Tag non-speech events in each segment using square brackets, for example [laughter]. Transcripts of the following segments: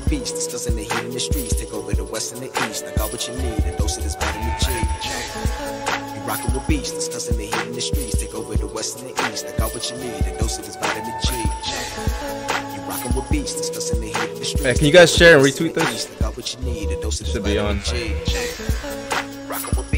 a beast. It's doesn't the heat in the streets. Take over the west and the east. I got what you need. A dose of this better G. You rockin' with beast. It's doesn't the heat in the streets. Take over the west and the east. I got what you need. A dose of this better G. You rockin' with beast. It's doesn't the heat in the streets. Hey, can you guys share and retweet this? Should be on. Rockin' with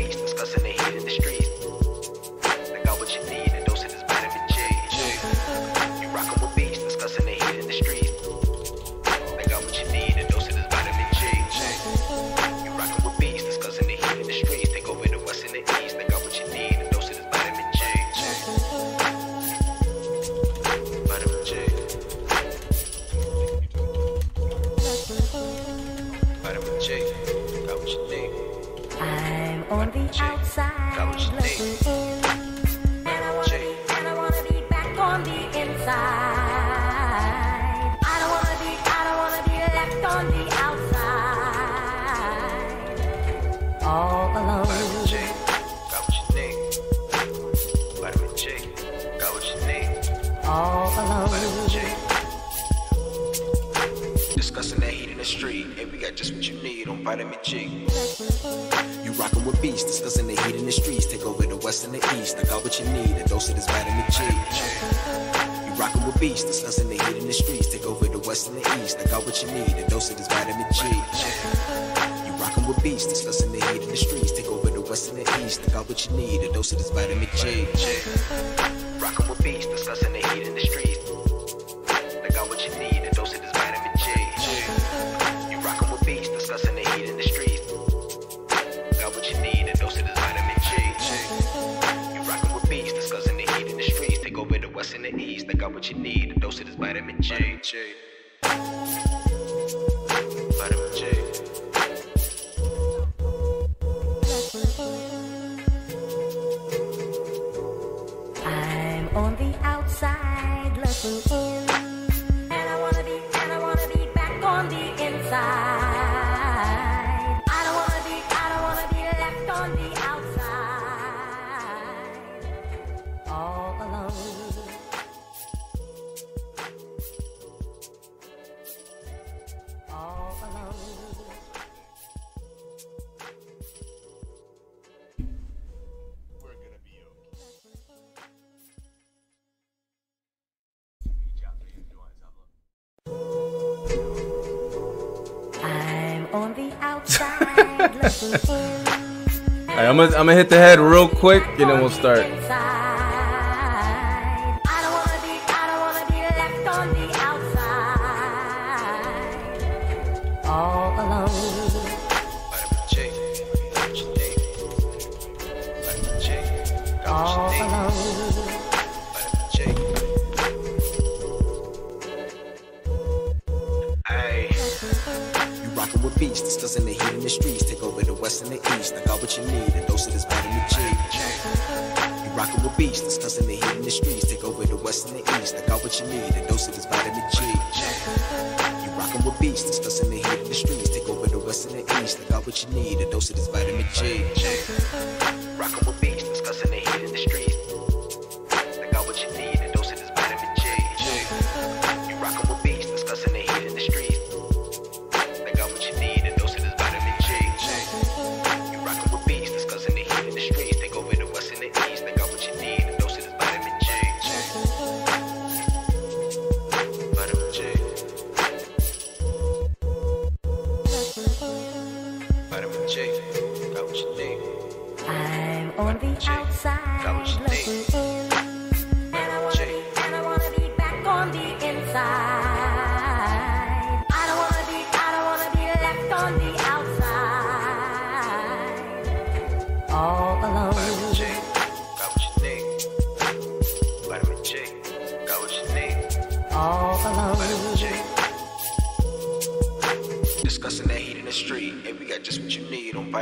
shit is better. gonna hit the head real quick and then we'll start.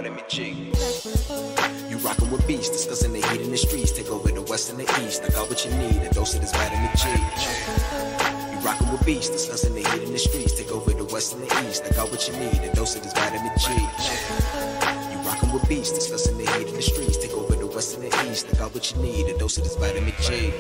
vitamin G. You rockin' with beasts, discussing the heat in the streets. Take over the west and the east. I got what you need, a dose of this vitamin G. You rockin' with beasts, discussing the heat in the streets. Take over the west and the east. I got what you need, a dose of this vitamin G. You rockin' with beasts, discussing the heat in the streets. Take over the west and the east. I got what you need, a dose of this vitamin G.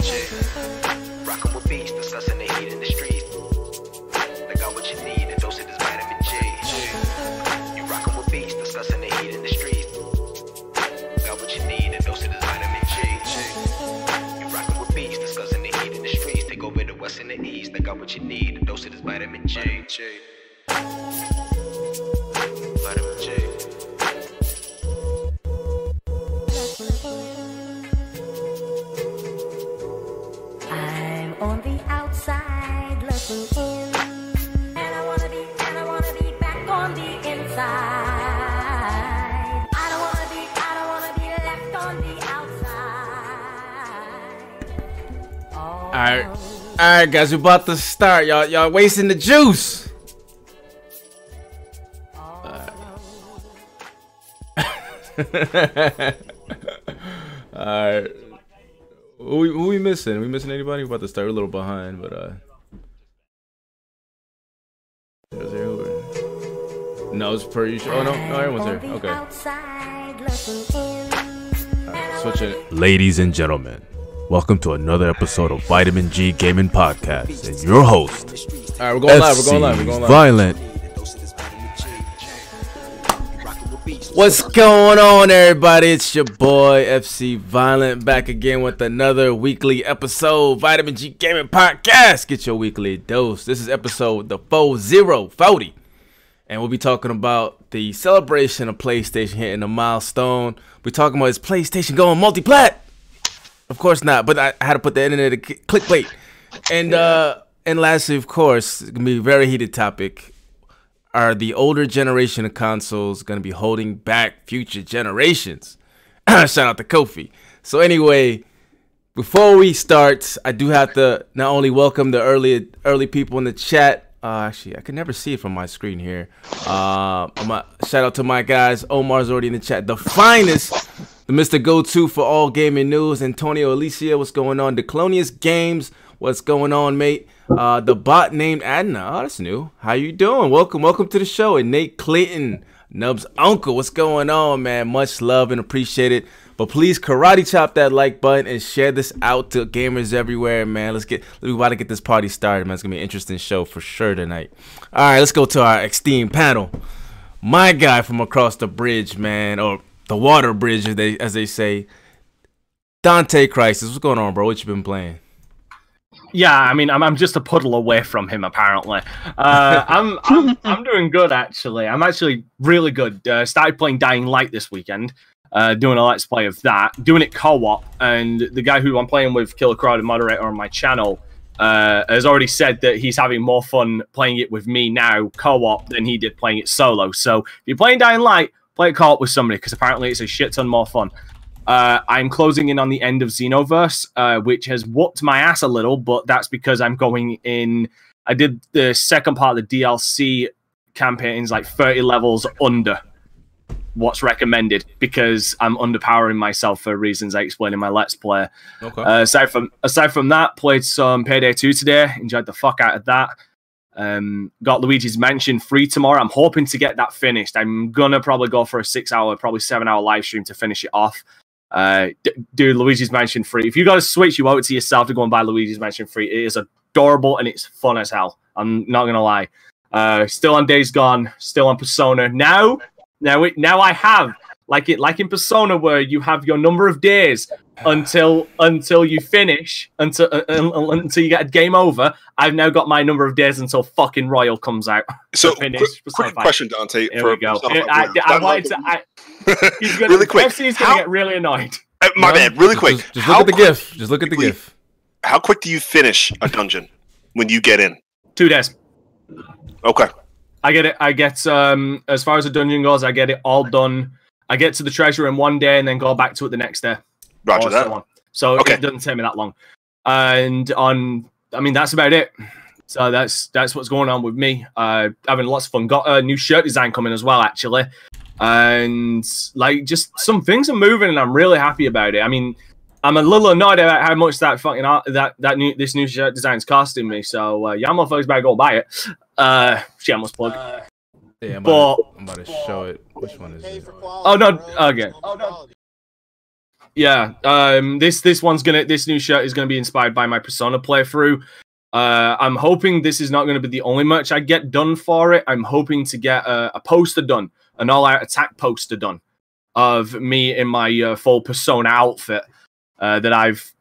guys, we're about to start. Y'all, y'all wasting the juice. All right. [laughs] Who we, who we missing? we missing anybody? We're about to start a little behind, but uh. Is there No, it's pretty usual. Oh no, no, everyone's On there. Okay. outside looking in, and I Switch it. Ladies and gentlemen, welcome to another episode of Vitamin G Gaming Podcast. And your host, All right, we're going live. We're going live. We're going live. Violent. What's going on, everybody? It's your boy FC Violent back again with another weekly episode, Vitamin G Gaming Podcast. Get your weekly dose. This is episode the 4040, and we'll be talking about the celebration of PlayStation hitting a milestone. We're talking about is PlayStation going multi-plat? Of course not, but I, had to put the internet to c- clickbait. And uh, and lastly, of course, it's gonna be a very heated topic are the older generation of consoles going to be holding back future generations? [clears throat] Shout out to Kofi. So anyway, before we start, I do have to not only welcome the early early people in the chat. Uh, actually, I can never see it from my screen here. Uh, my, shout out to my guys. Omar's already in the chat. The finest, the Mr. Go-To for all gaming news. Antonio Alicia, what's going on? Declonius Games, what's going on, mate? Uh, the bot named Adna. Oh, that's new. How you doing? Welcome, welcome to the show. And Nate Clayton, Nub's uncle. What's going on, man? Much love and appreciate it. But please karate chop that like button and share this out to gamers everywhere, man. Let's get we about to get this party started, man. It's gonna be an interesting show for sure tonight. All right, let's go to our esteemed panel. My guy from across the bridge, man, or the water bridge, as they as they say. Dante Crisis, what's going on, bro? What you been playing? Yeah, I mean, I'm, I'm just a puddle away from him. Apparently, uh, [laughs] I'm, I'm I'm doing good actually. I'm actually really good. Uh, started playing Dying Light this weekend. Uh, doing a let's play of that, doing it co-op, and the guy who I'm playing with, Killer Crowd, and moderator on my channel, uh, has already said that he's having more fun playing it with me now co-op than he did playing it solo. So if you're playing Dying Light, play it co-op with somebody because apparently it's a shit ton more fun. Uh, I'm closing in on the end of Xenoverse, uh, which has whooped my ass a little, but that's because I'm going in. I did the second part of the DLC campaigns like 30 levels under what's recommended because I'm underpowering myself for reasons I explained in my Let's Play. Okay. Uh, aside from aside from that, played some Payday 2 today. Enjoyed the fuck out of that. Um, got Luigi's Mansion free tomorrow. I'm hoping to get that finished. I'm gonna probably go for a six hour, probably seven hour live stream to finish it off. Uh, d- dude, Luigi's Mansion free. If you got a Switch, you owe it to yourself to go and buy Luigi's Mansion free. It is adorable and it's fun as hell. I'm not gonna lie. Uh, still on Days Gone. Still on Persona. Now, now, it, now I have like it, like in Persona, where you have your number of days until until you finish until uh, uh, until you get a game over. I've now got my number of days until fucking Royal comes out. So, [laughs] finish quick, quick question, Dante. Here we go. Persona I. I, I wanted to. I, [laughs] he's gonna, really quick. FC's gonna How- get really annoyed. [laughs] Uh, my No, bad. Really quick. Just, just how look at the quick- GIF. Just look at the quickly- GIF. How quick do you finish a dungeon when you get in? Two days. Okay. I get it. I get um as far as the dungeon goes, I get it all done. I get to the treasure in one day and then go back to it the next day. Roger or that. so. So Okay. it doesn't take me that long. And on, I mean, that's about it. So that's that's what's going on with me. Uh, having lots of fun. Got a new shirt design coming as well, actually. And like, just some things are moving, and I'm really happy about it. I mean, I'm a little annoyed about how much that fucking art, that that new this new shirt design's costing me. So uh, yeah, motherfuckers better go buy it. Uh, shameless plug. Yeah, I'm But- about, to, I'm about to show it. Which one is it? Oh, no, okay. Oh no. Yeah, um, this this one's gonna this new shirt is gonna be inspired by my Persona playthrough. Uh, I'm hoping this is not gonna be the only merch I get done for it. I'm hoping to get a, a poster done, an all-out attack poster done of me in my uh, full Persona outfit uh, that I've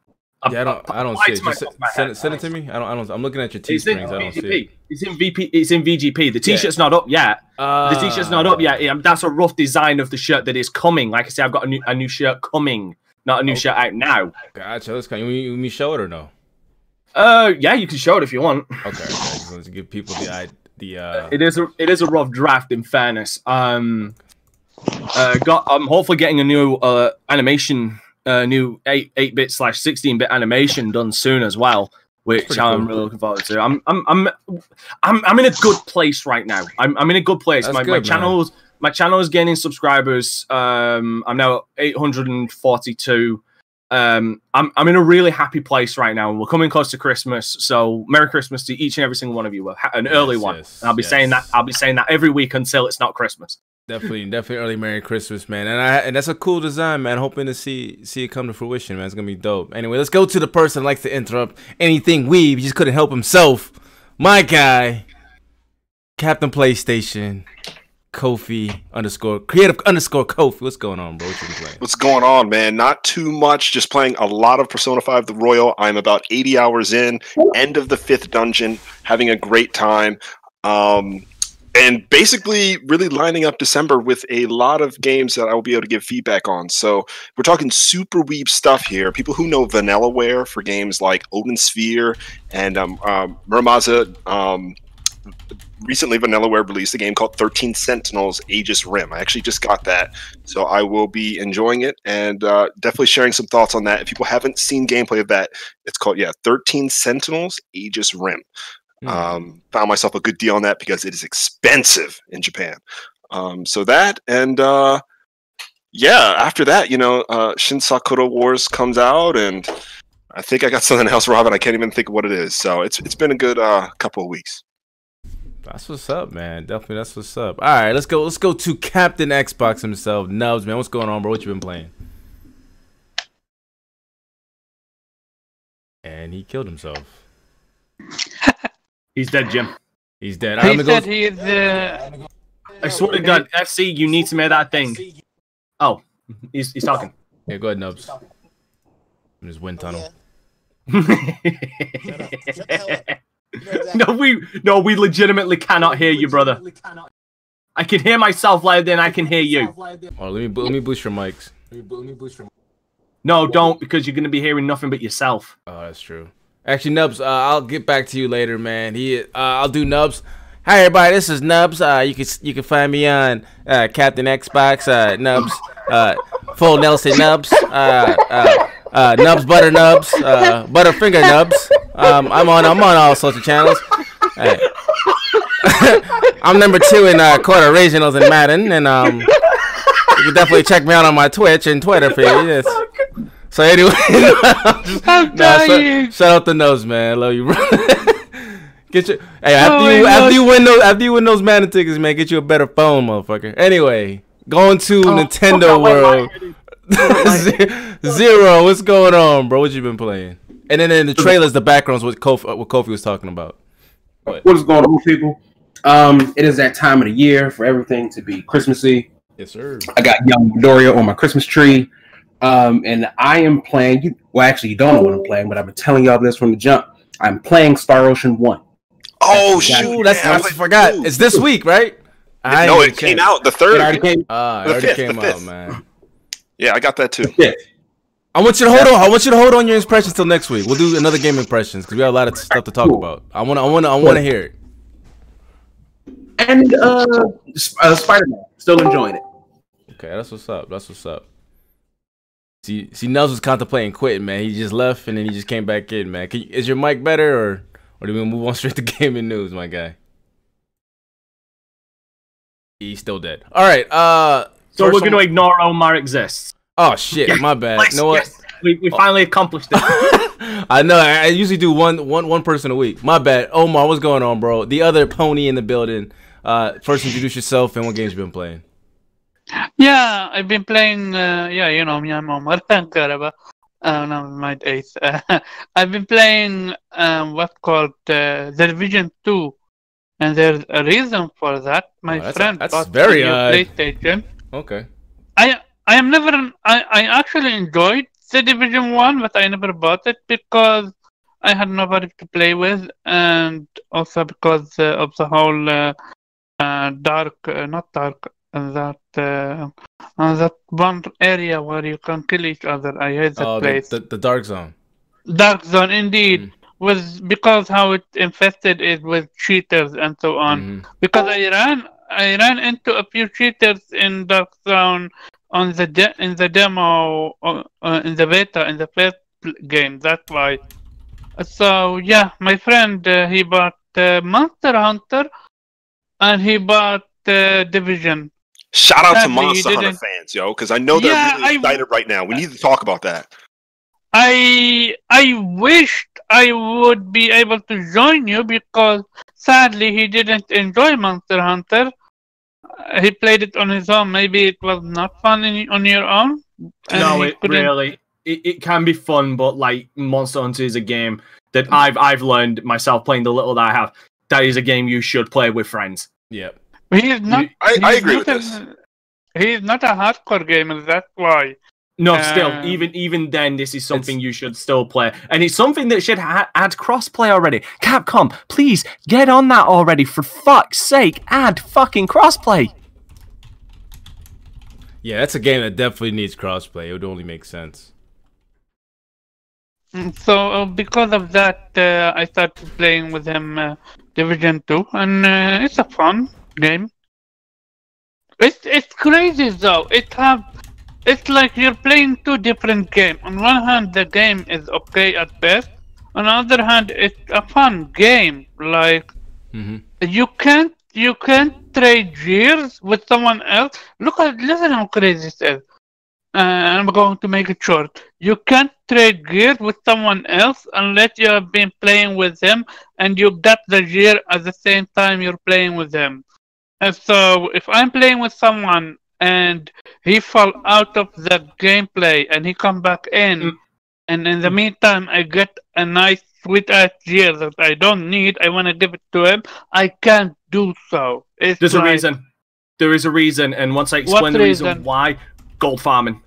Yeah, I don't. I don't see it. Just send it. Send it to me. I don't. I don't. I'm looking at your T It's. I don't see it. It's in VP. It's in VGP. The T-shirt's not up yet. Uh, The T-shirt's not up yet. Um, That's a rough design of the shirt that is coming. Like I said, I've got a new a new shirt coming, not a new shirt out now. Gotcha. Let's kind. You, you, me show it or no? Uh, yeah, you can show it if you want. Okay. okay. To give people the the. uh It is a it is a rough draft. In fairness, um, uh, got I'm hopefully getting a new uh animation, uh, new eight eight bit slash sixteen bit animation done soon as well, which I'm cool. really looking forward to. I'm I'm I'm I'm I'm in a good place right now. I'm I'm in a good place. That's my good, my channel's my channel is gaining subscribers. Um, I'm now 842. Um, I'm I'm in a really happy place right now, and we're coming close to Christmas. So Merry Christmas to each and every single one of you. An early Yes, one. yes, and I'll be saying that. I'll be saying that every week until it's not Christmas. Definitely, definitely early Merry Christmas, man. And I and that's a cool design, man. Hoping to see see it come to fruition, man. It's gonna be dope. Anyway, let's go to the person likes to interrupt anything weeb. He just couldn't help himself. My guy, Captain PlayStation, Kofi underscore creative underscore Kofi. What's going on, bro? What? What's going on, man? Not too much. Just playing a lot of Persona 5 The Royal. I'm about 80 hours in, end of the fifth dungeon, having a great time. Um, and basically, really lining up December with a lot of games that I will be able to give feedback on. So, we're talking super weeb stuff here. People who know Vanillaware for games like Odin Sphere and um, um. Um, recently, Vanillaware released a game called 13 Sentinels Aegis Rim. I actually just got that. So I will be enjoying it and uh, definitely sharing some thoughts on that. If people haven't seen gameplay of that, it's called yeah, 13 Sentinels Aegis Rim. Hmm. Um, found myself a good deal on that because it is expensive in Japan. Um, so that and uh, yeah, after that, you know, uh, Shin Sakura Wars comes out and. I think I got [laughs] something else, Robin. I can't even think of what it is. So it's it's been a good uh, couple of weeks. That's what's up, man. Definitely, that's what's up. All right, let's go. Let's go to Captain Xbox himself, Nubs, man. What's going on, bro? What you been playing? And he killed himself. [laughs] He's dead, Jim. He's dead. He I'm gonna said go. he is. Uh, I swear to God, FC, you need to make that thing. Oh, he's he's talking. Yeah, go ahead, Nubs. In his wind tunnel. [laughs] no, we no, we legitimately cannot hear you, brother. I can hear myself louder than I can hear you. Oh, let me let me boost your mics. No, don't, because you're gonna be hearing nothing but yourself. Oh, that's true. Actually, Nubs, uh, I'll get back to you later, man. He, uh, I'll do Nubs. Hi, everybody. This is Nubs. Uh, you can you can find me on uh, Captain Xbox. Uh, Nubs. Uh, Full Nelson Nubs. Nubs Butter Nubs. Butterfinger Nubs. Um, I'm on I'm on all social channels. Hey. [laughs] I'm number two in uh, quarter regionals in Madden, and um, you can definitely check me out on my Twitch and Twitter feed. Yes. So anyway, [laughs] I'm Nah, shout, dying. shout out the nose, man. I love you, bro. [laughs] get your hey after Oh you after gosh. you win those after you win those Madden tickets, man. Get you a better phone, motherfucker. Anyway, going to Nintendo fuck, wait, World. [laughs] Zero, what's going on, bro? What you been playing? And then in the trailers, the backgrounds what Kofi what Kofi was talking about. What is going on, people? Um, it is that time of the year for everything to be Christmassy. Yes, sir. I got young Doria on my Christmas tree. Um, and I am playing you well actually you don't know what I'm playing, but I've been telling y'all this from the jump. I'm playing Star Ocean One. Oh That's shoot! That's man, I played- forgot. Ooh. It's this week, right? I no, it came out the It third. already came Ah, it The already fifth, came the out, fifth. man. Yeah, I got that too. fifth. I want you to hold on. I want you to hold on your impressions till next week. We'll do another game impressions because we have a lot of stuff to talk Cool. about. I want to. I want to. I want to hear it. And uh, uh Spider Man. Still enjoying it. Okay, that's what's up. That's what's up. See, see, Nels was contemplating quitting, man. He just left and then he just came back in, man. You, is your mic better or or do we move on [laughs] straight to gaming news, my guy? He's still dead. All right. Uh. So we're going to ignore Omar exists. Oh shit! My bad. Yes, you know what? yes. We, we finally accomplished it. [laughs] I know. I, I usually do one, one, one person a week. My bad. Omar, what's going on, bro? The other pony in the building. Uh, first, introduce yourself and what games you've been playing. Yeah, I've been playing. Uh, yeah, you know me, I'm Omar Karaba. Uh, no, my eighth. Uh, I've been playing um, what's called uh, The Division 2. And there's a reason for that. My Oh, that's- friend that's bought very a odd. PlayStation. Okay. I I am never. I, I actually enjoyed the Division One, but I never bought it because I had nobody to play with, and also because uh, of the whole uh, uh, dark, uh, not dark, uh, that uh, uh, that one area where you can kill each other. I hate that Oh, the, place. the, the dark zone. Dark Zone, indeed, Mm. was because how it infested it with cheaters and so on. Mhm. Because I ran, I ran into a few cheaters in Dark Zone on the de- in the demo, uh, uh, in the beta, in the first game. That's why. So yeah, my friend uh, he bought uh, Monster Hunter, and he bought uh, Division. Shout out to Monster Hunter fans, yo, because I know they're Yeah, really I- excited right now. We need to talk about that. I I wished I would be able to join you because sadly he didn't enjoy Monster Hunter. Uh, he played it on his own. Maybe it was not fun in, on your own. no, it couldn't- really it, it can be fun, but like Monster Hunter is a game that I've I've learned myself playing the little that I have. That is a game you should play with friends. Yep. He is not. I, he I agree not with a- this. He is not a hardcore gamer. That's why. No, Um, still, even even then, this is something you should still play, and it's something that should ha- add crossplay already. Capcom, please get on that already. For fuck's sake, add fucking crossplay. Yeah, that's a game that definitely needs crossplay. It would only make sense. Mm, So uh, because of that, uh, I started playing with him uh, Division Two, and uh, it's a fun game. It's it's crazy though. It have it's like you're playing two different games. On one hand, the game is okay at best. On the other hand, it's a fun game. Like hmm you can't you can't trade gears with someone else. Look at listen how crazy this is. Uh, I'm going to make it short. You can't trade gear with someone else unless you have been playing with them and you got the gear at the same time you're playing with him. And so if I'm playing with someone and he fall out of the gameplay and he come back in, Mm. and in the meantime I get a nice sweet ass gear that I don't need, I want to give it to him. I can't do so. It's There's a reason. There is a reason, and once I explain the reason reason? why, gold farming,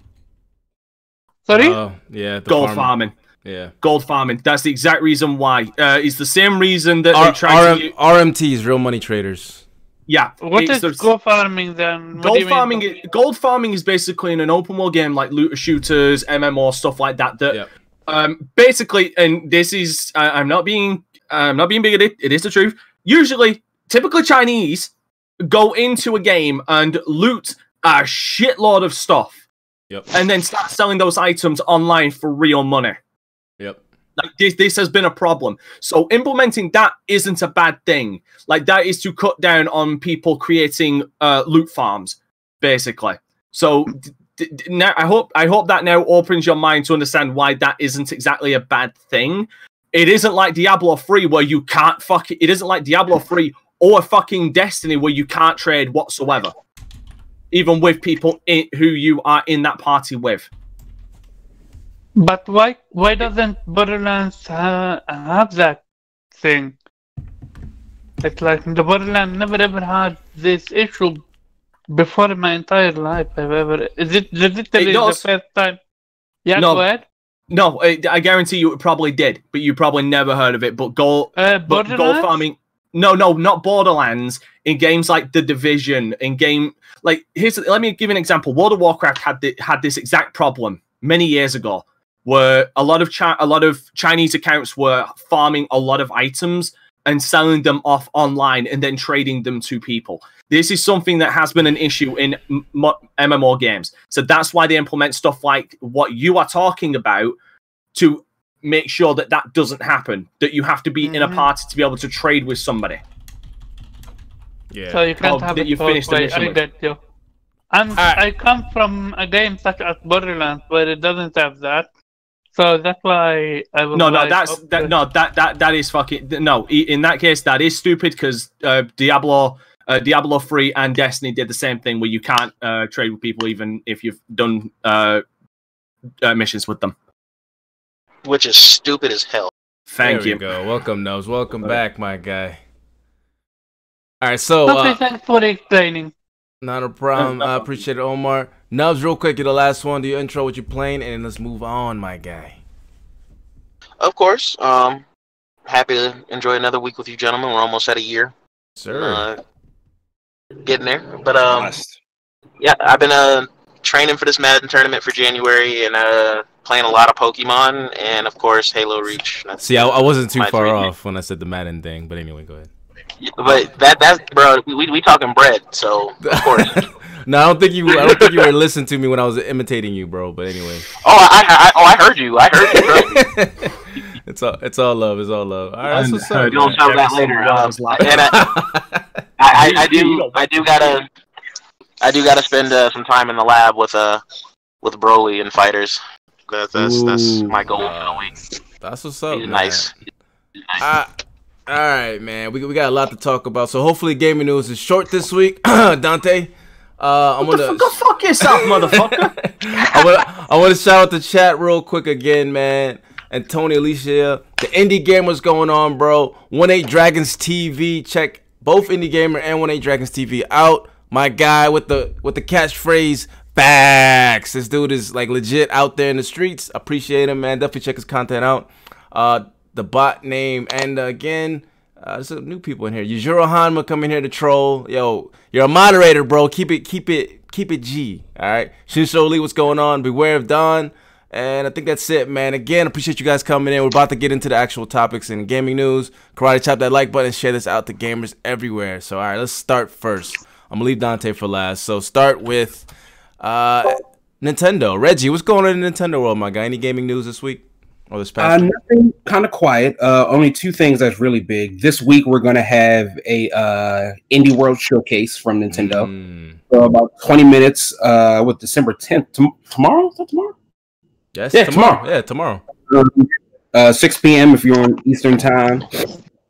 Sorry. Oh, yeah. The gold farm- farming, Yeah. gold farming. That's the exact reason why. Uh, it's the same reason that R- they try RM- to. RMTs, real money traders. Yeah. what it's gold farming then? What Gold you mean farming, by- gold farming is basically in an open world game like looter shooters, MMO stuff like that. That Yep. um, basically, and this is I, I'm not being I'm not being bigoted. It is the truth. Usually, typically Chinese go into a game and loot a shitload of stuff, Yep. and then start selling those items online for real money. Like this, this has been a problem. So implementing that isn't a bad thing. Like that is to cut down on people creating uh, loot farms, basically. So now I hope I hope that now opens your mind to understand why that isn't exactly a bad thing. It isn't like Diablo 3 where you can't fuck it. It isn't like Diablo 3 or fucking Destiny where you can't trade whatsoever, even with people in, who you are in that party with. But why why doesn't Borderlands ha- have that thing? It's like the Borderlands never ever had this issue before in my entire life. I've ever is it literally the does. first time? Yeah, No. go ahead. No, I I guarantee you it probably did, but you probably never heard of it. But gold, Uh, but gold farming. No, no, not Borderlands. In games like The Division, in game like here's let me give you an example. World of Warcraft had the, had this exact problem many years ago, where a lot of Chi- a lot of Chinese accounts were farming a lot of items and selling them off online and then trading them to people. This is something that has been an issue in m- mo- MMO games. So that's why they implement stuff like what you are talking about to make sure that that doesn't happen. That you have to be in a Mhm. party to be able to trade with somebody. Yeah. So you can't Oh, have that it you both finished the way. mission I with. get you. I'm, Alright. I come from a game such as Borderlands where it doesn't have that. So that's why I was No, no, like, that's okay. that. No, that that that is fucking no. In that case, that is stupid because uh, Diablo, uh, Diablo Three and Destiny did the same thing where you can't uh, trade with people even if you've done uh, uh, missions with them. which is stupid as hell. Thank there you. we go. Welcome, Nose. Welcome back, my guy. All right, so Okay, uh, thanks for explaining. Not a problem. [laughs] I appreciate it, Omar. Nubs, real quick, you're the last one. Do your intro, what you're playing, and let's move on, my guy. Of course. Um, happy to enjoy another week with you, gentlemen. We're almost at a year. Sir. Uh, getting there. But um, Honest. yeah, I've been uh training for this Madden tournament for January and uh playing a lot of Pokemon and of course Halo Reach. That's, See, I, I wasn't too far off when I said the Madden thing, but anyway, go ahead. But that that's bro, we we talking bread, so of course. [laughs] no, I don't think you. I don't think you were listening to me when I was imitating you, bro. But anyway, oh, I, I oh I heard you. I heard you. Bro. [laughs] it's all it's all love. It's all love. All right, that's what's up. You'll man. tell that later. Um, and I, I, I, I do I do gotta I do gotta spend uh, some time in the lab with uh with Broly and fighters. That's that's, that's my goal for the week. That's what's up, He's man. nice. Ah, all right, man. We we got a lot to talk about. So hopefully, gaming news is short this week. [clears throat] Dante, uh, I'm gonna. Go fuck yourself, [laughs] motherfucker. I want I want to shout out the chat real quick again, man. And Tony Alicia, the indie gamers going on, bro. One Eight Dragons TV. Check both indie gamer and One Eight Dragons TV out. My guy with the with the catchphrase facts. This dude is like legit out there in the streets. Appreciate him, man. Definitely check his content out. Uh, the bot name and uh, again. Uh, there's some new people in here. Yujiro Hanma coming here to troll. Yo, you're a moderator, bro. Keep it, keep it, keep it G. All right. Shinso Lee, what's going on? Beware of Dawn. And I think that's it, man. Again, appreciate you guys coming in. We're about to get into the actual topics and gaming news. Karate, chop that like button share this out to gamers everywhere. So, all right, let's start first. I'm gonna leave Dante for last. So, start with uh, Nintendo. Reggie, what's going on in Nintendo world, my guy? Any gaming news this week or this Uh, past? week? nothing kind of quiet. Uh, only two things that's really big. This week we're going to have a uh, Indie World showcase from Nintendo. Mm. So about 20 minutes uh, with December 10th. Tom- tomorrow? Is that tomorrow? Yes, Yeah, tomorrow. tomorrow. Yeah, tomorrow. Um, uh, 6 p.m. if you're on Eastern time.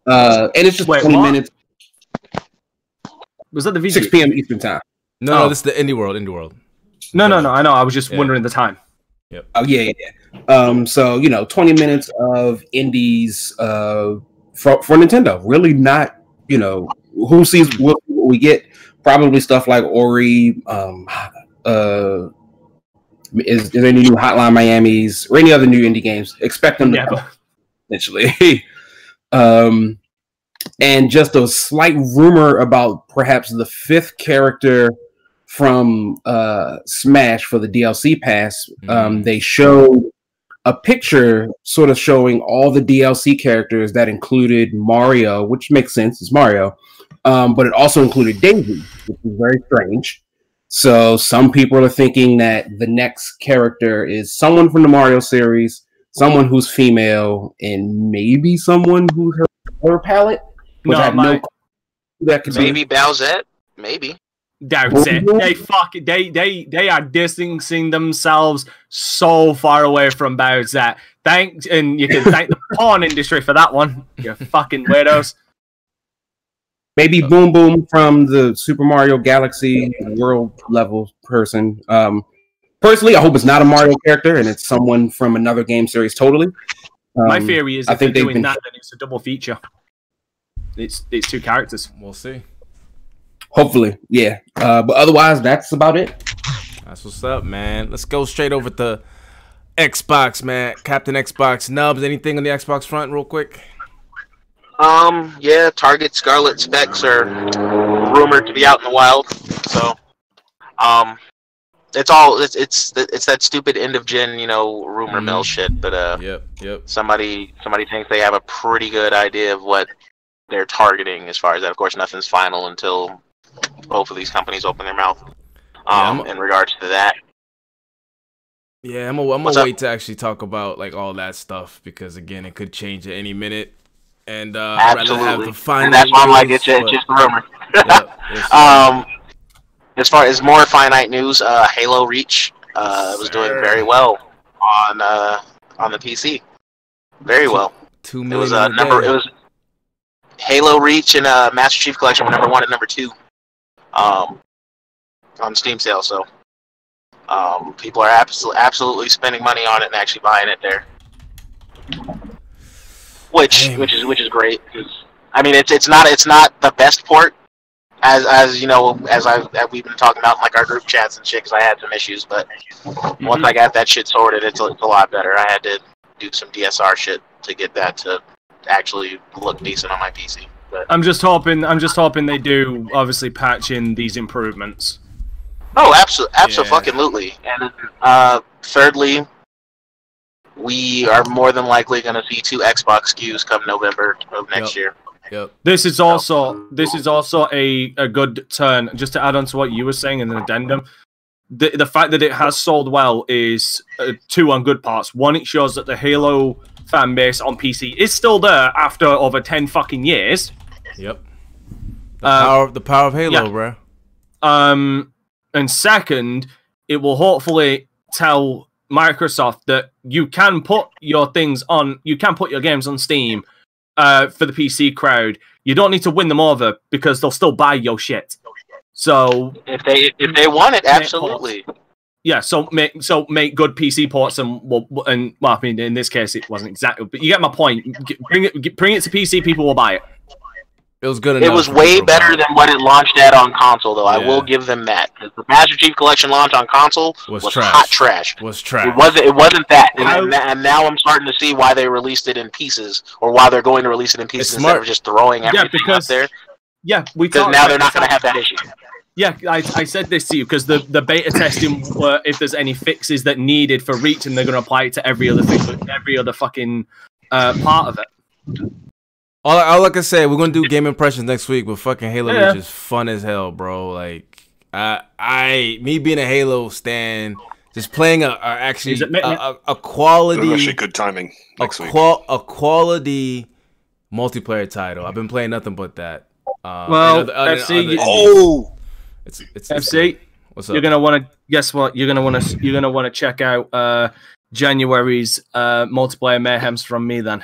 Uh, and it's just Wait, 20 what? minutes, Was that the video? 6 p.m. Eastern time. No, no, Oh. this is the Indie World. Indie World. No, no, no. I know. I was just Yeah. wondering the time. Yep. Oh yeah, yeah, yeah. Um, so you know, 20 minutes of indies uh for, for Nintendo. Really not, you know, who sees what, we get? Probably stuff like Ori, um uh is, is there any new Hotline Miami's or any other new indie games? Expect them to come essentially. [laughs] um and just a slight rumor about perhaps the fifth character from uh Smash for the DLC pass. Um Mhm. they showed a picture sort of showing all the DLC characters that included Mario, which makes sense, it's Mario. Um, but it also included Daisy, which is very strange. So some people are thinking that the next character is someone from the Mario series, someone who's female, and maybe someone who's her color palette. Which No, I have my- no that could be. Maybe Bowsette. Maybe. That's it. They fuck. They they they are distancing themselves so far away from Bowser. Thanks, and you can thank the [laughs] porn industry for that one. You fucking weirdos. maybe Boom Boom from the Super Mario Galaxy world level person. Um, personally, I hope it's not a Mario character and it's someone from another game series. Totally. My Um, theory is I if they're think they've doing been- that, then it's a double feature. It's it's two characters. We'll see. Hopefully, yeah. Uh, but otherwise, that's about it. That's what's up, man. Let's go straight over to Xbox, man. Captain Xbox Nubs. Anything on the Xbox front, real quick? Um, yeah, Target Scarlett specs are rumored to be out in the wild. So, um, it's all it's it's it's that stupid end of gen, you know, rumor Mhm. mill shit. But uh, Yep, yep. somebody somebody thinks they have a pretty good idea of what they're targeting as far as that. Of course, nothing's final until both of these companies open their mouth. Um, I'm- in regards to that, Yeah, I'm gonna up? wait to actually talk about like all that stuff because again, it could change at any minute. And uh, I'd rather have absolutely, the final. and that's why I'm like, it's, it's just a rumor. Uh, [laughs] Um, as far as more finite news, uh, Halo Reach uh, was doing very well on uh, on the PC. Very well. two It was uh, a number. It was Halo Reach and uh, Master Chief Collection were number one and number two, um, on Steam sale. So, um, people are absolutely absolutely spending money on it and actually buying it there, which Damn. which is which is great. I mean, it's it's not it's not the best port as as you know, as I as we've been talking about in like our group chats and shit, because I had some issues, but once I got that shit sorted, it's a, it's a lot better. I had to do some DSR shit to get that to actually look decent on my PC. But I'm just hoping. I'm just hoping they do obviously patch in these improvements. oh, absolutely, absolutely. And uh, thirdly, we are more than likely going to see two Xbox SKUs come November of next Yep. year. Yep. This is also this is also a, a good turn. Just to add on to what you were saying in an addendum, the the fact that it has sold well is uh, two on good parts. One, it shows that the Halo fan base on PC is still there after over ten fucking years. Yep. The Uh, power, the power of Halo, yeah. bro. Um, and second, it will hopefully tell Microsoft that you can put your things on, you can put your games on Steam uh, for the PC crowd. You don't need to win them over because they'll still buy your shit. So If they if they want it, Net absolutely. yeah, so make so make good PC ports and well, and well, I mean in this case it wasn't exactly, but you get my point. Bring it, bring it to PC, people will buy it. It was good It was way better than what it launched at on console, though. I will give them that. The Master Chief Collection launch on console Was was, trash. hot trash. was It trash. wasn't. It wasn't that. And, I- and, and now I'm starting to see why they released it in pieces, or why they're going to release it in pieces It's instead smart. of just throwing Yeah, everything because up there. Yeah, we Because now they're not going to have that issue. Yeah, I, I said this to you because the, the beta testing were if there's any fixes that needed for reach, and they're going to apply it to every other thing, every other fucking uh, part of it. All, all I can say, we're gonna do game impressions next week, but fucking Halo Yeah. Reach is fun as hell, bro. Like, I, I, me being a Halo stan, just playing a, a actually Is a, a, a That's quality, actually good timing a, next week. qual, a quality multiplayer title. I've been playing nothing but that. Um, Well, other- other- FC other- Oh, it's, it's, it's FC, What's up? you're gonna want to guess what? You're gonna want to you're gonna want to check out uh, January's uh, multiplayer mayhems from me then.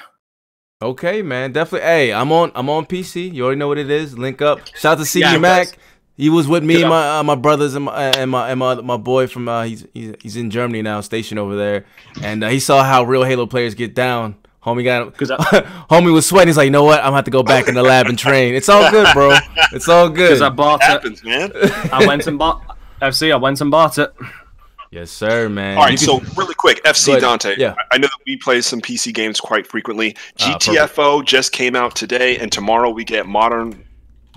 Okay, man, definitely. Hey, I'm on. I'm on PC. You already know what it is. Link up. Shout out to CD Yeah, Mac. that's- He was with me, and my uh, my brothers, and my and my and my, my boy from uh, he's, he's he's in Germany now, stationed over there, and uh, he saw how real Halo players get down. Homie got 'Cause I- [laughs] homie was sweating. He's like, you know what? I'm gonna have to go back in the lab and train. It's all good, bro. It's all good. Because I bought it. happens, man. I went and bought FC. I went and bought it. Yes, sir, man. All right, You so really quick, FC. Dante. Yeah. I- I know that we play some PC games quite frequently. Ah, GTFO just came out today, and tomorrow we get Modern.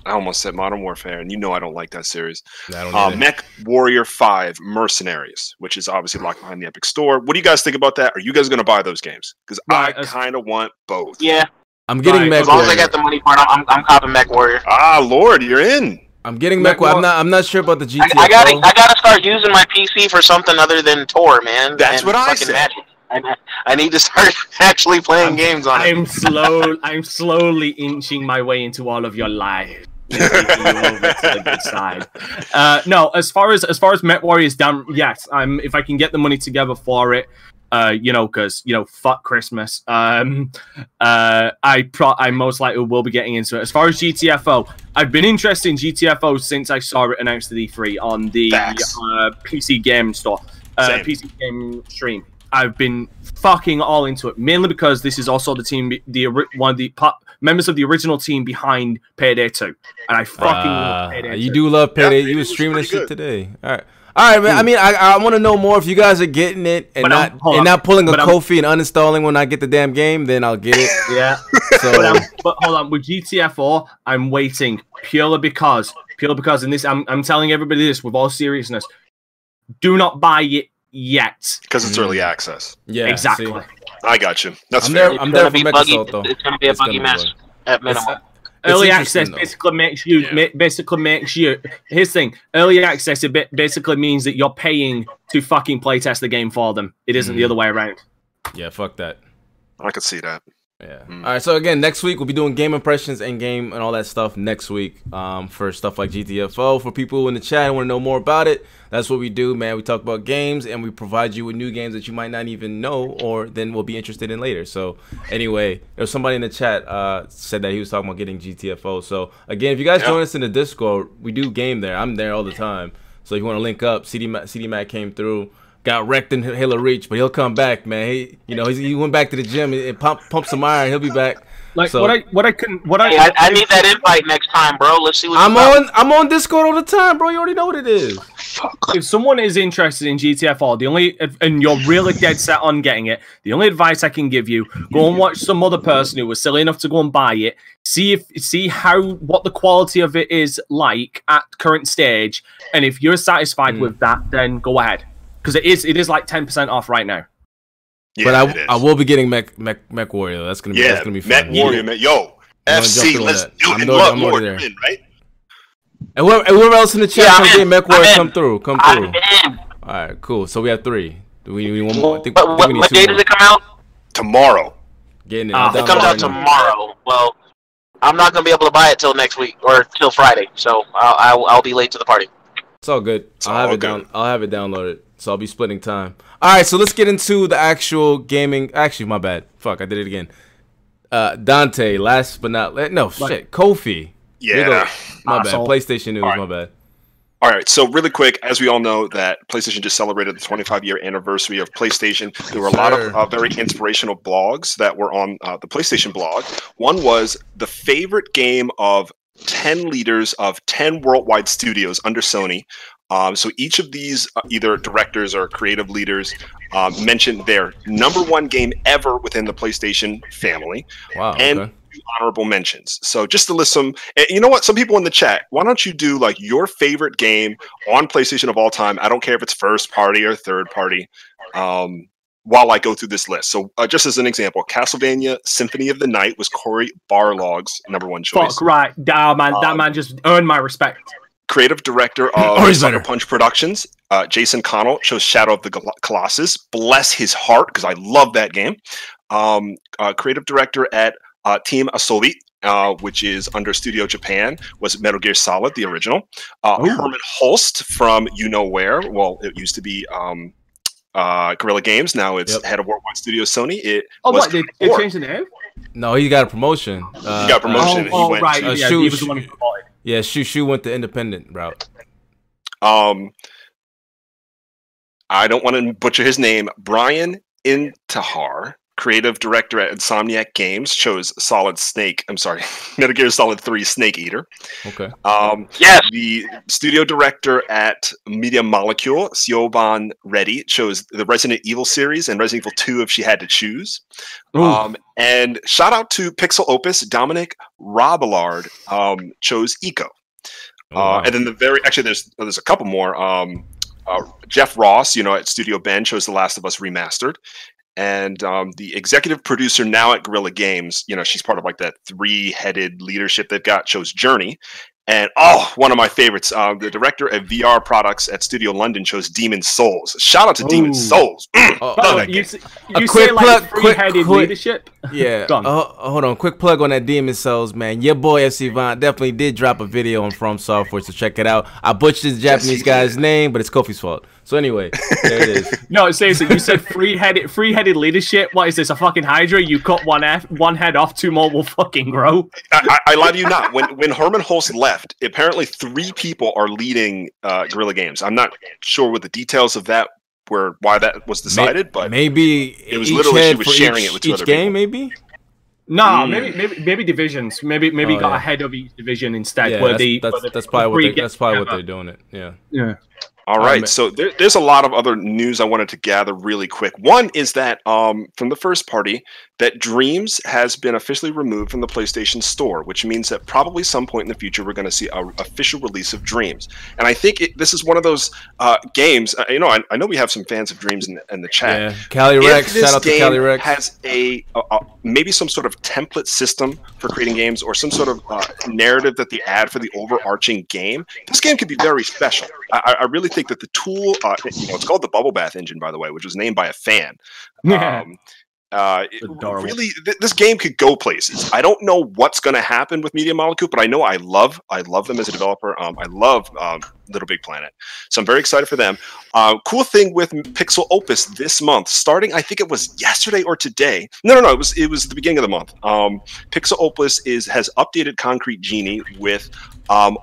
I almost said Modern Warfare, and you know I don't like that series. I don't Uh. Mech Warrior Five Mercenaries, which is obviously locked behind the Epic Store. What do you guys think about that? Are you guys going to buy those games? Because Right, I kind of want both. Yeah, I'm getting Right, Mech as long as I get the money part, I'm I'm copping Mech Warrior. Ah, Lord, you're in. I'm getting Mech Mech. Warrior. I'm not. I'm not sure about the I, GTFO. I gotta I gotta start using my PC for something other than Tor, man. That's what I fucking said. Magic. I, I need to start [laughs] actually playing games on it. I'm slow. I'm slowly inching my way into all of your lives. Taking you over to the good [laughs] side. Uh, no, as far as as far as Met Warriors down, yes, I'm. If I can get the money together for it, uh, you know, because you know, fuck Christmas. Um, uh, I pro- I most likely will be getting into it. As far as GTFO, I've been interested in GTFO since I saw it announced at E3 on the uh, PC game store, uh, PC game stream. I've been fucking all into it mainly because this is also the team, the one of the po- members of the original team behind Payday 2, and I fucking love Uh, Payday you 2. do love Payday. Yeah, you it was was streaming this shit today. All right. All right, man. I mean, I, I want to know more if you guys are getting it and But not and on. not pulling a But I'm- Kofi and uninstalling when I get the damn game. Then I'll get it. [laughs] Yeah, So but, I'm, but hold on, with GTFO, I'm waiting purely because, purely because, in this, I'm, I'm telling everybody this with all seriousness, do not buy it yet. Because it's Mm. early access. yeah, exactly. see. I got you. That's I'm fair. there- I'm gonna there for be buggy. Though. It's gonna be a It's buggy mess buggy. at minimum. uh, Early access though. basically makes you Yeah. basically makes you. Here's the thing: early access it ba- basically means that you're paying to fucking playtest the game for them. It isn't the Mhm. other way around. Yeah, fuck that. I could see that. Yeah. Mm. All right. So again, next week we'll be doing game impressions and game and all that stuff next week. Um, for stuff like GTFO. For people in the chat who want to know more about it, that's what we do, man. We talk about games and we provide you with new games that you might not even know or then will be interested in later. So anyway, there's somebody in the chat uh said that he was talking about getting GTFO. So again, if you guys Yeah. join us in the Discord, we do game there. I'm there all the time. So if you want to link up, CD Mac, CD Mac came through. Got wrecked in Halo Reach, but he'll come back, man. He, you know, he's, he went back to the gym and, and pump, pump some iron. He'll be back. Like So- what I what I can what I Hey, I, I need that invite next time, bro. Let's see what I'm you got. on. I'm on Discord all the time, bro. You already know what it is. if someone is interested in GTFO, the only and you're really dead set on getting it, the only advice I can give you: go and watch some other person who was silly enough to go and buy it. See if see how what the quality of it is like at current stage, and if you're satisfied Mm. with that, then go ahead because it is it is like ten percent off right now. Yeah, but. I, I will be getting Mech Mech, Mech Warrior. That's gonna be Yeah, that's gonna be Met fun. Warrior, man. Yo, I'm FC, let's that. do I'm it. I'm more already there. win, right? And whoever, and whoever else in the chat Yeah, trying I'm to get. Mech Warrior, come through. Come through. All right, cool. So we have three. Do we need one more? I think, What, I think what, we need what day more. does it come out? Tomorrow. Getting it. Ah, I'm it It comes out tomorrow. Well, I'm not gonna be able to buy it till next week or till Friday, so I'll, I'll, I'll be late to the party. It's all good. I'll have all it down. good. I'll have it downloaded. So I'll be splitting time. All right, so let's get into the actual gaming. Actually, my bad. Fuck, I did it again. Uh, Dante, last but not la- no shit. Kofi. Here you go. Yeah. My bad. Asshole. PlayStation news. All right. My bad. All right, so really quick, as we all know, that PlayStation just celebrated the 25 year anniversary of PlayStation. There were a lot of uh, very inspirational blogs that were on uh, the PlayStation blog. One was the favorite game of 10 leaders of 10 worldwide studios under Sony. Um, so each of these, uh, either directors or creative leaders, um, mentioned their number one game ever within the PlayStation family Wow. and okay. honorable mentions. So just to list some, and you know what? Some people in the chat, why don't you do like your favorite game on PlayStation of all time? I don't care if it's first party or third party. Um, while I go through this list, so uh, just as an example, Castlevania Symphony of the Night was Cory Barlog's number one choice. Fuck right, ah, man, that Um, man just earned my respect. Creative director Oh, [laughs] of he's Sucker. Punch Productions, uh, Jason Connell, shows Shadow of the Col- Colossus. Bless his heart, because I love that game. Um, uh, creative director at uh, Team Asobi, uh, which is under Studio Japan, was Metal Gear Solid, the original. Uh, Ooh. Hermen Hulst from You Know Where. Well, it used to be um, uh, Guerrilla Games. Now it's Yep. head of worldwide studio Sony. It Oh, was what? They, they changed the name? No, he got a promotion. Uh, He got promotion. uh, Oh, he oh went right. to- Uh, yeah, shoot, he was the one who shoot. promoted. Yeah, Shu Shu went the independent route. um I don't want to butcher his name. Brian Intihar, creative director at Insomniac Games, chose Solid Snake. I'm sorry, [laughs] Metal Gear Solid 3 Snake Eater. Okay. Um, Yes. the studio director at Media Molecule, Siobhan Reddy, chose the Resident Evil series and Resident Evil 2 if she had to choose. Um, and shout out to Pixel Opus, Dominic Robillard um, chose Ico. Oh, Uh, wow. and then the very actually there's there's a couple more. Um, uh, Jeff Ross, you know, at Studio Bend chose The Last of Us remastered, and um, the executive producer now at Guerrilla Games, you know, she's part of like that three-headed leadership they've got. Chose Journey, and oh, one of my favorites, uh, the director of VR products at Studio London chose Demon Souls. Shout out to Demon Souls. Mm, Oh, love Oh, that you game. s- A you quick say like plug- quick- free-headed quick- leadership? Yeah. Go. Uh, hold on. Quick plug on that Demon Souls, man. Your boy FC Vaughn definitely did drop a video on From Software, so check it out. I butchered the Japanese he guy's did. name, but it's Kofi's fault. So anyway, there it is. [laughs] No, seriously, you said free-headed, free-headed leadership. What is this? A fucking Hydra? You cut one F, one head off, two more will fucking grow. I, I, I lie to you not. When when Hermen Hulst left, apparently three people are leading uh, Guerrilla Games. I'm not sure what the details of that were, why that was decided, but maybe It was literally she was sharing each, it with two each other game, maybe. No, Mm. maybe, maybe, maybe divisions. Maybe, maybe Oh, got yeah. a head of each division instead. Yeah, where that's, the, that's, where the- that's probably what they, that's probably what they're doing it. Yeah. Yeah. All Um, so there, there's a lot of other news I wanted to gather really quick. One is that um, from the first party, that Dreams has been officially removed from the PlayStation Store, which means that probably some point in the future we're going to see an official release of Dreams. And I think it, this is one of those uh, games. Uh, you know, I, I know we have some fans of Dreams in, in the chat. Yeah. Cali Rex. Shout out to Cali Rex. has a, a, a maybe some sort of template system for creating games or some sort of uh, narrative that they add for the overarching game, this game could be very special. I, I really think that the tool, uh, you know, it's called the Bubble Bath Engine, by the way, which was named by a fan. [laughs] Um, uh, really, th- this game could go places. I don't know what's going to happen with Media Molecule, but I know I love, I love them as a developer. Um, I love um, Little Big Planet, so I'm very excited for them. Uh, cool thing with Pixel Opus this month, starting I think it was yesterday or today. No, no, no, it was it was the beginning of the month. Um, Pixel Opus is has updated Concrete Genie with um,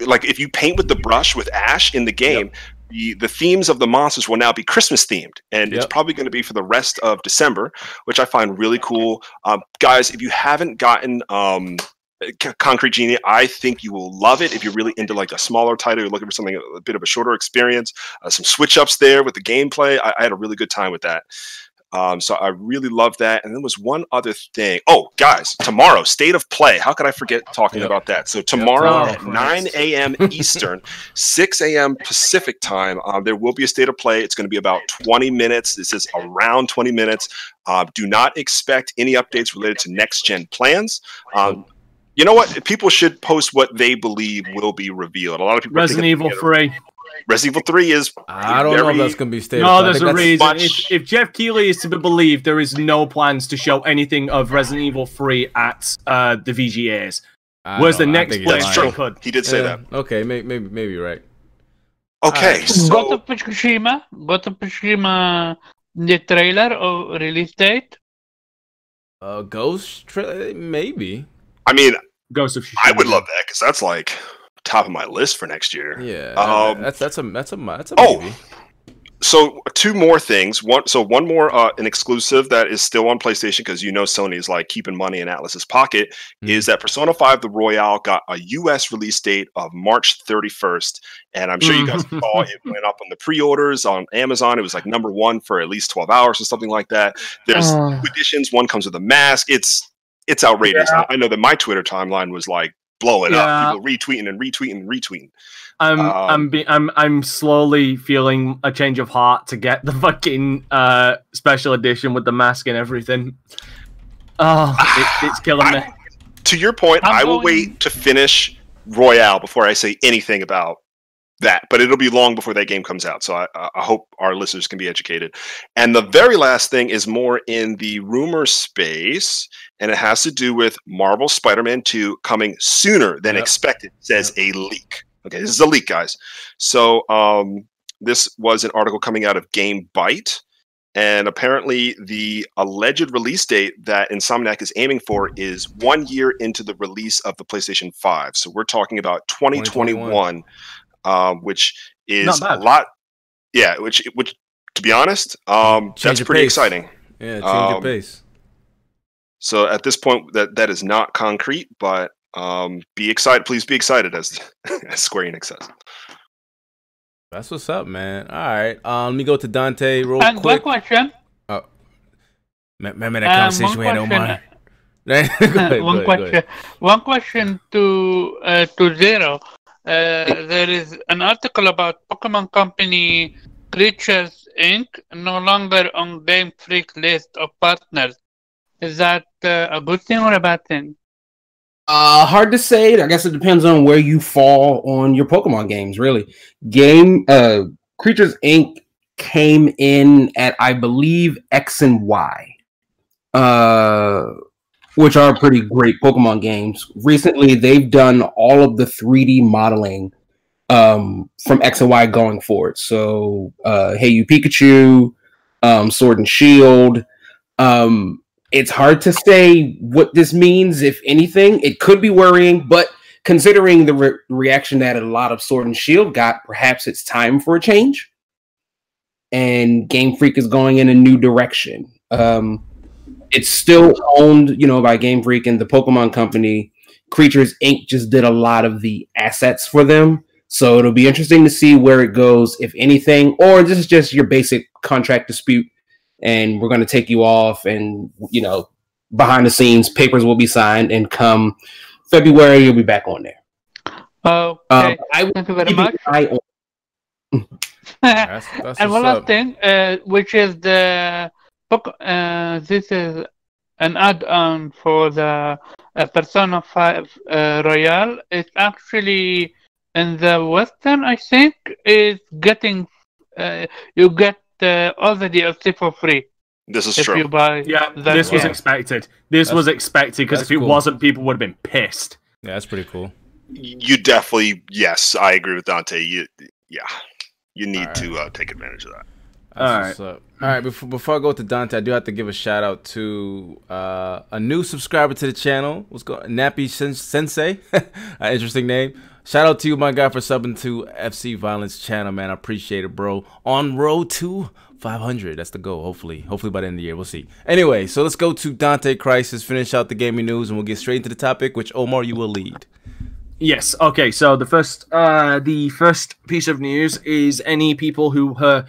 like if you paint with the brush with Ash in the game, the the themes of the monsters will now be Christmas themed, and it's probably going to be for the rest of December, which I find really cool. Um, guys, if you haven't gotten um, C- Concrete Genie, I think you will love it. If you're really into like a smaller title, you're looking for something a, a bit of a shorter experience, uh, some switch ups there with the gameplay. I, I had a really good time with that. Um, so I really love that. And there was one other thing. Oh, guys, tomorrow, state of play. How could I forget talking Yep. about that? So tomorrow tomorrow, at 9 a.m. [laughs] Eastern, 6 a.m. Pacific time, um, there will be a state of play. It's going to be about 20 minutes. This is around 20 minutes. Uh, do not expect any updates related to next gen plans. Um, you know what? People should post what they believe will be revealed. A lot of people Resident Evil 3. Resident Evil 3 is I don't know if that's gonna be state. No, of play. I there's a reason. much- If, if Geoff Keighley is to be believed, there is no plans to show anything of Resident Evil 3 at uh, the VGAs. I Whereas the don't know. I next place That's true. could. He did say Yeah, that. Okay, maybe maybe maybe you're right. Okay, Alright. so Ghost of Tsushima, Ghost of Tsushima, the trailer or release date? Uh, Ghost tra- maybe. I mean, Ghost of I would love that because that's like top of my list for next year. Yeah, Um, that's that's a that's a that's a Oh. So two more things. One, so one more, uh, an exclusive that is still on PlayStation because you know Sony is like keeping money in Atlus's pocket. Mhm. Is that Persona Five: The Royal got a U.S. release date of March 31st, and I'm sure you guys saw it went up on the pre-orders on Amazon. It was like number one for at least 12 hours or something like that. There's Uh, two editions. One comes with a mask. It's it's outrageous. I- I know that my Twitter timeline was like blowing Yeah. up. People retweeting and retweeting and retweeting. I'm Um, I'm be, I'm I'm slowly feeling a change of heart to get the [laughs] fucking uh special edition with the mask and everything. Oh, [sighs] it, it's killing me. To your point, I'm I will going- wait to finish Royal before I say anything about that. But it'll be long before that game comes out. So I, I hope our listeners can be educated. And the very last thing is more in the rumor space, and it has to do with Marvel Spider-Man 2 coming sooner than Yep. expected, says a leak. Okay, this is a leak, guys. So um, this was an article coming out of Game Byte. And apparently, the alleged release date that Insomniac is aiming for is one year into the release of the PlayStation 5. So we're talking about 2021, um, which is a lot. Yeah, which, which to be honest, um, that's pretty pace. exciting. Yeah, change um, your pace. So at this point, that that is not concrete, but um, be excited. Please be excited, as, [laughs] as Square Enix says. That's what's up, man. All right, um, let me go to Dante real and one question. Me- Remember that Um, conversation we had on question, mine. [laughs] Go ahead, go ahead, one question. One question to uh, to Zero. Uh, there is an article about Pokemon Company Creatures Inc. no longer on Game Freak list of partners. Is that uh, a good thing or a bad thing? Uh, hard to say. I guess it depends on where you fall on your Pokemon games. Really, game uh, Creatures Inc. came in at I believe X and Y, uh, which are pretty great Pokemon games. Recently, they've done all of the 3D modeling um, from X and Y going forward. So, uh, Hey You Pikachu, um, Sword and Shield. Um, it's hard to say what this means, if anything. It could be worrying, but considering the re- reaction that a lot of Sword and Shield got, perhaps it's time for a change. And Game Freak is going in a new direction. Um, it's still owned, you know, by Game Freak and the Pokemon Company. Creatures Inc. just did a lot of the assets for them. So it'll be interesting to see where it goes, if anything, or this is just your basic contract dispute and we're going to take you off and you know behind the scenes papers will be signed and come february you'll be back on there Okay, um, i will thank you very much. eye on That's, that's [laughs] and one last thing, uh, which is the book. Uh, this is an add-on for the uh, Persona Five uh, Royal. It's actually in the Western, I think, is getting. Uh, you get uh, all the DLC for free This is if true. you buy. Yeah, that this was game. expected. This That's- was expected because if it cool. wasn't, people would have been pissed. Yeah, that's pretty cool. You definitely, yes, I agree with Dante. You, yeah, you need Alright. to uh, take advantage of that. That's All what's up. All right, before, before I go to Dante, I do have to give a shout out to uh, a new subscriber to the channel. What's going Nappy Sen- Sensei? [laughs] An interesting name. Shout out to you, my guy, for subbing to FC Violence channel, man. I appreciate it, bro. On road to 500. That's the goal, hopefully. Hopefully by the end of the year. We'll see. Anyway, so let's go to Dante Crisis, finish out the gaming news, and we'll get straight into the topic, which Omar, you will lead. Yes. Okay. So the first, uh, the first piece of news is any people who uh,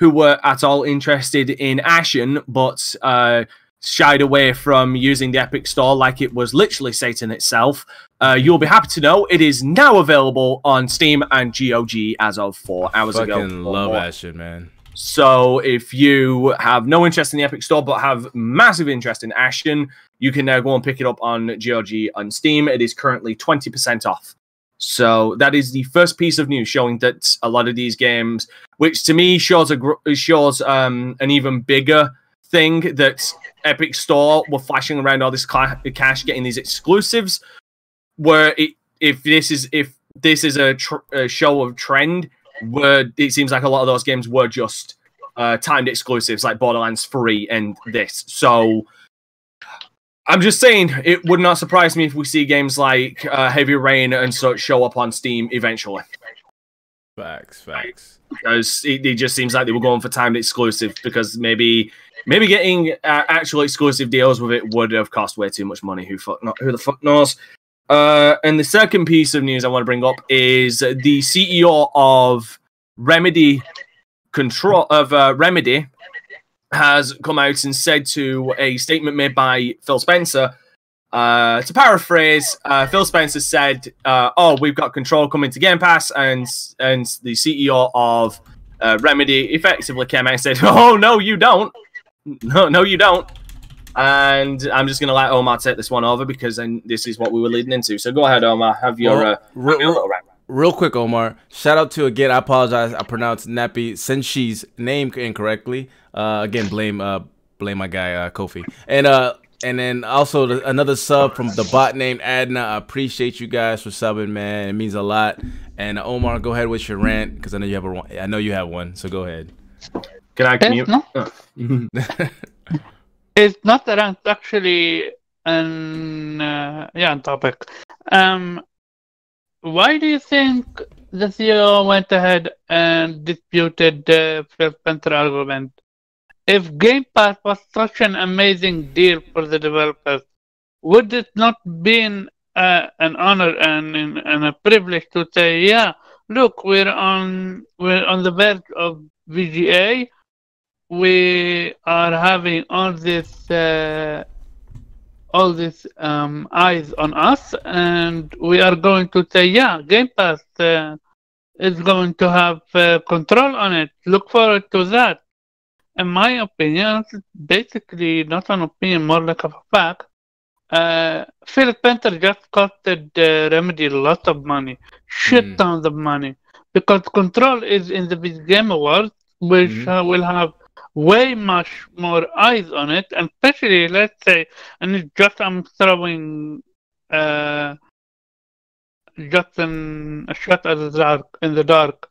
who were at all interested in Ashen, but uh, shied away from using the Epic Store like it was literally Satan itself. Uh, you'll be happy to know it is now available on Steam and GOG as of four hours ago. Fucking love more. shit, man. So if you have no interest in the Epic Store but have massive interest in Ashen, you can now go and pick it up on GOG on Steam. It is currently 20% off. So that is the first piece of news showing that a lot of these games, which to me shows a shows um, an even bigger thing that Epic Store were flashing around all this ca- cash, getting these exclusives. Where it, if this is if this is a, a show of trend, where it seems like a lot of those games were just uh, timed exclusives like Borderlands 3 and this. So I'm just saying it would not surprise me if we see games like uh, Heavy Rain and such show up on Steam eventually. Facts, facts. Because it, it just seems like they were going for timed exclusive because maybe maybe getting uh, actual exclusive deals with it would have cost way too much money. Who fuck not, who the fuck knows? Uh, and the second piece of news I want to bring up is the CEO of Remedy Control of uh, Remedy has come out and said to a statement made by Phil Spencer. Uh, to paraphrase, uh, Phil Spencer said, uh, "Oh, we've got Control coming to Game Pass," and and the CEO of uh, Remedy effectively came out and said, [laughs] "Oh no, you don't. No, no, you don't." And I'm just gonna let Omar take this one over because then this is what we were leading into. So go ahead, Omar. Have your, Well, uh, have your little rant. Real quick, Omar. Shout out to again. I apologize. I pronounced Nappy Senshi's name incorrectly. Uh, again, blame uh blame my guy uh, Kofi. And uh and then also the, another sub from the bot named Adna. I appreciate you guys for subbing, man. It means a lot. And uh, Omar, go ahead with your rant because I know you have a I know you have one. So go ahead. Can I Yes, mute? no? Oh. [laughs] It's not that I'm actually an uh, yeah, on topic. Um, why do you think the CEO went ahead and disputed the Phil Spencer argument? If Game Pass was such an amazing deal for the developers, would it not been uh, an honor and, and a privilege to say, yeah, look, we're on we're on the verge of VGA we are having all this uh, all these um, eyes on us and we are going to say yeah game pass uh, is going to have uh, control on it look forward to that in my opinion basically not an opinion more like a fact uh, Phil Spencer just costed uh, Remedy a lot of money, shit Mm. tons of money, because Control is in the Big Game Awards, which Mhm. uh, will have way much more eyes on it, and especially let's say, and it's just I'm throwing uh, just an, a shot at the dark in the dark.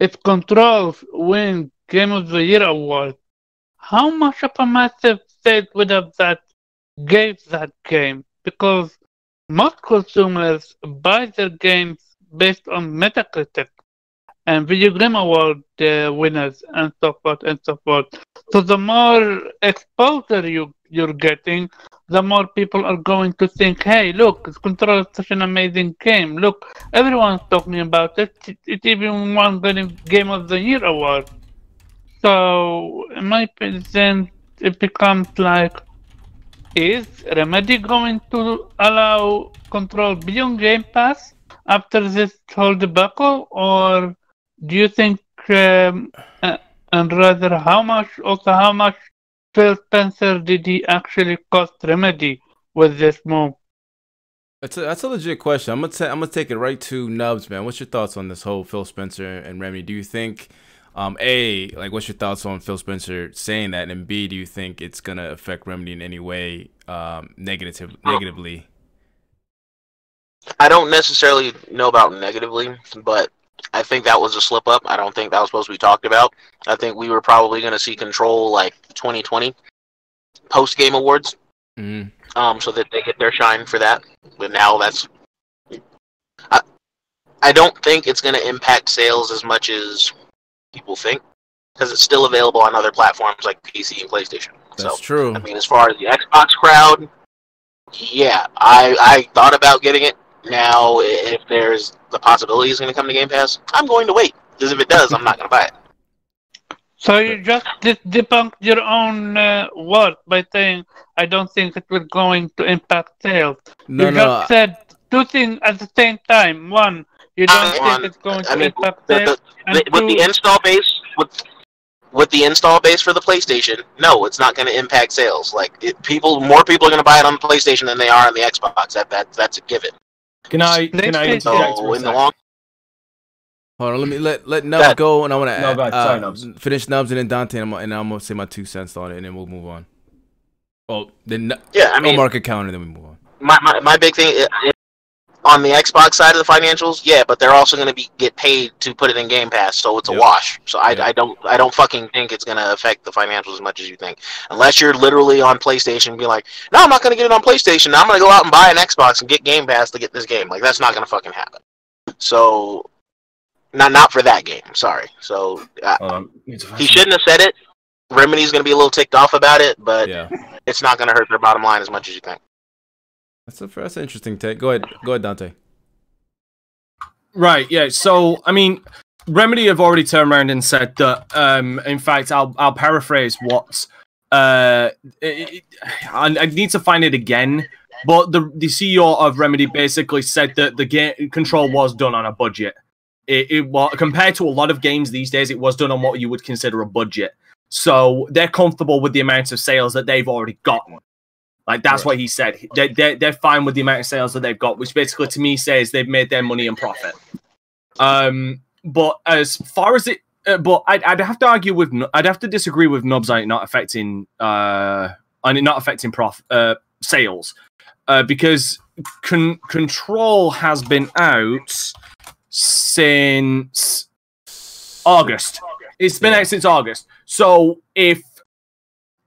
If Control win Game of the Year award, how much of a massive state would have that gave that game? Because most consumers buy their games based on Metacritic and Video Game Award uh, winners and so forth and so forth. So the more exposure you you're getting, the more people are going to think, "Hey, look, Control is such an amazing game. Look, everyone's talking about it. It, it even won the Game of the Year award." So, in my opinion, it becomes like, is Remedy going to allow Control beyond Game Pass after this whole debacle, or do you think, um, uh, and rather, how much, also how much Phil Spencer did he actually cost Remedy with this move? That's a, that's a legit question. I'm gonna ta- I'm gonna take it right to Nubs, man. What's your thoughts on this whole Phil Spencer and Remy? Do you think, um, a like, what's your thoughts on Phil Spencer saying that, and b, do you think it's gonna affect Remedy in any way, um, negative negatively? I don't necessarily know about negatively, but I think that was a slip up. I don't think that was supposed to be talked about. I think we were probably going to see Control like 2020 post game awards, Mhm. um, so that they get their shine for that. But now that's. I, I don't think it's going to impact sales as much as people think, because it's still available on other platforms like PC and PlayStation. That's so true. I mean, as far as the Xbox crowd, yeah, I I thought about getting it. Now, if there's the possibility is going to come to Game Pass, I'm going to wait. Because if it does, I'm not going to buy it. So you just de- debunked your own uh, word by saying, "I don't think it will going to impact sales." No, you no. just said two things at the same time. One, you don't One, think it's going I to mean, impact the, sales, the, and the, with the install base, with with the install base for the PlayStation, no, it's not going to impact sales. Like it, people, more people are going to buy it on the PlayStation than they are on the Xbox. That that that's a given. Can I can I PlayStation- interject So for a in the second? long, Hold on, let me let let Nubs ahead. go, and I want to No, uh, Nubs. finish Nubs and then Dante, and I'm, and I'm gonna say my two cents on it, and then we'll move on. Oh, then no, yeah, I no mean, market counter, then we move on. my, my, my big thing i- i- on the Xbox side of the financials, yeah, but they're also going to be get paid to put it in Game Pass, so it's a wash. So I, Yep. I don't I don't fucking think it's going to affect the financials as much as you think, unless you're literally on PlayStation and be like, no, I'm not going to get it on PlayStation. I'm going to go out and buy an Xbox and get Game Pass to get this game. Like that's not going to fucking happen. So, not not for that game. Sorry. So uh, Hold on. Need to find he shouldn't have said it. Remedy's going to be a little ticked off about it, but Yeah, it's not going to hurt their bottom line as much as you think. That's a that's an interesting take. Go ahead, go ahead, Dante. Right, yeah. So, I mean, Remedy have already turned around and said that. Um, in fact, I'll I'll paraphrase what. Uh, it, I, I need to find it again, but the the CEO of Remedy basically said that the game control was done on a budget. It, it compared to a lot of games these days, it was done on what you would consider a budget. So they're comfortable with the amount of sales that they've already gotten. Like that's what he said. They're, they're, they're fine with the amount of sales that they've got, which basically to me says they've made their money and profit. Um, but as far as it, uh, but I'd, I'd have to argue with, I'd have to disagree with Nubs on it not affecting, uh, on it not affecting prof, uh, sales, uh, because con- Control has been out since August. It's been Yeah. out since August. So if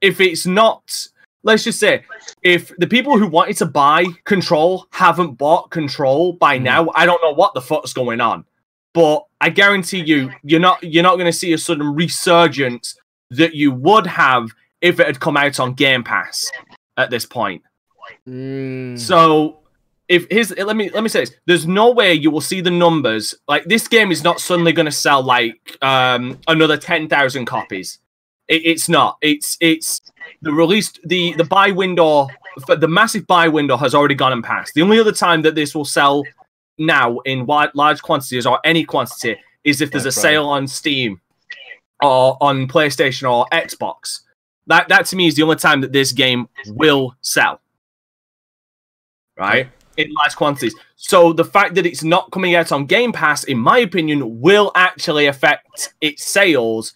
if it's not, let's just say, if the people who wanted to buy Control haven't bought Control by Mhm. now, I don't know what the fuck's going on. But I guarantee you, you're not you're not going to see a sudden resurgence that you would have if it had come out on Game Pass at this point. Mm, So if his let me let me say this, there's no way you will see the numbers. Like this game is not suddenly going to sell like um another ten thousand copies. It, it's not. It's it's the released the the buy window for the massive buy window has already gone and passed. The only other time that this will sell now in wide, large quantities or any quantity is if there's Black a Friday. sale on Steam or on PlayStation or Xbox. That that to me is the only time that this game will sell. Right? In large quantities. So the fact that it's not coming out on Game Pass, in my opinion, will actually affect its sales,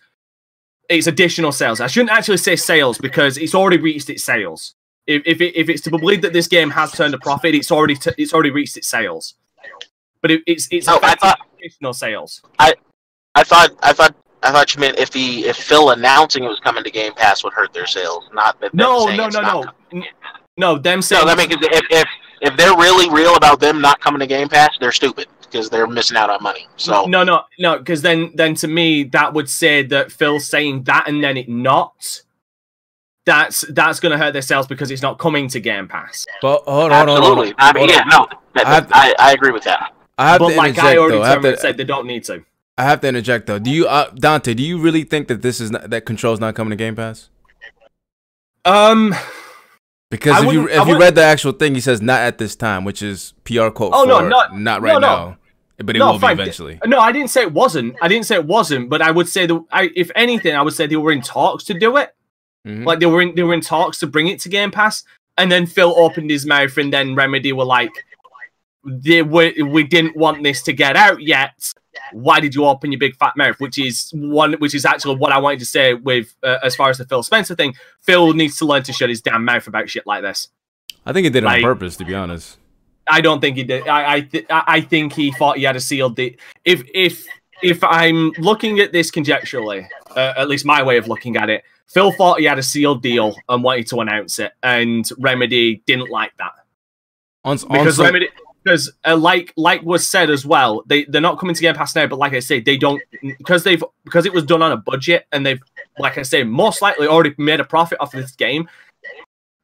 its additional sales. I shouldn't actually say sales because it's already reached its sales. If if, it, if it's to believe that this game has turned a profit, it's already t- it's already reached its sales. But it, it's it's Oh, I thought- additional sales. I I thought I thought I thought you meant if the if Phil announcing it was coming to Game Pass would hurt their sales, not that them No, no, no, no, no. Them saying No, I mean 'cause if, if if they're really real about them not coming to Game Pass, they're stupid because they're missing out on money. So no, no, no, because then, then to me, that would say that Phil saying that and then it not. That's that's going to hurt their sales because it's not coming to Game Pass. but hold on, hold on, hold on. I mean, yeah, no, that, I have to- I, I agree with that. I have but to like interject I already though. Have to, said, they don't need to. I have to interject though. Do you, uh, Dante? Do you really think that this is not, that control's not coming to Game Pass? Um. Because I if you if you read the actual thing, he says not at this time, which is PR quote. Oh, no, not- not right no, no. now, but it no, will fine. be eventually. No, I didn't say it wasn't. I didn't say it wasn't. But I would say that, I, if anything, I would say they were in talks to do it. Mhm. Like they were in they were in talks to bring it to Game Pass, and then Phil opened his mouth, and then Remedy were like, "They were we didn't want this to get out yet. Why did you open your big fat mouth?" Which is one, which is actually what I wanted to say with uh, as far as the Phil Spencer thing. Phil needs to learn to shut his damn mouth about shit like this. I think he did it like- on purpose, to be honest. I don't think he did. I I, th- I think he thought he had a sealed deal. If if if I'm looking at this conjecturally, uh, at least my way of looking at it, Phil thought he had a sealed deal and wanted to announce it, and Remedy didn't like that On, because Remedy. Because uh, like like was said as well, they they're not coming to Game Pass now. But like I say, they don't because they've because it was done on a budget and they've like I say most likely already made a profit off of this game.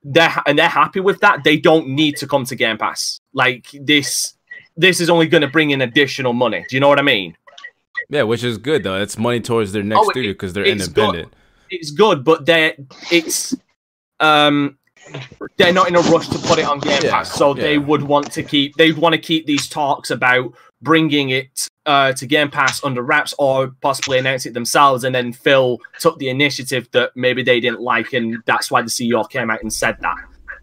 They're and they're happy with that. They don't need to come to Game Pass. Like this, this is only going to bring in additional money. Do you know what I mean? yeah, which is good though. It's money towards their next Oh, studio because they're independent. It's good, but they're it's um they're not in a rush to put it on Game Yeah, Pass, so they would want to keep they'd want to keep these talks about bringing it uh, to Game Pass under wraps or possibly announce it themselves. And then Phil took the initiative that maybe they didn't like, and that's why the CEO came out and said that.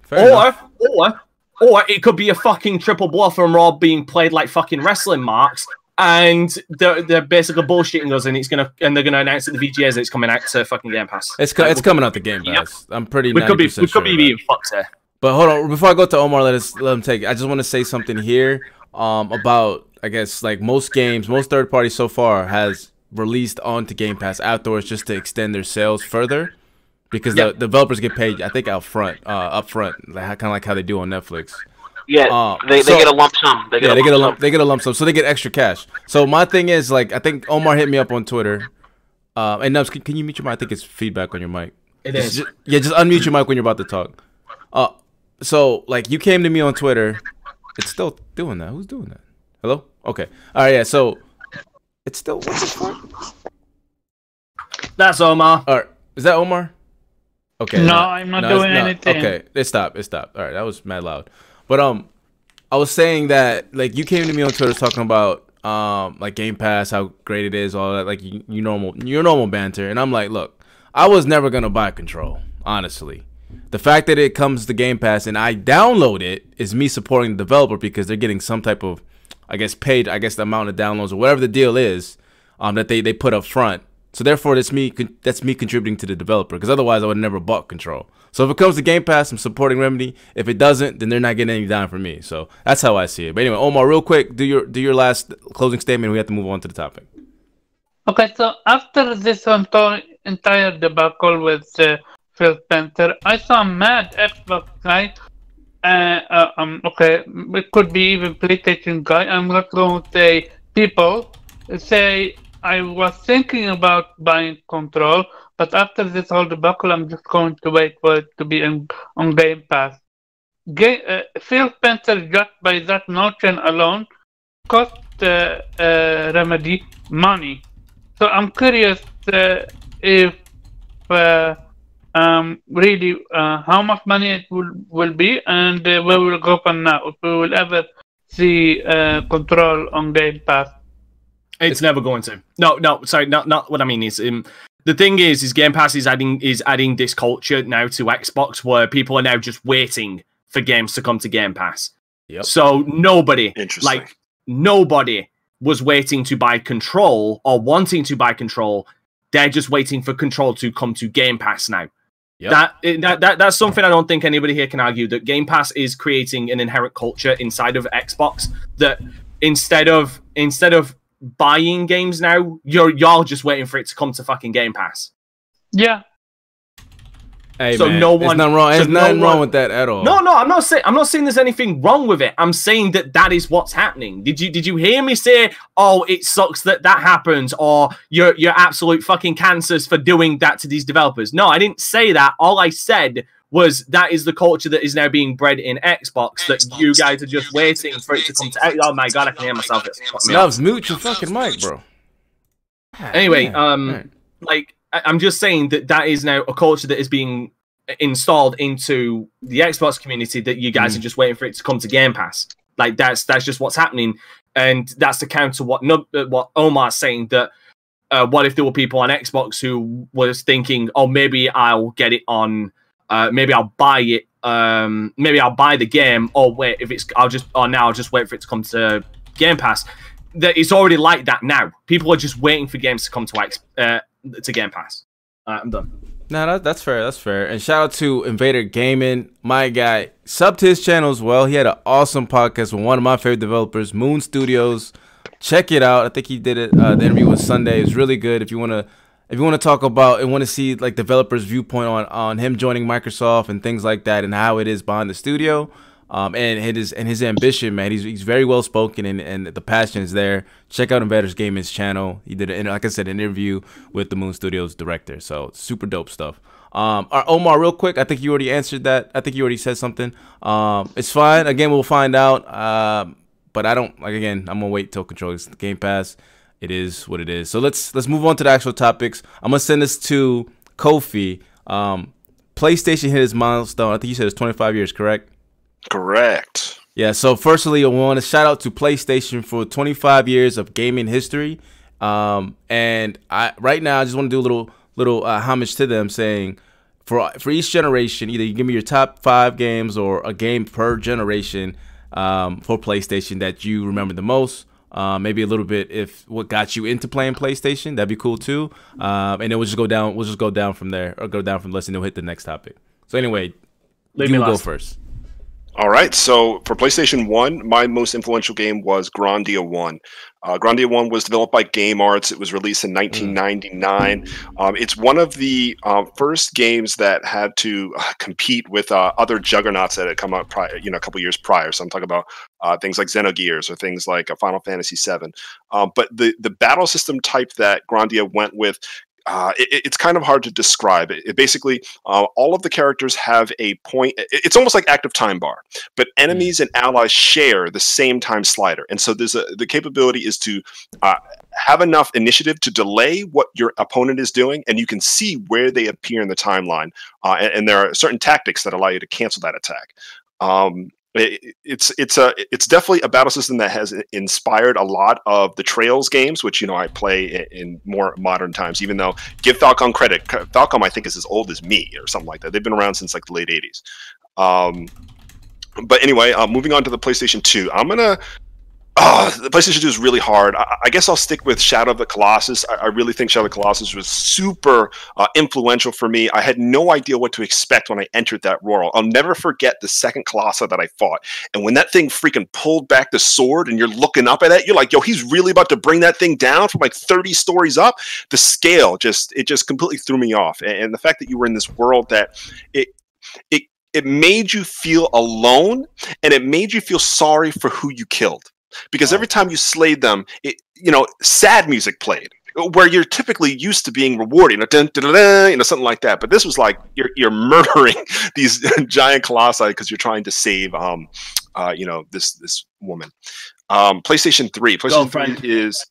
Fair enough. Or, or, or it could be a fucking triple bluff from Rob being played like fucking wrestling marks, and they're, they're basically bullshitting us, and it's gonna and they're gonna announce at the VGAs that it's coming out to fucking Game Pass. It's co- it's coming out the Game Yep. Pass. I'm pretty. we could be 90% we sure could be being fucked here. But hold on, before I go to Omar, let us let him take it. I just want to say something here um, about I guess like most games, most third parties so far has released onto Game Pass outdoors just to extend their sales further because Yep. the developers get paid. I think out front, uh, up front, like, kind of like how they do on Netflix. Yeah, Uh, they, they so- get a lump sum. They get Yeah, a they get a lump lump, they get a lump sum, so they get extra cash. So my thing is like I think Omar hit me up on Twitter. Uh, and Nubs, can, can you mute your mic? I think it's feedback on your mic. It Just- is. ju- yeah, just unmute your mic when you're about to talk. Uh, so like you came to me on Twitter. It's still doing that. Who's doing that? Hello. Okay. All right. Yeah. So it's still what the fuck? That's Omar. All right. Is that Omar? Okay. No, nah. I'm not it's doing anything. Okay. It stopped. It stopped. All right. That was mad loud. But um, I was saying that like you came to me on Twitter talking about um like Game Pass, how great it is, all that like you, you normal your normal banter, and I'm like, look, I was never gonna buy Control, honestly. The fact that it comes to Game Pass and I download it is me supporting the developer because they're getting some type of, I guess, paid, I guess, the amount of downloads or whatever the deal is, um, that they, they put up front. So therefore, that's me that's me contributing to the developer because otherwise I would never bought Control. So if it comes to Game Pass, I'm supporting Remedy. If it doesn't, then they're not getting any dime from me. So that's how I see it. But anyway, Omar, real quick, do your do your last closing statement. We have to move on to the topic. Okay, so after this entire debacle with uh, Phil Spencer, I saw mad Xbox guy. Uh, uh, um, okay, it could be even PlayStation guy. I'm not going to say people say I was thinking about buying Control, but after this whole debacle, I'm just going to wait for it to be in, on Game Pass. Uh, Phil Spencer, just by that notion alone, cost uh, uh, Remedy money. So I'm curious uh, if uh, um, really uh, how much money it will, will be and where we'll go from now. If we will ever see Control on Game Pass. It's never going to. No, no, sorry, not not what I mean is um, the thing is is Game Pass is adding is adding this culture now to Xbox where people are now just waiting for games to come to Game Pass. Yep. So nobody Interesting. like nobody was waiting to buy Control or wanting to buy Control. They're just waiting for Control to come to Game Pass now. Yep. That, that that that's something I don't think anybody here can argue that Game Pass is creating an inherent culture inside of Xbox that instead of instead of buying games now, you're y'all just waiting for it to come to fucking Game Pass. Yeah, Hey, So man, no there's one- nothing wrong. so There's no nothing wrong with that at all. No, no, I'm not saying I'm not saying there's anything wrong with it. I'm saying that that is what's happening. Did you did you hear me say, "Oh, it sucks that that happens," or "You're you're absolute fucking cancers for doing that to these developers"? No, I didn't say that. All I said was that is the culture that is now being bred in Xbox. That you guys are just waiting for it to come to. Oh my god, I can hear myself. It's fucked me mute your fucking mic, bro. Anyway, Yeah. um, Alright. like I- I'm just saying that that is now a culture that is being installed into the Xbox community that you guys Mm. are just waiting for it to come to Game Pass. Like that's that's just what's happening, and that's the counter what Nub- uh, what Omar's saying that. Uh, what if there were people on Xbox who was thinking, oh, maybe I'll get it on, uh, maybe I'll buy it, um, maybe I'll buy the game, or wait, if it's, I'll just, or now I'll just wait for it to come to Game Pass. That it's already like that now. People are just waiting for games to come to uh, to Game Pass. Alright, I'm done. No, that, that's fair. That's fair. And shout out to Invader Gaming, my guy. Subbed to his channel as well. He had an awesome podcast with one of my favorite developers, Moon Studios. Check it out. I think he did it. Uh, the interview was Sunday. It was really good. If you wanna, if you wanna talk about and want to see like developers' viewpoint on on him joining Microsoft and things like that, and how it is behind the studio, um, and his and his ambition, man. He's he's very well spoken and, and the passion is there. Check out Invaders Gaming's channel. He did, an, like I said, an interview with the Moon Studios director. So super dope stuff. Um, Omar, real quick. I think you already answered that. I think you already said something. Um, it's fine. Again, we'll find out. Um, but I don't like. Again, I'm gonna wait till control gets Game Pass. It is what it is. So let's let's move on to the actual topics. I'm gonna send this to Kofi. Um, PlayStation hit its milestone. I think you said it's 25 years, correct? Correct. Yeah, so firstly, I want to shout out to PlayStation for 25 years of gaming history. Um, and I right now I just want to do a little little uh, homage to them, saying for for each generation, either you give me your top five games or a game per generation um, for PlayStation that you remember the most. Uh, maybe a little bit if what got you into playing PlayStation, that'd be cool too. Um, and then we'll just go down. We'll just go down from there, or go down from the list, and then we'll hit the next topic. So anyway, Leave you me go last. first. All right. So for PlayStation 1, my most influential game was Grandia 1. Uh, Grandia 1 was developed by Game Arts. It was released in 1999. Um, it's one of the uh, first games that had to uh, compete with uh, other juggernauts that had come out prior, you know, a couple years prior. So I'm talking about uh, things like Xenogears or things like uh, Final Fantasy VII. Um, but the, the battle system type that Grandia went with uh, it, it's kind of hard to describe. It, it basically, uh, all of the characters have a point. it- It's almost like active time bar, but enemies and allies share the same time slider, and so there's a the capability is to uh, have enough initiative to delay what your opponent is doing, and you can see where they appear in the timeline. Uh, and, and there are certain tactics that allow you to cancel that attack. Um, it- it's it's a it's definitely a battle system that has inspired a lot of the Trails games, which you know I play i- in more modern times. Even though give Falcom credit, Falcom I think is as old as me or something like that. They've been around since like the late '80s. Um, but anyway, uh, moving on to the PlayStation 2, I'm gonna. Oh, the PlayStation 2 is really hard. I, I guess I'll stick with Shadow of the Colossus. I, I really think Shadow of the Colossus was super uh, influential for me. I had no idea what to expect when I entered that world. I'll never forget the second Colossus that I fought. And when that thing freaking pulled back the sword and you're looking up at it, you're like, yo, he's really about to bring that thing down from like 30 stories up. The scale just, it just completely threw me off. And, and the fact that you were in this world that it, it, it made you feel alone and it made you feel sorry for who you killed because every time you slayed them it you know sad music played where you're typically used to being rewarded, you know, dun, dun, dun, dun, you know, something like that. But this was like you're you're [laughs] murdering these [laughs] giant colossi because you're trying to save, um, uh, you know, this this woman. Um, PlayStation Three, PlayStation Girlfriend. Three is,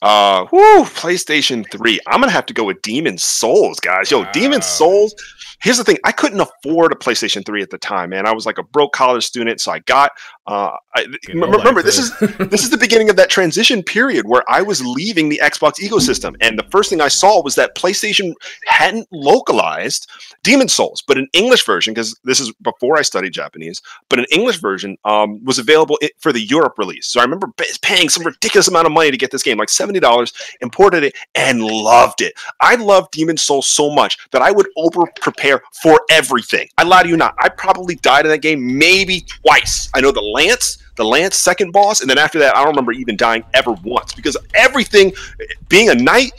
uh, whoo, PlayStation Three. I'm gonna have to go with Demon Souls, guys. Yo, Demon Souls. Here's the thing: I couldn't afford a PlayStation Three at the time, man. I was like a broke college student, so I got. Uh, I, remember, this is [laughs] this is the beginning of that transition period where I was leaving the Xbox ecosystem, and the first thing I saw was that PlayStation hadn't localized Demon Souls, but an English version, because this is before I studied Japanese, but an English version um, was available for the Europe release. So I remember pa- paying some ridiculous amount of money to get this game, like seventy dollars, imported it, and loved it. I loved Demon Souls so much that I would over prepare for everything. I lie to you not. I probably died in that game maybe twice. I know the Lance, the Lance second boss, and then after that, I don't remember even dying ever once because everything, being a knight,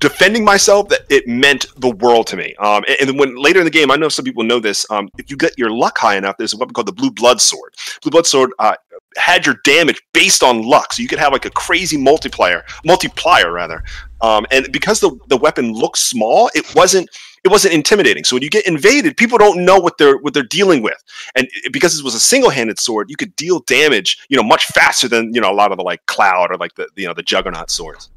defending myself, that it meant the world to me. Um, and, and when later in the game, I know some people know this. Um, if you get your luck high enough, there's a weapon called the Blue Blood Sword. Blue Blood Sword uh, had your damage based on luck, so you could have like a crazy multiplier, multiplier rather. Um, and because the the weapon looks small, it wasn't it wasn't intimidating. So when you get invaded, people don't know what they're what they're dealing with, and because it was a single handed sword, you could deal damage, you know, much faster than you know a lot of the like cloud or like the you know the juggernaut swords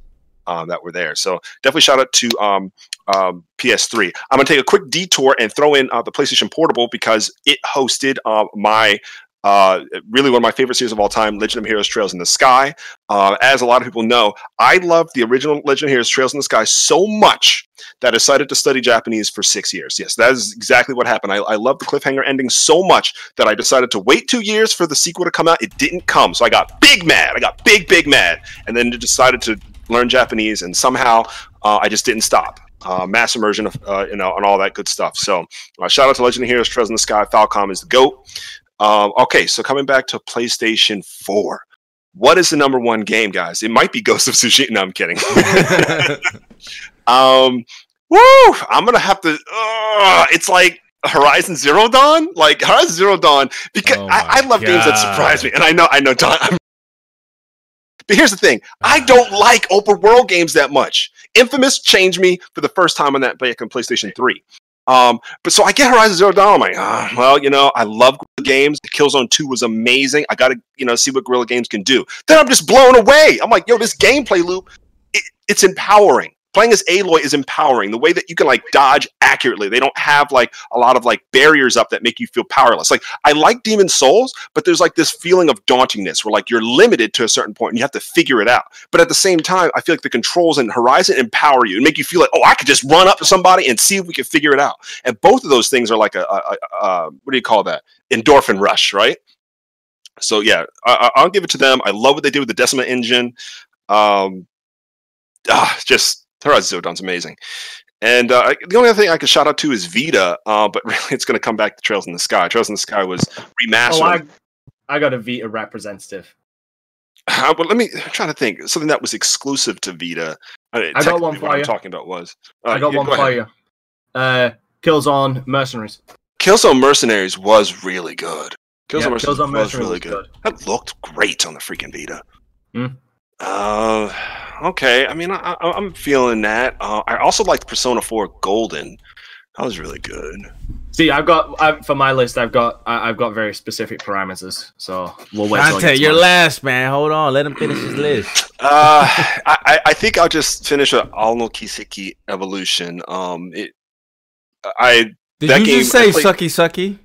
um, that were there. So definitely shout out to um, um, PS3. I'm gonna take a quick detour and throw in uh, the PlayStation Portable because it hosted uh, my. Uh, really one of my favorite series of all time, Legend of Heroes Trails in the Sky. Uh, as a lot of people know, I loved the original Legend of Heroes Trails in the Sky so much that I decided to study Japanese for six years. Yes, that is exactly what happened. I, I love the cliffhanger ending so much that I decided to wait two years for the sequel to come out. It didn't come, so I got big mad. I got big, big mad, and then decided to learn Japanese, and somehow uh, I just didn't stop. uh, mass immersion, uh, you know, and all that good stuff. So, uh, shout out to Legend of Heroes, Trails in the Sky. Falcom is the goat. Um, okay, so coming back to PlayStation Four, what is the number one game, guys? It might be Ghost of Tsushima. No, I'm kidding. [laughs] um, woo! I'm gonna have to. Uh, it's like Horizon Zero Dawn, like Horizon Zero Dawn, because Oh I, I love games that surprise me, and I know, I know, Don. I'm, but here's the thing: I don't [sighs] like open world games that much. Infamous changed me for the first time on that back on PlayStation Three. Um, but so I get Horizon Zero Dawn. I'm like, ah, well, you know, I love Guerrilla Games. Killzone Two was amazing. I got to, you know, see what Guerrilla Games can do. Then I'm just blown away. I'm like, yo, this gameplay loop, it, it's empowering. Playing as Aloy is empowering. The way that you can like dodge accurately. They don't have like a lot of like barriers up that make you feel powerless. Like I like Demon Souls, but there's like this feeling of dauntingness where like you're limited to a certain point and you have to figure it out. But at the same time, I feel like the controls in Horizon empower you and make you feel like, oh, I could just run up to somebody and see if we can figure it out. And both of those things are like a, a, a, a what do you call that? Endorphin rush, right? So yeah, I, I- I'll give it to them. I love what they did with the Decima engine. Um, ah, just Horizon Zero Dawn's amazing. And uh, the only other thing I could shout out to is Vita, uh, but [laughs] really it's going to come back to Trails in the Sky. Trails in the Sky was remastered. Oh, I, I got a Vita representative. Uh, well, let me I'm trying to think something that was exclusive to Vita. Uh, got technically one what for I'm you. talking about was. Uh, I got yeah, one go for you. Uh, Killzone Mercenaries. Killzone Mercenaries was really good. Killzone Yeah, Mercenaries Killzone was really good. good. That looked great on the freaking Vita. Hmm. Uh, okay. I mean, I, I, I'm feeling that. Uh, I also liked Persona 4 Golden. That was really good. See, I've got I, for my list. I've got I, I've got very specific parameters. So we'll wait. till I Dante, you're last, man. Hold on. Let him finish his list. Uh, I, I- I think I'll just finish with Ao no Kiseki Evolution. Um, it, I Did That you game, just say played- sucky sucky?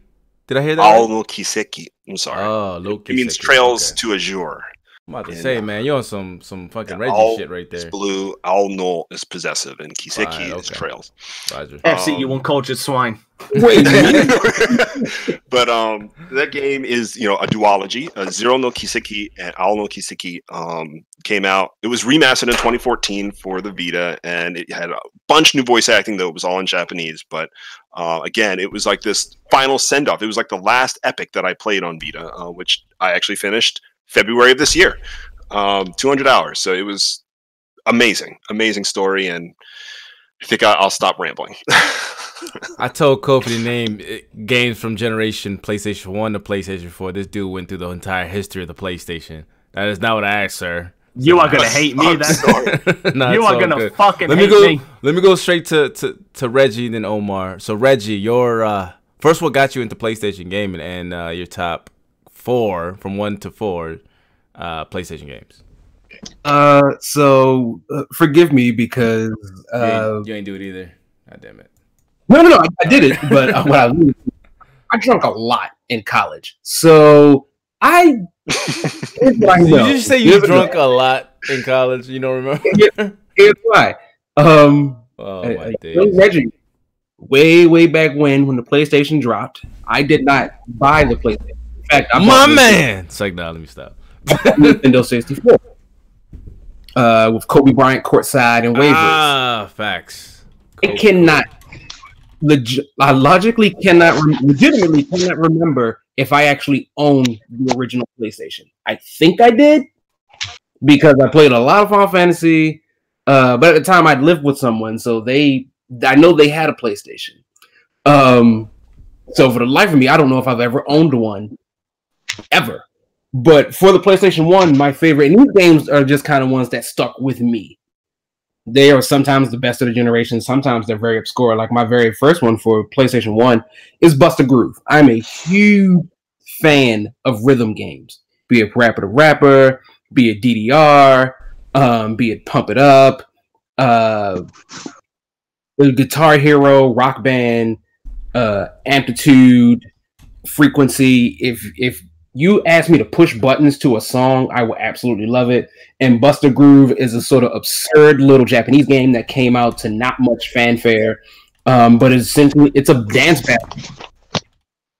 Did I hear that? right? Ao no Kiseki. I'm sorry. Oh, low it means Kiseki, Trails okay. to Azure. I'm about to in, say, uh, man, you're on some some fucking yeah, Reggie all shit right It's there. blue. Alno is possessive, and Kiseki Right, is okay. Trails. Roger. FC, you Um, uncultured swine. Wait, [laughs] [laughs] but um, that game is you know a duology. Uh, Zero no Kiseki and Ao no Kiseki um, came out. It was remastered in 2014 for the Vita, and it had a bunch new voice acting. Though it was all in Japanese, but uh, again, it was like this final send off. It was like the last epic that I played on Vita, uh, which I actually finished February of this year. Um, 200 hours, so it was amazing, amazing story, and I think I, I'll stop rambling. [laughs] I told Kofi to name uh, games from generation PlayStation 1 to PlayStation 4. This dude went through the entire history of the PlayStation. That is not what I asked, sir. You are gonna hate me I'm then. sorry. [laughs] Nah, You are all gonna good. fucking let me hate go. me. Let me go straight to, to, to Reggie, then Omar. So Reggie, your uh, first, what got you into PlayStation gaming, and uh, your top four from one to four uh, PlayStation games. uh, so uh, forgive me because You uh, ain't, you ain't do it either. God damn it. no, no, no, I, I did it, but uh, what I I drank a lot in college, so I. I [laughs] Did know. you just say you Here's drunk a lot in college? You don't remember? Here's why. Um, Oh my I- days. Way, way back when, when the PlayStation dropped, I did not buy the PlayStation. Fact, I My man. It's like, nah, let me stop. Nintendo 64 uh, with Kobe Bryant courtside and waivers. Ah, facts. I cannot, leg- I logically cannot, rem- legitimately cannot remember if I actually owned the original PlayStation. I think I did because I played a lot of Final Fantasy, uh, but at the time I'd lived with someone, so they, I know they had a PlayStation. Um, so for the life of me, I don't know if I've ever owned one, ever. But for the PlayStation One, my favorite, and these games are just kind of ones that stuck with me they are sometimes the best of the generation. Sometimes they're very obscure. Like my very first one for PlayStation One is Bust a Groove. I'm a huge fan of rhythm games, be it PaRappa the Rapper, be it DDR, um, be it Pump It Up, uh, Guitar Hero, Rock Band, uh, Amplitude, Frequency. If if you ask me to push buttons to a song, I will absolutely love it. And Bust a Groove is a sort of absurd little Japanese game that came out to not much fanfare, um, but it's essentially it's a dance battle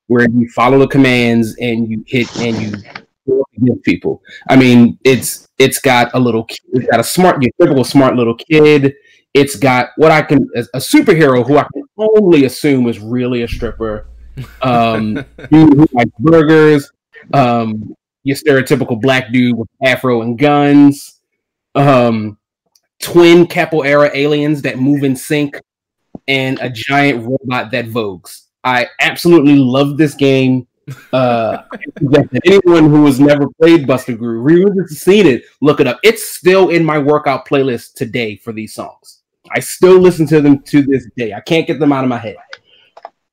where you follow the commands and you hit and you against people. I mean, it's it's got a little, it's got a smart, your typical smart little kid. It's got what I can a a superhero who I can only assume is really a stripper. Um, [laughs] dude who likes burgers. Um, your stereotypical black dude with afro and guns. Um, twin capoeira aliens that move in sync, and a giant robot that vogues. I absolutely love this game. Uh, [laughs] anyone who has never played Bust a Groove, just seen it, look it up. It's still in my workout playlist today for these songs. I still listen to them to this day. I can't get them out of my head.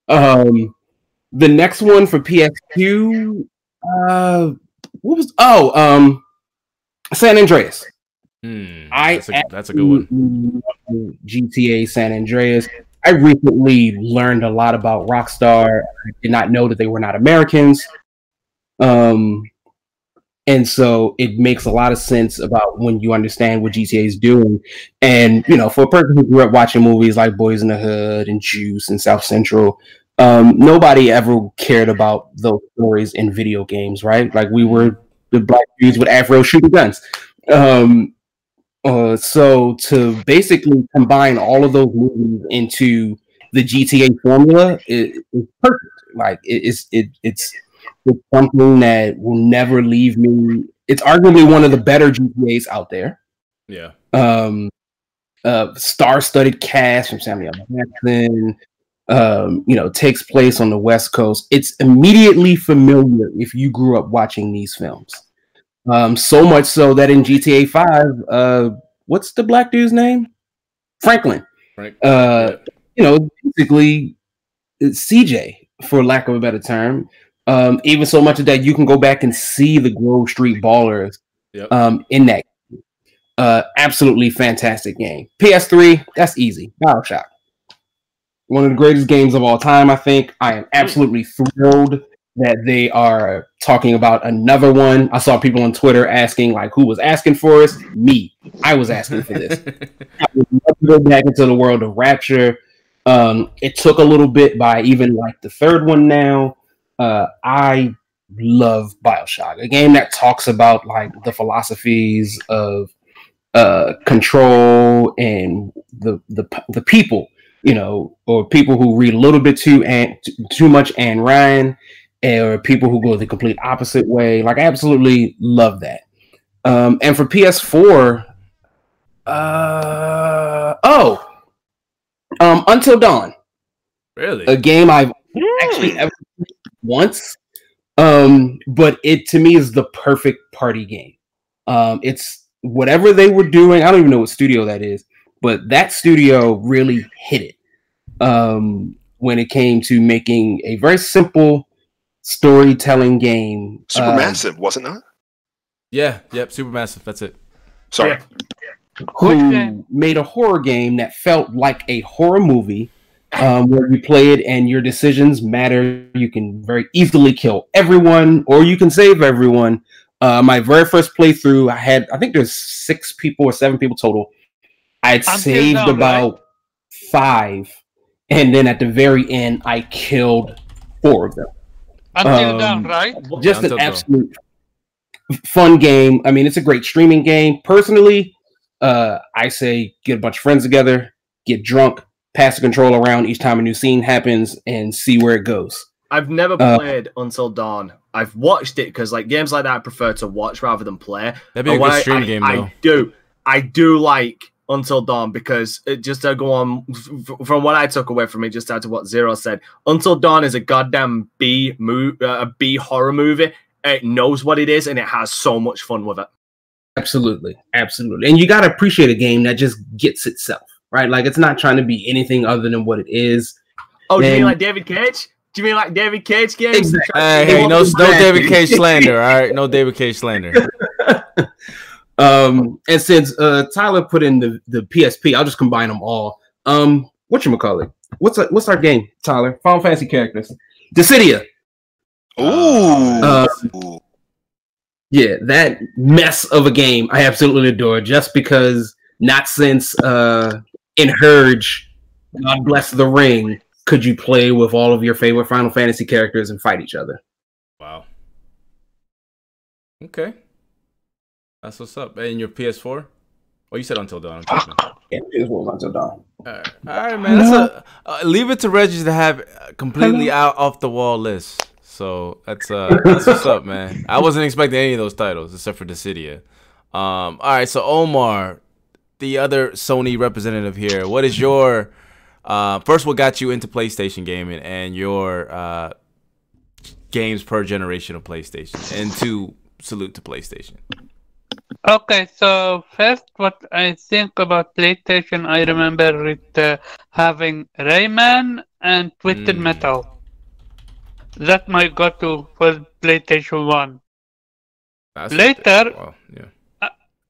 Um, the next one for PS2, uh, what was? Oh, um, San Andreas. Hmm, I that's, a, that's a good one. GTA San Andreas. I recently learned a lot about Rockstar. I did not know that they were not Americans. Um, and so it makes a lot of sense about when you understand what GTA is doing. And you know, for a person who grew up watching movies like Boyz n the Hood and Juice and South Central, um, nobody ever cared about those stories in video games, right? Like we were the black dudes with afro shooting guns. Um, uh, so to basically combine all of those movies into the GTA formula is, is perfect. Like it, it's it, it's it's something that will never leave me. It's arguably one of the better GTA's out there. Yeah. Um, uh, star-studded cast from Samuel Jackson. Um, you know, takes place on the West Coast. It's immediately familiar if you grew up watching these films. Um, so much so that in GTA Five, uh, what's the black dude's name? Franklin. Right. Uh, you know, basically CJ, for lack of a better term. Um, even so much that you can go back and see the Grove Street Ballers Yep. um, in that. Uh, absolutely fantastic game. PS3, that's easy. Bioshock. One of the greatest games of all time, I think. I am absolutely thrilled that they are talking about another one. I saw people on Twitter asking, like, who was asking for us? Me. I was asking for this. [laughs] I would love to go back into the world of Rapture. Um, it took a little bit by even like the third one now. Uh, I love Bioshock, a game that talks about like the philosophies of uh, control and the the the people, you know, or people who read a little bit too and too much Ayn Rand, or people who go the complete opposite way. Like, I absolutely love that. Um, and for PS4, uh, oh, um, Until Dawn, Really? a game I've actually ever once. Um, but it to me is the perfect party game. Um, it's whatever they were doing. I don't even know what studio that is, but that studio really hit it. Um, when it came to making a very simple storytelling game. um, Supermassive, wasn't it? yeah. Yep. Supermassive. That's it. Sorry. Yeah. Which who made a horror game that felt like a horror movie um, where you play it and your decisions matter. You can very easily kill everyone or you can save everyone. Uh, my very first playthrough, I had, I think there's six people or seven people total. I had Until saved Dawn, right? about five. And then at the very end, I killed four of them Until Um, Dawn, right? just Until an Dawn. absolute fun game. I mean, it's a great streaming game. Personally, uh, I say get a bunch of friends together, get drunk, pass the control around each time a new scene happens, and see where it goes. I've never Uh, played Until Dawn. I've watched it because like games like that I prefer to watch rather than play. That'd be a And when good I- stream I, game I though. do. I do like Until Dawn because it just to go on from what I took away from it, just out to what Zero said. Until Dawn is a goddamn B mo- uh, a B horror movie. It knows what it is and it has so much fun with it. Absolutely, absolutely. And you got to appreciate a game that just gets itself right. Like it's not trying to be anything other than what it is. Oh, do you mean like David Cage? Do you mean like David Cage games? Exactly. Hey, hey, no, no David Cage slander. All right, no David Cage slander. [laughs] Um, and since uh, Tyler put in the, the PSP, I'll just combine them all. Um, what you call it? What's our, what's our game, Tyler? Final Fantasy characters. Dissidia. Ooh. Uh, Yeah, that mess of a game I absolutely adore. Just because not since uh Ehrgeiz, God bless the ring, could you play with all of your favorite Final Fantasy characters and fight each other. Wow. Okay. That's what's up. And your PS4? Oh, you said until dawn. I'm. Yeah, it was until dawn. All right, all right, man. That's a, uh, leave it to Reggie to have completely out off the wall list. So that's uh that's what's up, man. I wasn't expecting any of those titles except for Dissidia. Um, all right, so Omar, the other Sony representative here, what is your uh, first? What got you into PlayStation gaming and your uh, games per generation of PlayStation? And two, salute to PlayStation. Okay, so first, what I think about PlayStation, I remember it uh, having Rayman and Twisted Mm. Metal. That my go-to for PlayStation One. That's Later- yeah.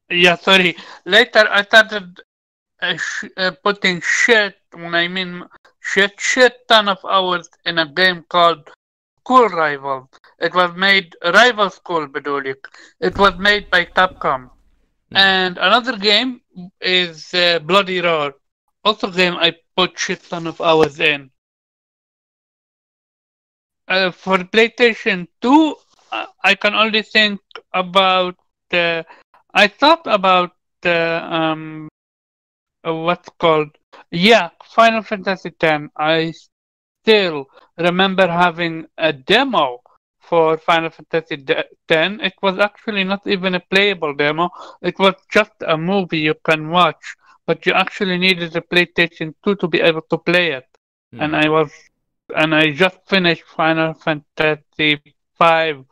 Yeah, sorry. Later, I started uh, sh- uh, putting shit, when I mean shit, shit ton of hours in a game called School Rivals. It was made, Rival School Bedolik. It was made by Capcom. And another game is uh, Bloody Roar. Also game I put shit ton of hours in. Uh, for PlayStation 2, uh, I can only think about uh, I thought about uh, um, uh, what's called yeah Final Fantasy X. I still remember having a demo for Final Fantasy X. It was actually not even a playable demo. It was just a movie you can watch, but you actually needed a PlayStation 2 to be able to play it. And hmm. I was, and I just finished Final Fantasy five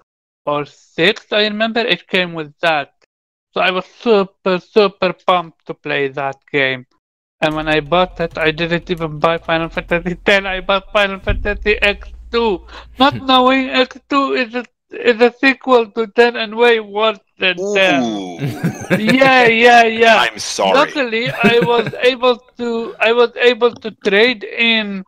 or six. I remember it came with that. So I was super, super pumped to play that game. And when I bought that, I didn't even buy Final Fantasy X. I bought Final Fantasy X2, not knowing X2 is a is a sequel to 10 and way worse than 10. [laughs] Yeah, yeah, yeah. I'm sorry. Luckily, I was [laughs] able to I was able to trade in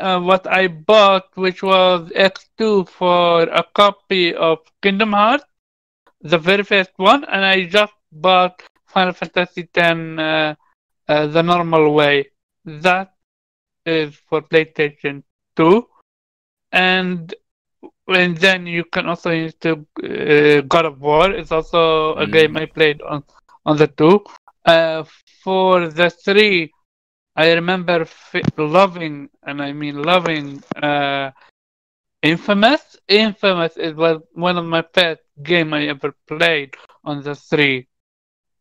uh, what I bought, which was X2 for a copy of Kingdom Hearts, the very first one, and I just bought Final Fantasy X uh, uh, the normal way. That is for PlayStation 2, and and then you can also use to uh, God of War. It's also a Mm. game I played on on the two. Uh, for the three, I remember fi- loving, and I mean loving, uh, Infamous. Infamous is was one of my first game I ever played on the three,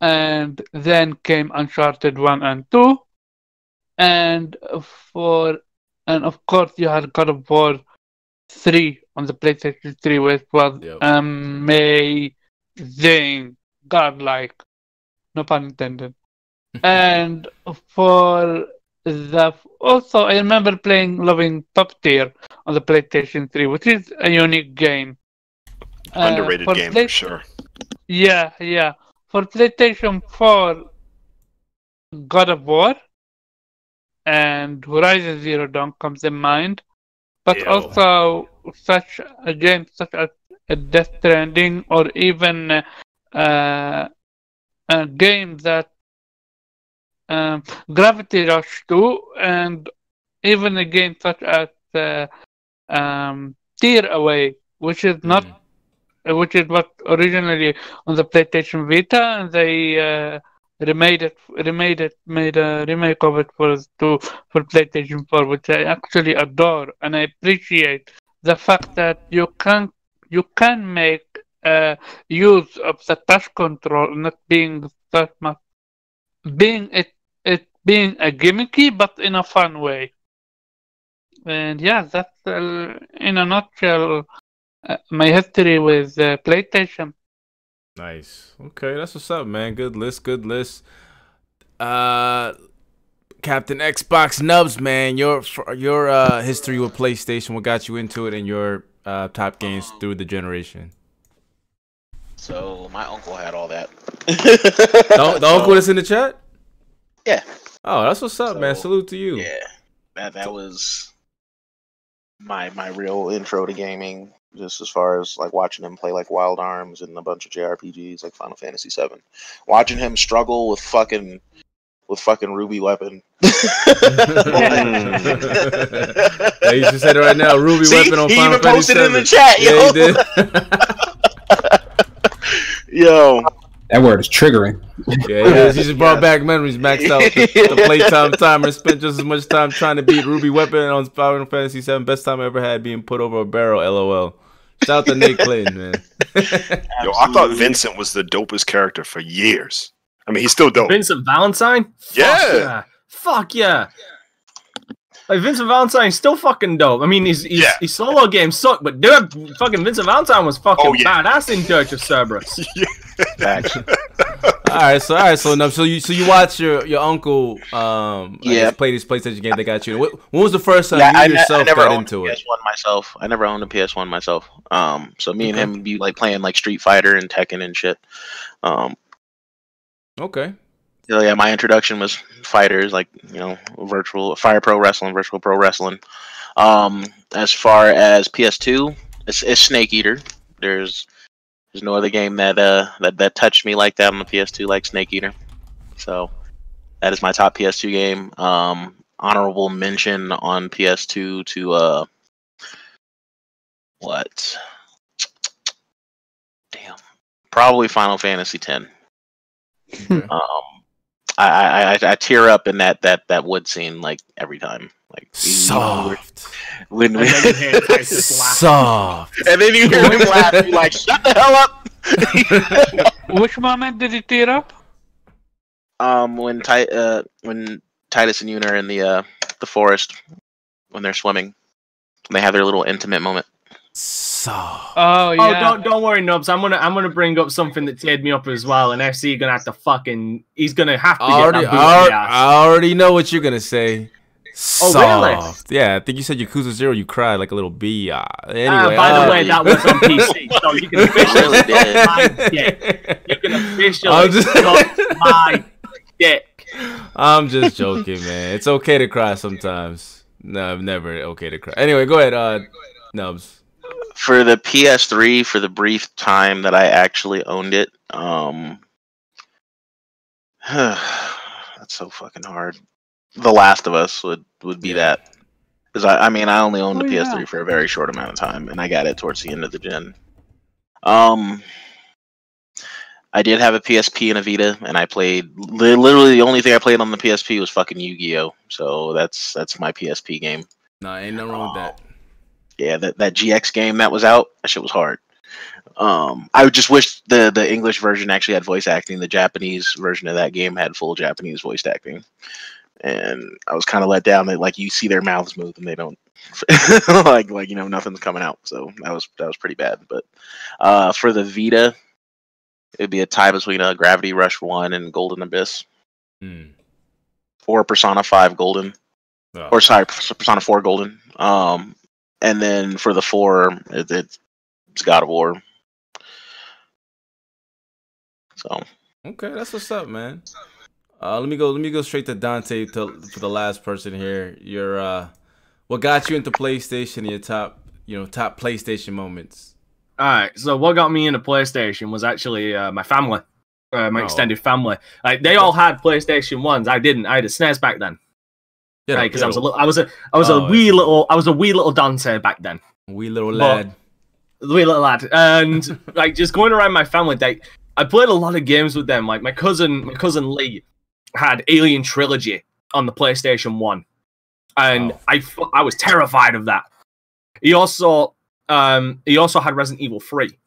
and then came Uncharted one and two, and for and of course you had God of War three on the PlayStation three, which was Yep. amazing, godlike, no pun intended. [laughs] and for the also I remember playing loving Puppeteer on the PlayStation 3, which is a unique game. Uh, Underrated for game Play- for sure. Yeah, yeah. For PlayStation 4, God of War and Horizon Zero Dawn comes in mind, but Ew. also such a game such as a Death Stranding or even uh, a game that um, Gravity Rush 2 and even a game such as uh, um, Tearaway, which is not Mm. Uh, which is what originally on the PlayStation Vita, and they uh, remade it, remade it, made a remake of it for to for PlayStation 4, which I actually adore, and I appreciate the fact that you can you can make uh, use of the touch control, not being that much, being it it being a gimmicky, but in a fun way. And yeah, that's uh, in a nutshell uh, my history with uh, PlayStation. Nice. Okay, that's what's up, man. Good list. Good list. Uh, Captain Xbox Nubs, man. Your your uh history with PlayStation, what got you into it, and your uh top games through the generation. So my uncle had all that. The, the [laughs] uncle that's in the chat. Yeah. Oh, that's what's up, man. Salute to you. Yeah, that that was my my real intro to gaming. Just as far as like watching him play like Wild Arms and a bunch of JRPGs like Final Fantasy VII, watching him struggle with fucking with fucking Ruby Weapon. [laughs] Yeah, you should say it right now. Ruby See, Weapon on he Final even Fantasy posted it in the chat, Yeah, yo. he did. [laughs] Yo, That word is triggering. Yeah, yeah. He just brought back memories, maxed out the, the [laughs] playtime timer, spent just as much time trying to beat Ruby Weapon on Final Fantasy VII. Best time I ever had being put over a barrel. LOL. Shout out to Nate Clayton, man. [laughs] Yo, I thought Vincent was the dopest character for years. I mean, he's still dope. Vincent Valentine? Fuck Yeah. Fuck yeah. Like Vincent Valentine's still fucking dope. I mean, his his, Yeah. his solo game sucked, but dude, fucking Vincent Valentine was fucking Oh, yeah. badass in Dirge of Cerberus. [laughs] Facts. [laughs] all right, so all right, so enough. So you so you watch your your uncle um Yeah. play this PlayStation game they got you. What, when was the first time Yeah, you I, yourself I never got owned into a it? PS1 myself. I never owned a PS1 myself. Um, so me and Okay. him would be like playing like Street Fighter and Tekken and shit. Um, Okay. so yeah, my introduction was fighters, like you know, virtual Fire Pro Wrestling, virtual pro wrestling. Um, as far as PS2, it's, it's Snake Eater. There's there's no other game that uh that, that touched me like that on the PS2 like Snake Eater. So that is my top PS2 game. Um, honorable mention on PS2 to uh what? Damn, probably Final Fantasy X. Okay. Um, I, I, I, I tear up in that that that wood scene like every time. Like Soft. when, And when, then you hear Tidus. [laughs] Soft. and then you hear him [laughs] laugh. You're like, shut the hell up. [laughs] Which moment did it tear up? um, when Ti- uh, when Tidus and Yuna are in the uh the forest when they're swimming, they have their little intimate moment. Soft. Oh yeah. Oh, yeah. don't don't worry, Nubs. I'm gonna I'm gonna bring up something that teared me up as well, and FC gonna have to fucking he's gonna have to I get already, that boot I in the ass. I already know what you're gonna say. Oh, really? Yeah, I think you said Yakuza Zero. You cried like a little bee. Uh, anyway, Ah, by uh, the way, that was on PC, [laughs] so you can officially Really did. suck my dick. You can officially I'm just- suck [laughs] my dick. I'm just joking, man. It's okay to cry sometimes. No, I'm never okay to cry. Anyway, go ahead, uh, Nubs. For the PS3, for the brief time that I actually owned it, um, [sighs] that's so fucking hard. The Last of Us would would be Yeah. that. Because I, I mean, I only owned the Oh, PS3 yeah. for a very short amount of time, and I got it towards the end of the gen. Um, I did have a PSP and a Vita, and I played li- literally the only thing I played on the PSP was fucking Yu-Gi-Oh. So that's that's my PSP game. Nah, ain't no wrong with that. Yeah, that, that GX game that was out, that shit was hard. Um, I would just wish the the English version actually had voice acting. The Japanese version of that game had full Japanese voice acting, and I was kind of let down that like you see their mouths move and they don't [laughs] like like you know nothing's coming out. So that was that was pretty bad. But uh, for the Vita, it'd be a tie between uh, Gravity Rush One and Golden Abyss, Hmm. or Persona Five Golden Oh. or sorry, Persona Four Golden. Um, and then for the four, it, it's it's God of War. So Okay, that's what's up, man. Uh, let me go. Let me go straight to Dante to, for the last person here. Your uh, what got you into PlayStation? Your top, you know, top PlayStation moments. All right. So what got me into PlayStation was actually uh, my family, uh, my Oh. extended family. Like they all had PlayStation ones. I didn't. I had a SNES back then. Yeah, because I was a little, I was a, I was Oh, a wee see. little, I was a wee little Dante back then. wee little lad. the wee little lad, and [laughs] like just going around my family, like I played a lot of games with them. Like my cousin, my cousin Lee had Alien Trilogy on the PlayStation One, and Wow. I I was terrified of that. He also um he also had Resident Evil Three,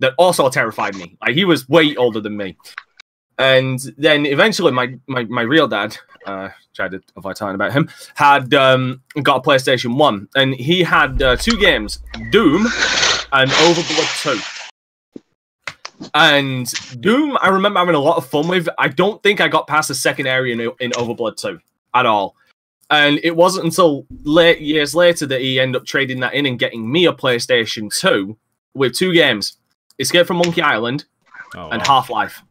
that also terrified me. Like he was way older than me, and then eventually my my, my real dad. Uh, tried to avoid talking about him. Had um, got a PlayStation One, and he had uh, two games: Doom and Overblood 2. And Doom, I remember having a lot of fun with. I don't think I got past the second area in, in Overblood 2 at all. And it wasn't until late years later that he ended up trading that in and getting me a PlayStation 2 with two games Escape from Monkey Island Oh, and wow. Half Life.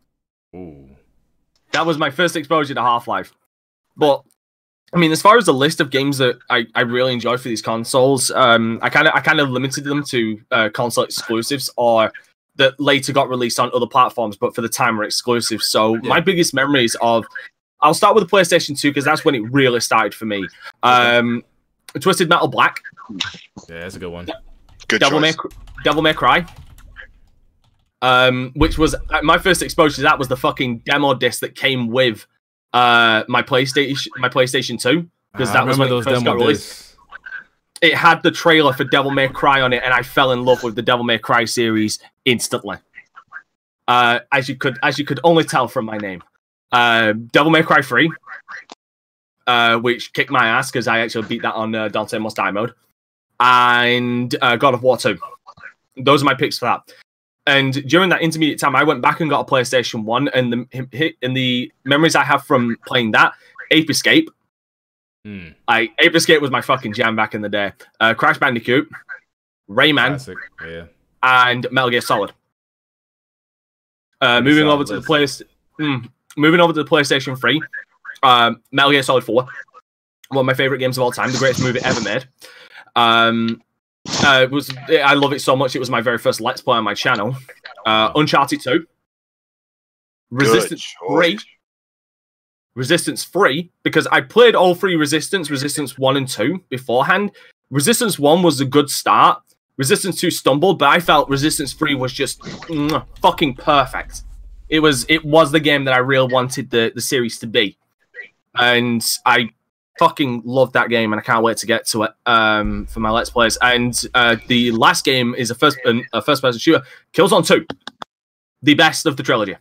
That was my first exposure to Half Life. But I mean, as far as the list of games that I, I really enjoy for these consoles, um, I kind of I kind of limited them to uh, console exclusives or that later got released on other platforms, but for the time were exclusive. So my biggest memories of I'll start with the PlayStation 2 because that's when it really started for me. Um, Twisted Metal Black, Yeah, that's a good one. Good Devil May. Devil May Cry, um, which was uh, my first exposure to that was the fucking demo disc that came with uh, my PlayStation, my PlayStation Two, because I that was when remember it first got released. discs. It had the trailer for Devil May Cry on it, and I fell in love with the Devil May Cry series instantly. Uh, as you could, as you could only tell from my name, uh, Devil May Cry Three, uh, which kicked my ass because I actually beat that on uh, Dante Must Die mode, and uh, God of War Two. Those are my picks for that. And during that intermediate time, I went back and got a PlayStation One, and the and the memories I have from playing that, Ape Escape. Hmm, I Ape Escape was my fucking jam back in the day. Uh, Crash Bandicoot, Rayman, classic. Yeah. and Metal Gear Solid. Uh, moving solid over to the place, mm, moving over to the PlayStation Three, um, Metal Gear Solid Four, one of my favorite games of all time, the greatest movie ever made. Um, uh, it was I love it so much. It was my very first Let's Play on my channel. Uh, Uncharted Two, Resistance Good Three, choice. Resistance Three, because I played all three Resistance, Resistance One and Two beforehand. Resistance One was a good start. Resistance Two stumbled, but I felt Resistance Three was just fucking perfect. It was it was the game that I really wanted the the series to be, and I fucking loved that game, and I can't wait to get to it um, for my Let's Plays. And uh, the last game is a first a first person shooter, Killzone Two, the best of the trilogy.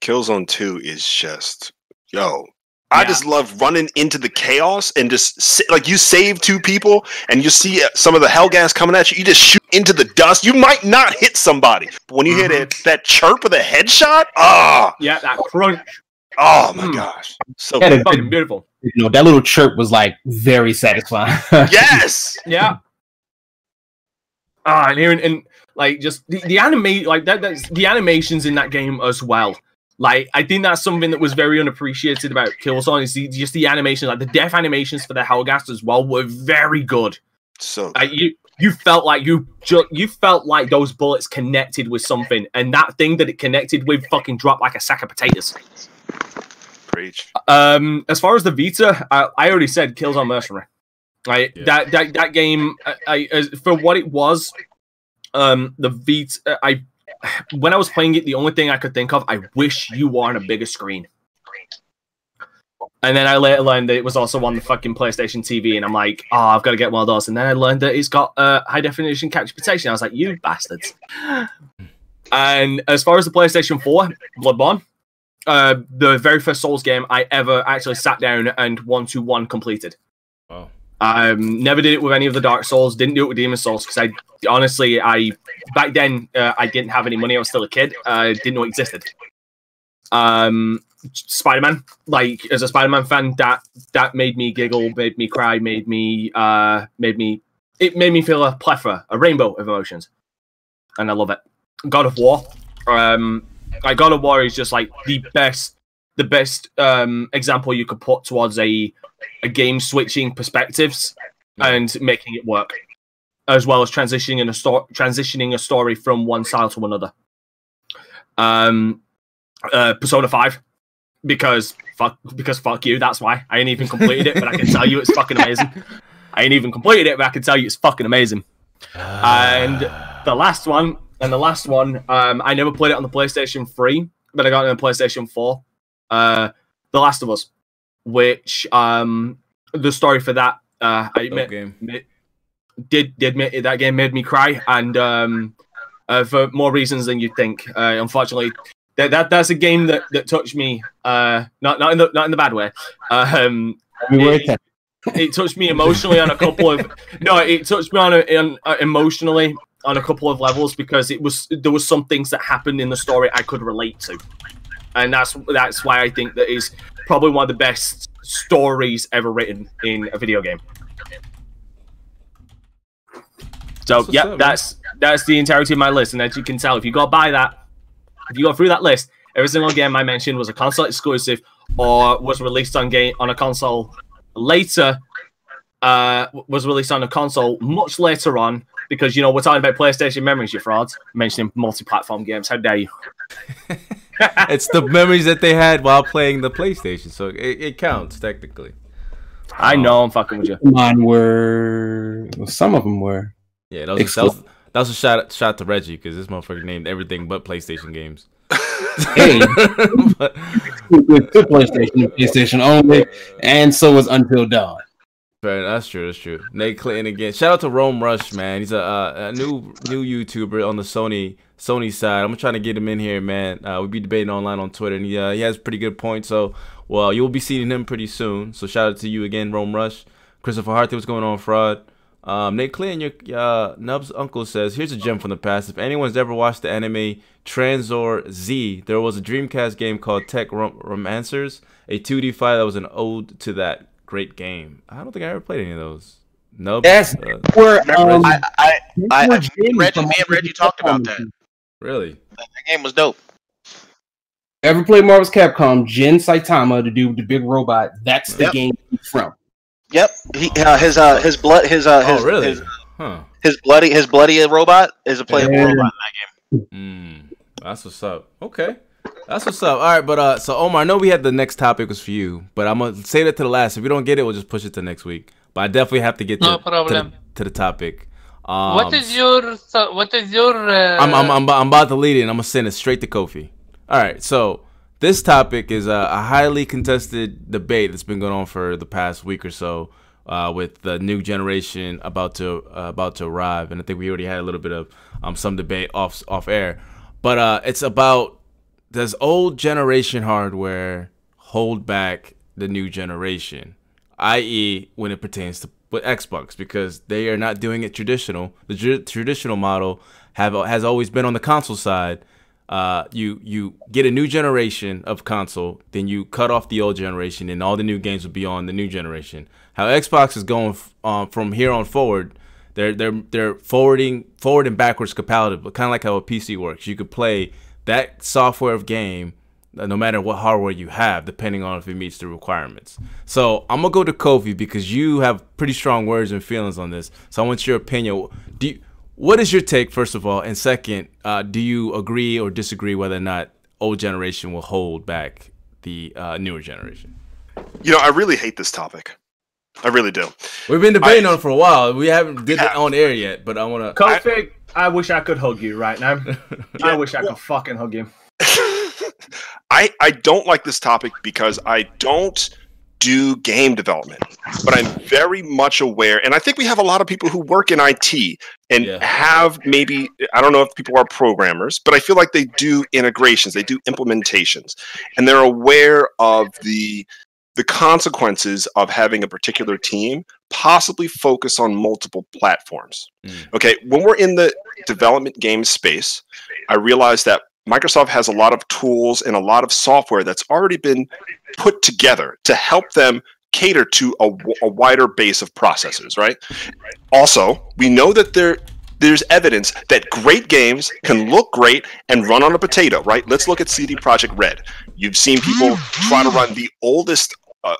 Killzone 2 is just yo. I Yeah. just love running into the chaos and just like you save two people and you see uh, some of the Helghast coming at you. You just shoot into the dust. You might not hit somebody, but when you hit Mm-hmm. it, that chirp of the headshot, ah, Yeah, that crunch, oh my Mm. gosh, so Yeah, good. fucking beautiful. You know, that little chirp was like very satisfying. [laughs] yes, Yeah. Ah, and hearing and like just the, the anime like that that's the animations in that game as well. Like I think that's something that was very unappreciated about Killzone is the, just the animations, like the death animations for the Helghast as well were very good. so Like you you felt like you ju- you felt like those bullets connected with something, and that thing that it connected with fucking dropped like a sack of potatoes. preach. Um, as far as the Vita, I, I already said Killzone Mercenary. Right, Yeah. that that that game, I, I as, for what it was, um, the Vita, I when I was playing it, the only thing I could think of, I wish you were on a bigger screen. And then I later learned that it was also on the fucking PlayStation TV, and I'm like, oh, I've got to get one of those. And then I learned that it's got uh, high definition capture protection. I was like, you bastards. And as far as the PlayStation 4, Bloodborne, uh, the very first Souls game I ever actually sat down and one to one completed. Wow. Um, never did it with any of the Dark Souls. Didn't do it with Demon Souls because I honestly, I back then uh, I didn't have any money. I was still a kid. I didn't know it existed. Um, Spider Man, like as a Spider Man fan, that that made me giggle, made me cry, made me uh, made me it made me feel a plethora, a rainbow of emotions, and I love it. God of War, um, like God of War is just like the best, the best um example you could put towards a a game switching perspectives and making it work, as well as transitioning a story, transitioning a story from one style to another. Um, uh, Persona Five, because fuck, because fuck you. That's why I ain't even completed it, but I can tell you it's fucking amazing. [laughs] I ain't even completed it, but I can tell you it's fucking amazing. And the last one, and the last one, um, I never played it on the PlayStation 3, but I got it on the PlayStation 4. Uh, The Last of Us, which um, the story for that, uh, I admit, game. admit- did did make, that game made me cry, and um, uh, for more reasons than you'd think. Uh, unfortunately, that, that that's a game that, that touched me. Uh, not not in the not in the bad way. Um, We were it- it touched me emotionally on a couple of [laughs] no it touched me on, a, on uh, emotionally on a couple of levels because it was there was some things that happened in the story i could relate to and that's that's why i think that is probably one of the best stories ever written in a video game so That's up, that's that's the entirety of my list and as you can tell if you go by that if you go through that list every single game i mentioned was a console exclusive or was released on game on a console later uh was released on a console much later on because you know we're talking about PlayStation memories, you frauds. Mentioning multi-platform games, how dare you? [laughs] it's the memories that they had while playing the PlayStation, so it, it counts technically. I know I'm fucking with you. Mine were well, some of them were. Yeah, those, Exclu- those that was a shot shot to Reggie because this motherfucker named everything but PlayStation games. [laughs] Hey, [laughs] But- PlayStation, PlayStation only, and so was Until Dawn. Fair, that's true. That's true. Nate Clinton again. Shout out to Rome Rush, man. He's a, uh, a new new YouTuber on the Sony Sony side. I'm trying to get him in here, man. Uh, we be debating online on Twitter, and he uh, he has pretty good points. So, well, you'll be seeing him pretty soon. So, shout out to you again, Rome Rush. Christopher Hartley, what's going on, fraud? Um, Nate Clinton, your uh, Nub's uncle says, "Here's a gem from the past. If anyone's ever watched the anime Tranzor Z, there was a Dreamcast game called Tech Rom- Romancers, a 2D fight that was an ode to that great game. I don't think I ever played any of those. No. That's uh, where um, I, I, I, I Reggie, me and Reggie talked about that. really? That game was dope. Ever played Marvel's Capcom? Jin Saotome, the dude with the big robot. That's the Yep. game he's from. Yep. He uh, his uh his blood his uh his oh, really? his, huh. his bloody his bloody robot is a playable Yeah. robot in that Mm, that's what's up. Okay. That's what's up. All right, but uh, so Omar, I know we had the next topic was for you, but I'm gonna say that to the last. If we don't get it, we'll just push it to next week. But I definitely have to get to, No to, problem. the, to the topic. Um, what is your so- what is your uh, I'm, I'm, I'm, I'm about to lead it and I'm going to send it straight to Kofi. All right, so this topic is a, a highly contested debate that's been going on for the past week or so uh, with the new generation about to uh, about to arrive. And I think we already had a little bit of um, some debate off, off air. But uh, it's about does old generation hardware hold back the new generation, i.e., when it pertains to with Xbox, because they are not doing it traditional. The tr- traditional model have has always been on the console side. Uh, you you get a new generation of console, then you cut off the old generation, and all the new games will be on the new generation. How Xbox is going f- um, from here on forward, they're they're they're forwarding forward and backwards compatible, kind of like how a PC works. You could play that software of game uh, no matter what hardware you have, depending on if it meets the requirements. So I'm gonna go to Kofi because you have pretty strong words and feelings on this. So I want your opinion. Do you, what is your take, first of all, and second, uh, do you agree or disagree whether or not old generation will hold back the uh, newer generation? You know, I really hate this topic. I really do. We've been debating I- on it for a while. We haven't did it on air yet, but I want to. Kofi, I, wish I could hug you right now. [laughs] I wish I could fucking hug you. [laughs] I I don't like this topic because I don't do game development, but I'm very much aware, and I think we have a lot of people who work in IT and Yeah. have maybe I don't know if people are programmers, but I feel like they do integrations, they do implementations, and they're aware of the the consequences of having a particular team possibly focus on multiple platforms. Mm. Okay, when we're in the development game space, I realize that Microsoft has a lot of tools and a lot of software that's already been put together to help them cater to a wider base of processors, right? Also, we know that there there's evidence that great games can look great and run on a potato, right? Let's look at CD Projekt Red. You've seen people try to run the oldest uh,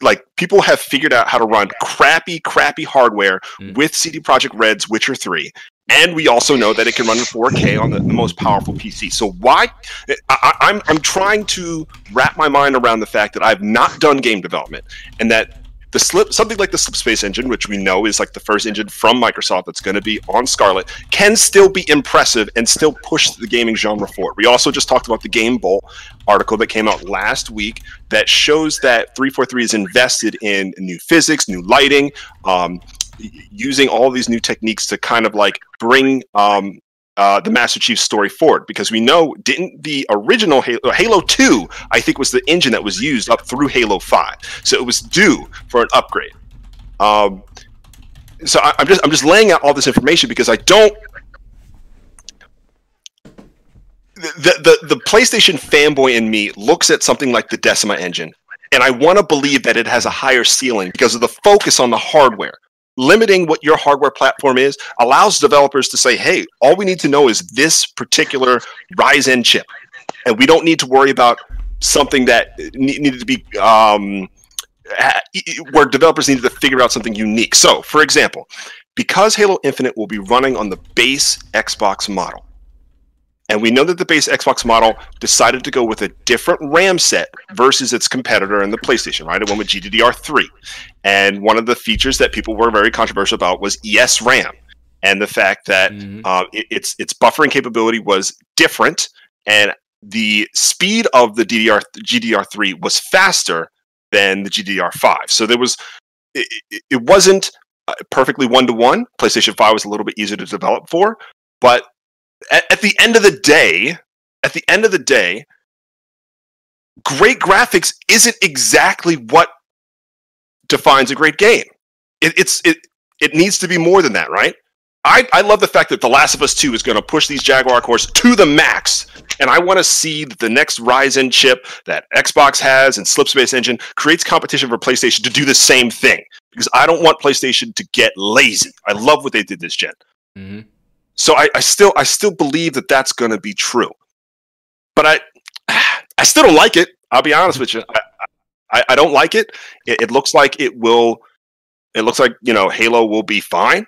like people have figured out how to run crappy, crappy hardware Mm. with CD Projekt Red's Witcher 3. And we also know that it can run in 4K on the, the most powerful PC. So why? I, I, I'm I'm trying to wrap my mind around the fact that I've not done game development, and that the slip something like the Slip Space engine, which we know is like the first engine from Microsoft that's going to be on Scarlett, can still be impressive and still push the gaming genre forward. We also just talked about the Game Bowl article that came out last week that shows that 343 is invested in new physics, new lighting, um, using all these new techniques to kind of like bring um, uh, the Master Chief story forward because we know didn't the original Halo, Halo 2 I think was the engine that was used up through Halo 5 so it was due for an upgrade. Um, so I, I'm just I'm just laying out all this information because I don't the, the the PlayStation fanboy in me looks at something like the Decima engine and I want to believe that it has a higher ceiling because of the focus on the hardware limiting what your hardware platform is allows developers to say, hey, all we need to know is this particular Ryzen chip. And we don't need to worry about something that needed to be, um, where developers needed to figure out something unique. So, for example, because Halo Infinite will be running on the base Xbox model, and we know that the base Xbox model decided to go with a different RAM set versus its competitor in the PlayStation, right? It went with GDDR3. And one of the features that people were very controversial about was ES RAM. and the fact that Mhm. uh, it, its its buffering capability was different, and the speed of the DDR GDR3 was faster than the GDR5. So there was it, it- it wasn't uh, perfectly one to one. PlayStation 5 was a little bit easier to develop for, but at, at the end of the day, at the end of the day, great graphics isn't exactly what defines a great game. It, it's it it needs to be more than that, right? I, I love the fact that The Last of Us 2 is going to push these Jaguar cores to the max. And I want to see that the next Ryzen chip that Xbox has and Slipspace Engine creates competition for PlayStation to do the same thing. Because I don't want PlayStation to get lazy. I love what they did this gen. Mm Mhm. So I, I still I still believe that that's going to be true. But I [sighs] I still don't like it. I'll be honest with you. I, I, I don't like it. it. It looks like it will. It looks like you know Halo will be fine,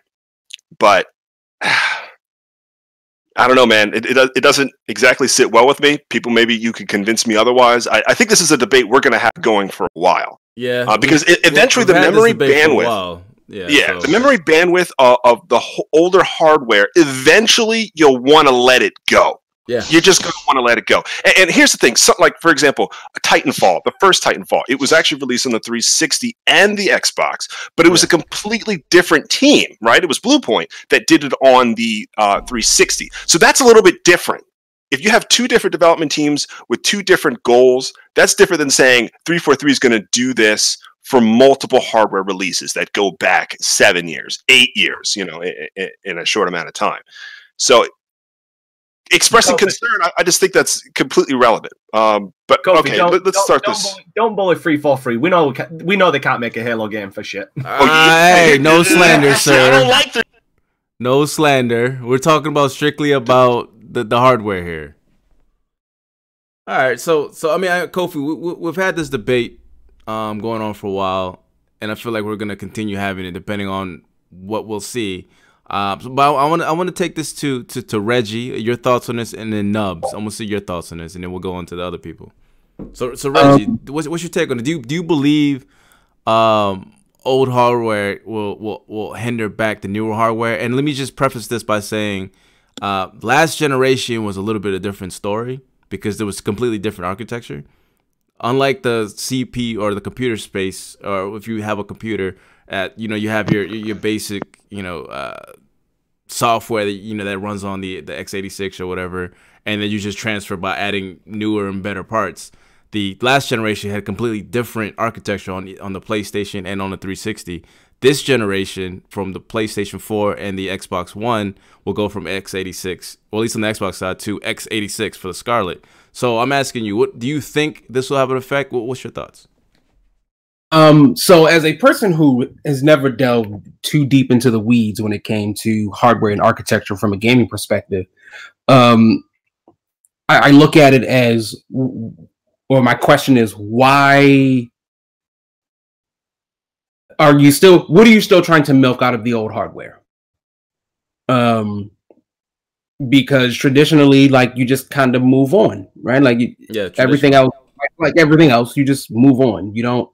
but [sighs] I don't know, man. It, it it doesn't exactly sit well with me. People, maybe you could convince me otherwise. I, I think this is a debate we're going to have going for a while. Yeah, Uh, because it- eventually the memory bandwidth-. Yeah, Yeah, so- the memory bandwidth of, of the older hardware, eventually you'll want to let it go. Yeah. You're just going to want to let it go. And, and here's the thing so, like, for example, Titanfall, the first Titanfall, it was actually released on the 360 and the Xbox, but it was a completely different team, right? It was Bluepoint that did it on the uh, 360. So that's a little bit different. If you have two different development teams with two different goals, that's different than saying 343 is going to do this for multiple hardware releases that go back seven years, eight years, you know, in, in a short amount of time. So expressing Kofi. concern, I, I just think that's completely relevant. Um, but Kofi, okay, let, us don't- start don't this. Bully, don't bully free for free. we, know we know they can't make a Halo game for shit. Ah, hey, no slander, I sir. don't like this. No slander. We're talking about strictly about the, the hardware here. All right, so so I mean, I, Kofi, we, we, we've had this debate um, going on for a while, and I feel like we're gonna continue having it depending on what we'll see. Uh, so, but I want to I want to take this to, to to Reggie. Your thoughts on this, and then Nubs. I'm gonna see your thoughts on this, and then we'll go on to the other people. So so Reggie, what's, what's your take on it? Do you do you believe um, old hardware will, will will hinder back the newer hardware. And let me just preface this by saying, uh, last generation was a little bit of a different story because there was completely different architecture. Unlike the CP or the computer space, or if you have a computer, at you know you have your your basic you know uh, software that you know that runs on the the x86 or whatever, and then you just transfer by adding newer and better parts the last generation had completely different architecture on on the PlayStation and on the 360. This generation, from the PlayStation 4 and the Xbox One, will go from x86, or at least on the Xbox side, to x86 for the Scarlett. So I'm asking you, what do you think this will have an effect? What, what's your thoughts? Um, so as a person who has never delved too deep into the weeds when it came to hardware and architecture from a gaming perspective, um, I, I look at it as, or my question is, why are you still? What are you still trying to milk out of the old hardware? Um, because traditionally, like you just kind of move on, right? Like you, Yeah, everything else, like, everything else, you just move on. You don't.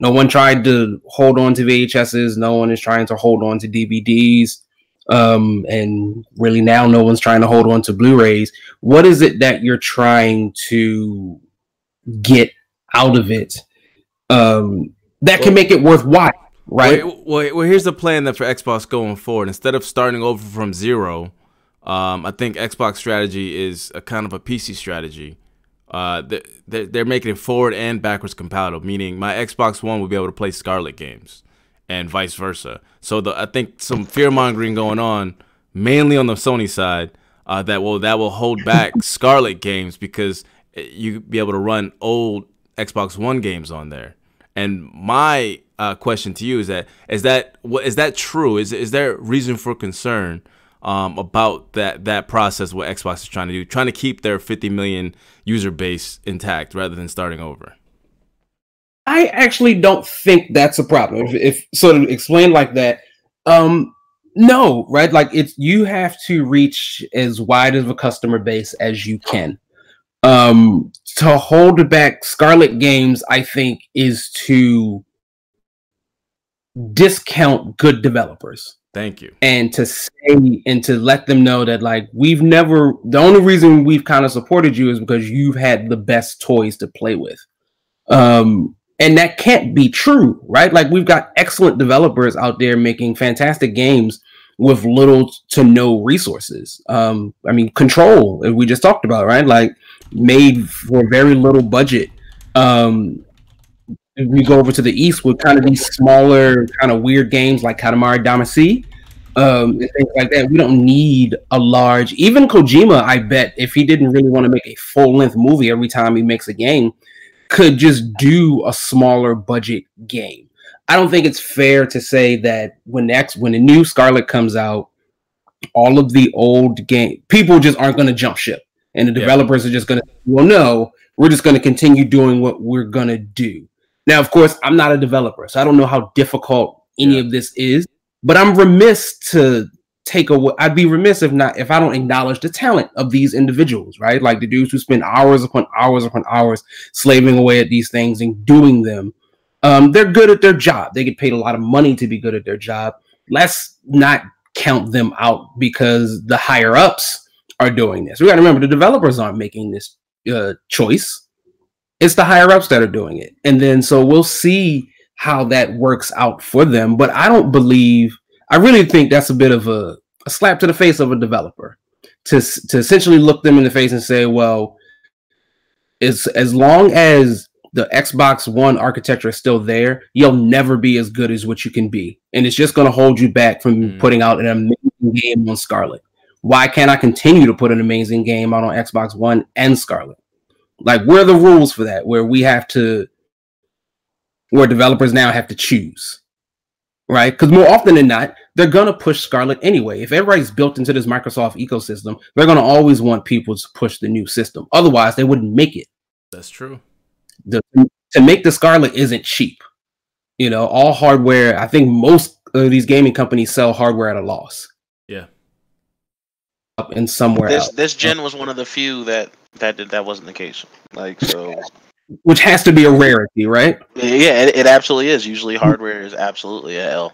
No one tried to hold on to VHSs. No one is trying to hold on to DVDs. Um, and really now, no one's trying to hold on to Blu-rays. What is it that you're trying to get out of it um, that can make it worthwhile? Right. Well, well, well, here's the plan that for Xbox going forward. Instead of starting over from zero, um, I think Xbox strategy is a kind of a PC strategy. Uh, they- they're, they're making it forward and backwards compatible, meaning my Xbox One will be able to play Scarlett games, and vice versa. So the, I think some fear mongering going on, mainly on the Sony side, uh, that will that will hold back [laughs] Scarlett games because uh, you be able to run old Xbox One games on there. And my uh, question to you is that is that what is that true? Is is there reason for concern um, about that that process? What Xbox is trying to do, trying to keep their 50 million user base intact rather than starting over. I actually don't think that's a problem. If, if sort of explained like that, um, no, right? Like it's you have to reach as wide of a customer base as you can. Um, to hold back Scarlett Games, I think, is to discount good developers. Thank you. and to say and to let them know that like we've never the only reason we've kind of supported you is because you've had the best toys to play with. Um and that can't be true right? Like we've got excellent developers out there making fantastic games with little to no resources. Um i mean control we just talked about right? Like made for very little budget. Um we go over to the east with kind of these smaller kind of weird games like katamari damacy um, and things like that. We don't need a large. Even Kojima, I bet, if he didn't really want to make a full length movie every time he makes a game, could just do a smaller budget game. I don't think it's fair to say that when next when the new Scarlett comes out, all of the old game people just aren't going to jump ship, and the Yeah. developers are just going to well, no, we're just going to continue doing what we're going to do. Now, of course, I'm not a developer, so I don't know how difficult any Yeah. of this is but I'm remiss to take away. I'd be remiss if not if I don't acknowledge the talent of these individuals, right? Like the dudes who spend hours upon hours upon hours slaving away at these things and doing them. Um, they're good at their job. They get paid a lot of money to be good at their job. Let's not count them out because the higher ups are doing this. We got to remember the developers aren't making this uh, choice. It's the higher ups that are doing it, and then so we'll see how that works out for them. But I don't believe. I really think that's a bit of a, a slap to the face of a developer to to essentially look them in the face and say, well, it's as long as the Xbox One architecture is still there, you'll never be as good as what you can be, and it's just going to hold you back from Mm. putting out an amazing game on Scarlett. Why can't I continue to put an amazing game out on Xbox One and Scarlett? Like, where are the rules for that? Where we have to where developers now have to choose, right? Because more often than not, they're gonna push Scarlett anyway. If everybody's built into this Microsoft ecosystem, they're gonna always want people to push the new system. Otherwise, they wouldn't make it. That's true. The, to make the Scarlett isn't cheap. You know, all hardware. I think most of these gaming companies sell hardware at a loss. Yeah. Up in somewhere This else, this gen was one of the few that that did, that wasn't the case. Like so, which has to be a rarity, right? yeah, it, it absolutely is. Usually, hardware is absolutely a L.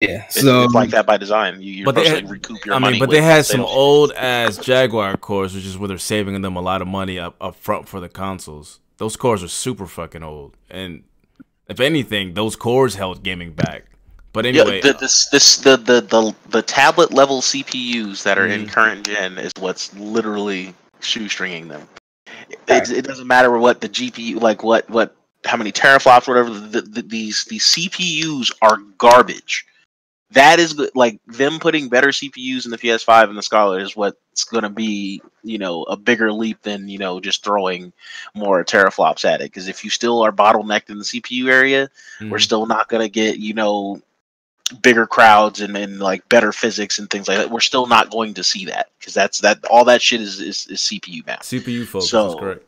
Yeah. It's, So it's like that by design. You, you're But they had- recoup your I money. mean, but they had some old ass Jaguar cores, which is where they're saving them a lot of money up, up front for the consoles. Those cores are super fucking old, and if anything, those cores held gaming back. But anyway, yeah, the, this, this, the, the, the, the tablet level CPUs that are Mm. in current gen is what's literally shoestringing them. It, it doesn't matter what the GPU, like what, what, how many teraflops, whatever. The, the, these, these CPUs are garbage. That is. Like them putting better CPUs in the PS5 and the Scarlett is what's going to be, you know, a bigger leap than you know just throwing more teraflops at it. Because if you still are bottlenecked in the CPU area, we're Mhm. still not going to get you know bigger crowds and, and like better physics and things like that we're still not going to see that because that's that all that shit is, is, is cpu now CPU focus is so- correct.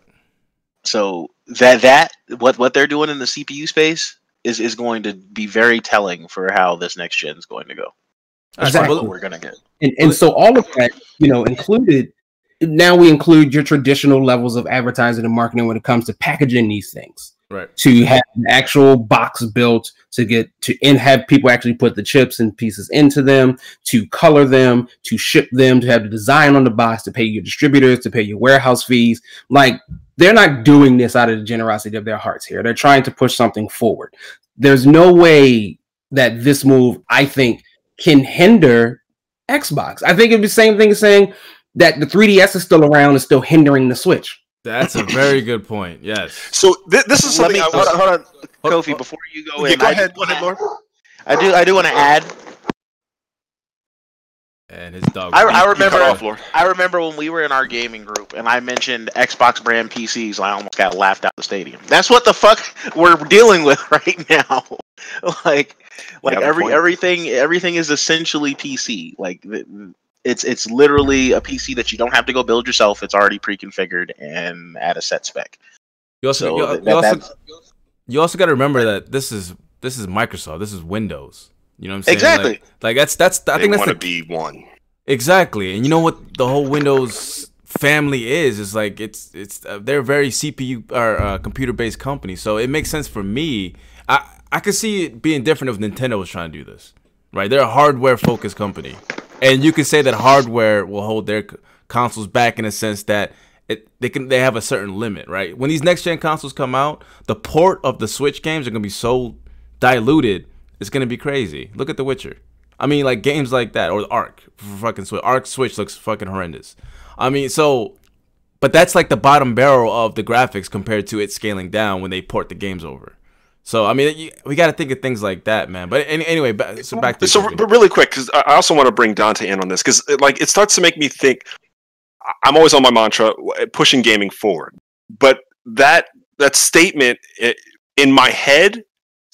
so that that what what they're doing in the cpu space is is going to be very telling for how this next gen is going to go as far as Exactly. what we're going to get and, and so all of that you know included now we include your traditional levels of advertising and marketing when it comes to packaging these things Right. to have an actual box built to get to and have people actually put the chips and pieces into them to color them to ship them to have the design on the box to pay your distributors to pay your warehouse fees. Like they're not doing this out of the generosity of their hearts here. They're trying to push something forward. There's no way that this move i think can hinder xbox. I think it'd be the same thing as saying that the 3ds is still around and still hindering the switch That's a very good point. Yes. So th- this is let something me I hold was. on, hold on kofi before you go Yeah, in go I ahead, do go ahead, wanna- Lord. i do i do want to add And his dog. I- I remember- off, Lord. I remember when we were in our gaming group and I mentioned Xbox brand PCs, I almost got laughed out of the stadium. That's what the fuck we're dealing with [laughs] right now. [laughs] like, like every point. everything everything is essentially PC. Like, th- it's it's literally a PC that you don't have to go build yourself. It's already pre-configured and at a set spec. You also, So you, that- you also, you also got to remember that this is this is Microsoft. This is Windows. You know what I'm saying? Exactly. Like, like that's that's I They think that's want to the, be one. exactly. And you know what the whole Windows family is is like it's it's uh, they're very CPU or uh, computer based company. So it makes sense for me. I I could see it being different if Nintendo was trying to do this. right? They're a hardware focused company, and you can say that hardware will hold their consoles back in a sense that it they can they have a certain limit, right? When these next gen consoles come out, the port of the Switch games are gonna be so diluted, it's gonna be crazy. Look at The Witcher. I mean, like games like that, or Ark fucking Switch. Switch looks fucking horrendous. I mean, so, but that's like the bottom barrel of the graphics compared to it scaling down when they port the games over. So I mean, you, we got to think of things like that, man. But any, anyway, so back to so but really quick because i also want to bring dante in on this because like it starts to make me think i'm always on my mantra pushing gaming forward but that that statement i in my head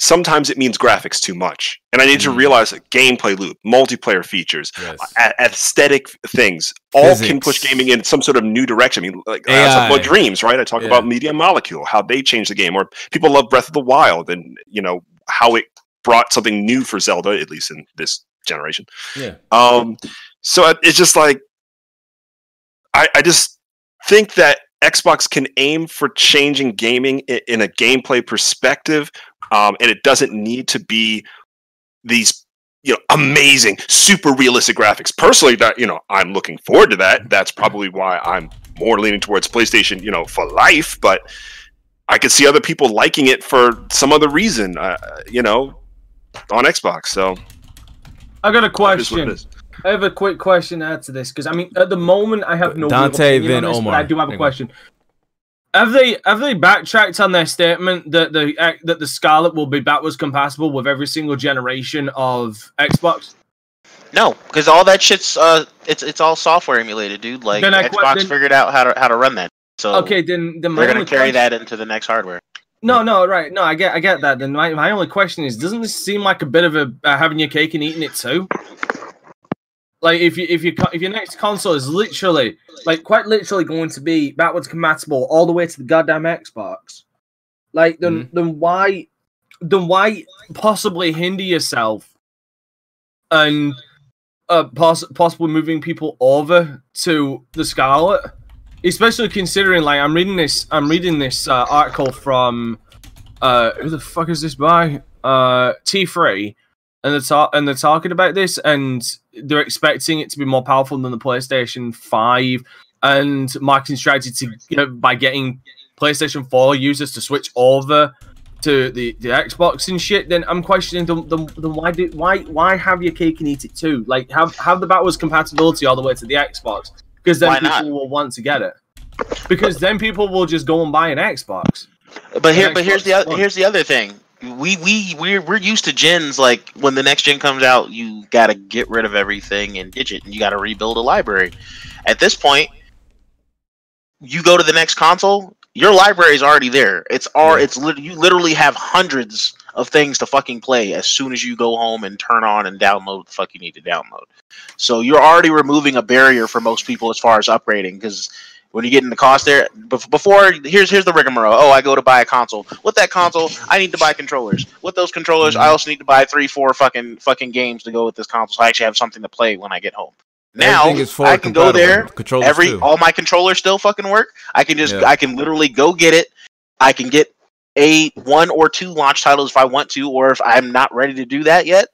sometimes it means graphics too much and i need to Mm. realize that gameplay loop multiplayer features yes. a- aesthetic things all can push gaming in some sort of new direction. I mean, like I talk about dreams, right? I talk Yeah. about Media Molecule, how they changed the game, or people love Breath of the Wild, and you know how it brought something new for Zelda, at least in this generation. yeah. Um, so it's just like I, I just think that Xbox can aim for changing gaming in, in a gameplay perspective, um, and it doesn't need to be these you know amazing, super realistic graphics. Personally, that you know I'm looking forward to that. That's probably why I'm more leaning towards PlayStation, you know, for life. But I could see other people liking it for some other reason, uh, you know, on Xbox. So I got a it is question. I have a quick question to add to this because I mean, at the moment, I have no Dante, opinion then on this, Omar. But I do have a Hang on. question. Have they have they backtracked on their statement that the uh, that the Scarlett will be backwards compatible with every single generation of Xbox? No, because all that shit's uh, it's it's all software emulated, dude. Like Then Xbox then- figured out how to how to run that. So Okay, then then they're gonna carry question- that into the next hardware. No, no, right. No, I get I get that. Then my, my only question is, doesn't this seem like a bit of a uh, having your cake and eating it too? Like if you if you if your next console is literally like quite literally going to be backwards compatible all the way to the goddamn Xbox, like then then why then why possibly hinder yourself and uh poss- possibly moving people over to the Scarlett? especially considering like I'm reading this I'm reading this uh, article from uh who the fuck is this by? Uh T3 and they're ta- and they're talking about this and they're expecting it to be more powerful than the PlayStation 5 and marketing strategy to you know by getting PlayStation 4 users to switch over to the, the Xbox and shit, then I'm questioning them, them, then why do why why have your cake and eat it too? Like have have the backwards compatibility all the way to the Xbox because then Why people not? will want to get it. Because then people will just go and buy an Xbox. But here, Xbox but here's the other, here's the other thing. We we we're we're used to gens like when the next gen comes out, you gotta get rid of everything and ditch it, and you gotta rebuild a library. At this point, you go to the next console, your library is already there. It's all it's lit- you literally have hundreds of things to fucking play as soon as you go home and turn on and download what the fuck you need to download. So you're already removing a barrier for most people as far as upgrading because when you get in the cost there before here's here's the rigmarole. Oh i go to buy a console. With that console i need to buy controllers. With those controllers i mm-hmm. also need to buy three four fucking fucking games to go with this console so i actually have something to play when i get home. Now i can go there Controllers every too. all my controllers still fucking work. I can just Yeah. i can literally go get it. I can get a one or two launch titles if i want to or if i'm not ready to do that yet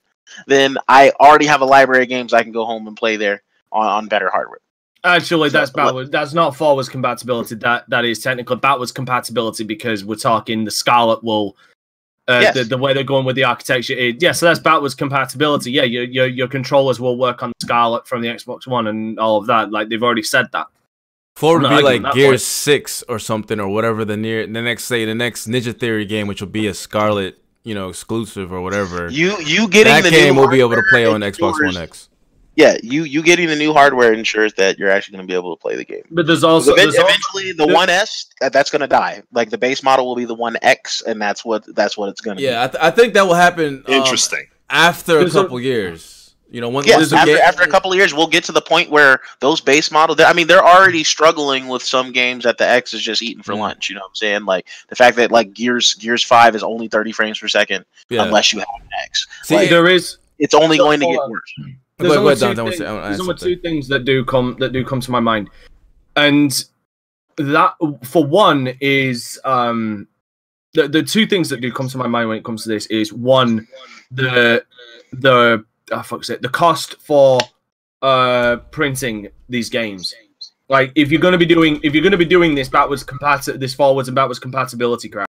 then i already have a library of games i can go home and play there on, on better hardware Actually, So, that's what- backwards. That's not forwards compatibility. That that is technically backwards compatibility because we're talking the Scarlett will. Uh, Yes. the, the way they're going with the architecture is yeah, so that's backwards compatibility. Yeah, your, your your controllers will work on Scarlett from the Xbox One and all of that. Like they've already said that. Forward I'm would be like Gear point. Six or something or whatever the near the next say the next Ninja Theory game, which will be a Scarlett, you know, exclusive or whatever. you you getting that the game new will be able to play on Xbox One X. yeah you you getting the new hardware ensures that you're actually going to be able to play the game But there's also there's al- eventually the one S that's going to die. Like the base model will be the one X, and that's what that's what it's going to be. Yeah, I, th- I think that will happen. um, Interesting. after a There's a- couple years. You know, once, be. Yeah, once the after, game- after a couple of years, we'll get to the point where those base models. I mean, they're already struggling with some games that the X is just eating for Mm. lunch. You know what I'm saying? Like the fact that like Gears Gears Five is only 30 frames per second yeah. unless you have an X. See, like, there is It's only So, going to hold get on. worse. There's only, two, Dante, I wanna things, there's only two things that do come that do come to my mind, and that for one is um the the two things that do come to my mind when it comes to this is one the the oh, fuck's it, the cost for uh printing these games. Like if you're gonna be doing if you're gonna be doing this backwards compat this forwards and backwards compatibility crap,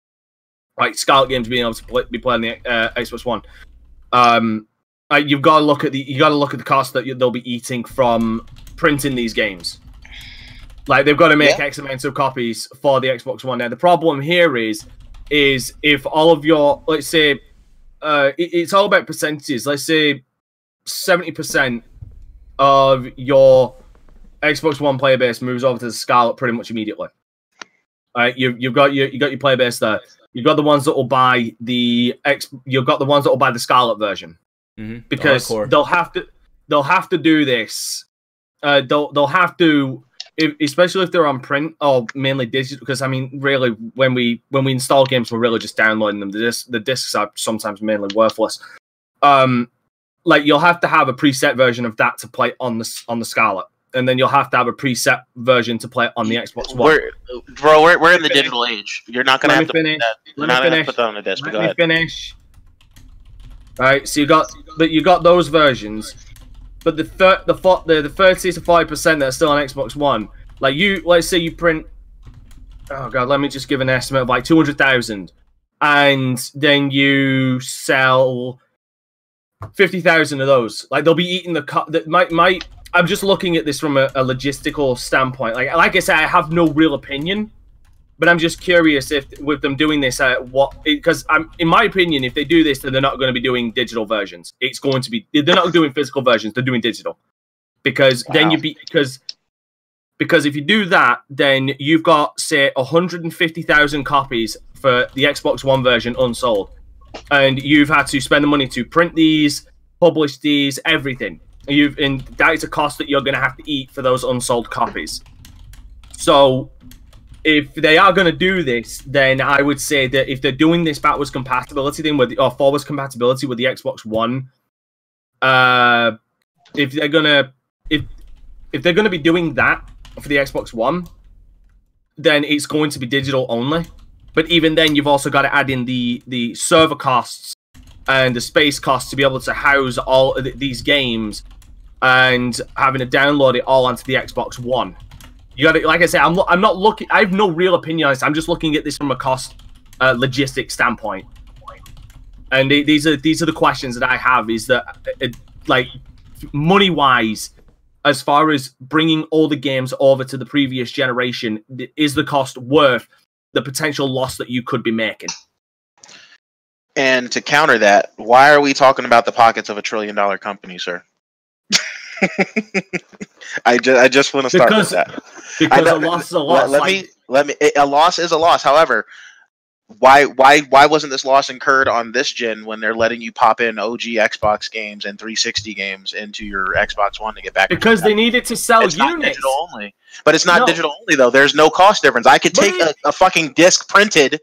like Scarlett Games being able to play, be playing the uh, Xbox One, um, like you've got to look at the you got to look at the cost that you, they'll be eating from printing these games. Like they've got to make Yeah. X amount of copies for the Xbox One. Now the problem here is, is if all of your let's say, uh, it- it's all about percentages. Let's say seventy percent of your Xbox One player base moves over to the Scarlett pretty much immediately. All right, you you've got your you got your player base there. You've got the ones that will buy the X. You've got the ones that will buy the Scarlett version Mhm. because Hardcore. they'll have to they'll have to do this. Uh, they'll they'll have to, if, especially if they're on print or mainly digital. Because I mean, really, when we when we install games, we're really just downloading them. The disc, the discs are sometimes mainly worthless. Um, like you'll have to have a preset version of that to play on the on the Scarlett, and then you'll have to have a preset version to play on the Xbox One. We're, bro, we're, we're in the digital age. You're not gonna Let have to finish. put that. Let me not gonna have finish. put that on the disc. Let me finish. Right, so you got, but you got those versions, but the thir- the the the thirty to five percent that are still on Xbox One, like you, let's say you print, oh god, let me just give an estimate of like two hundred thousand, and then you sell fifty thousand of those. Like they'll be eating the cut. That might might. I'm just looking at this from a, a logistical standpoint. Like like I said, I have no real opinion but I'm just curious if with them doing this, uh, what because I'm in my opinion, if they do this, then they're not going to be doing digital versions. It's going to be they're not doing physical versions; they're doing digital because then Wow. you be because because if you do that, then you've got say 150,000 copies for the Xbox One version unsold, and you've had to spend the money to print these, publish these, everything. You've and that is a cost that you're going to have to eat for those unsold copies. So if they are going to do this, then I would say that if they're doing this backwards compatibility thing with or forwards compatibility with the Xbox One, uh, if they're gonna if if they're gonna be doing that for the Xbox One, then it's going to be digital only. But even then, you've also got to add in the the server costs and the space costs to be able to house all th- these games and having to download it all onto the Xbox One. You got to, like I say, I'm, I'm not looking. I have no real opinion on this. I'm just looking at this from a cost, uh, logistic standpoint. And the- these are these are the questions that I have. Is that uh, it, like money wise, as far as bringing all the games over to the previous generation, is the cost worth the potential loss that you could be making? And to counter that, why are we talking about the pockets of a trillion dollar company, sir? [laughs] I just I just want to start Because- with that. Because I a know- loss is a loss. let like- me let me a loss is a loss. However, why why why wasn't this loss incurred on this gen when they're letting you pop in OG Xbox games and 360 games into your Xbox One to get back? because they needed to sell it's not units. digital only. But it's not No. digital only though. There's no cost difference. I could take a, a fucking disc printed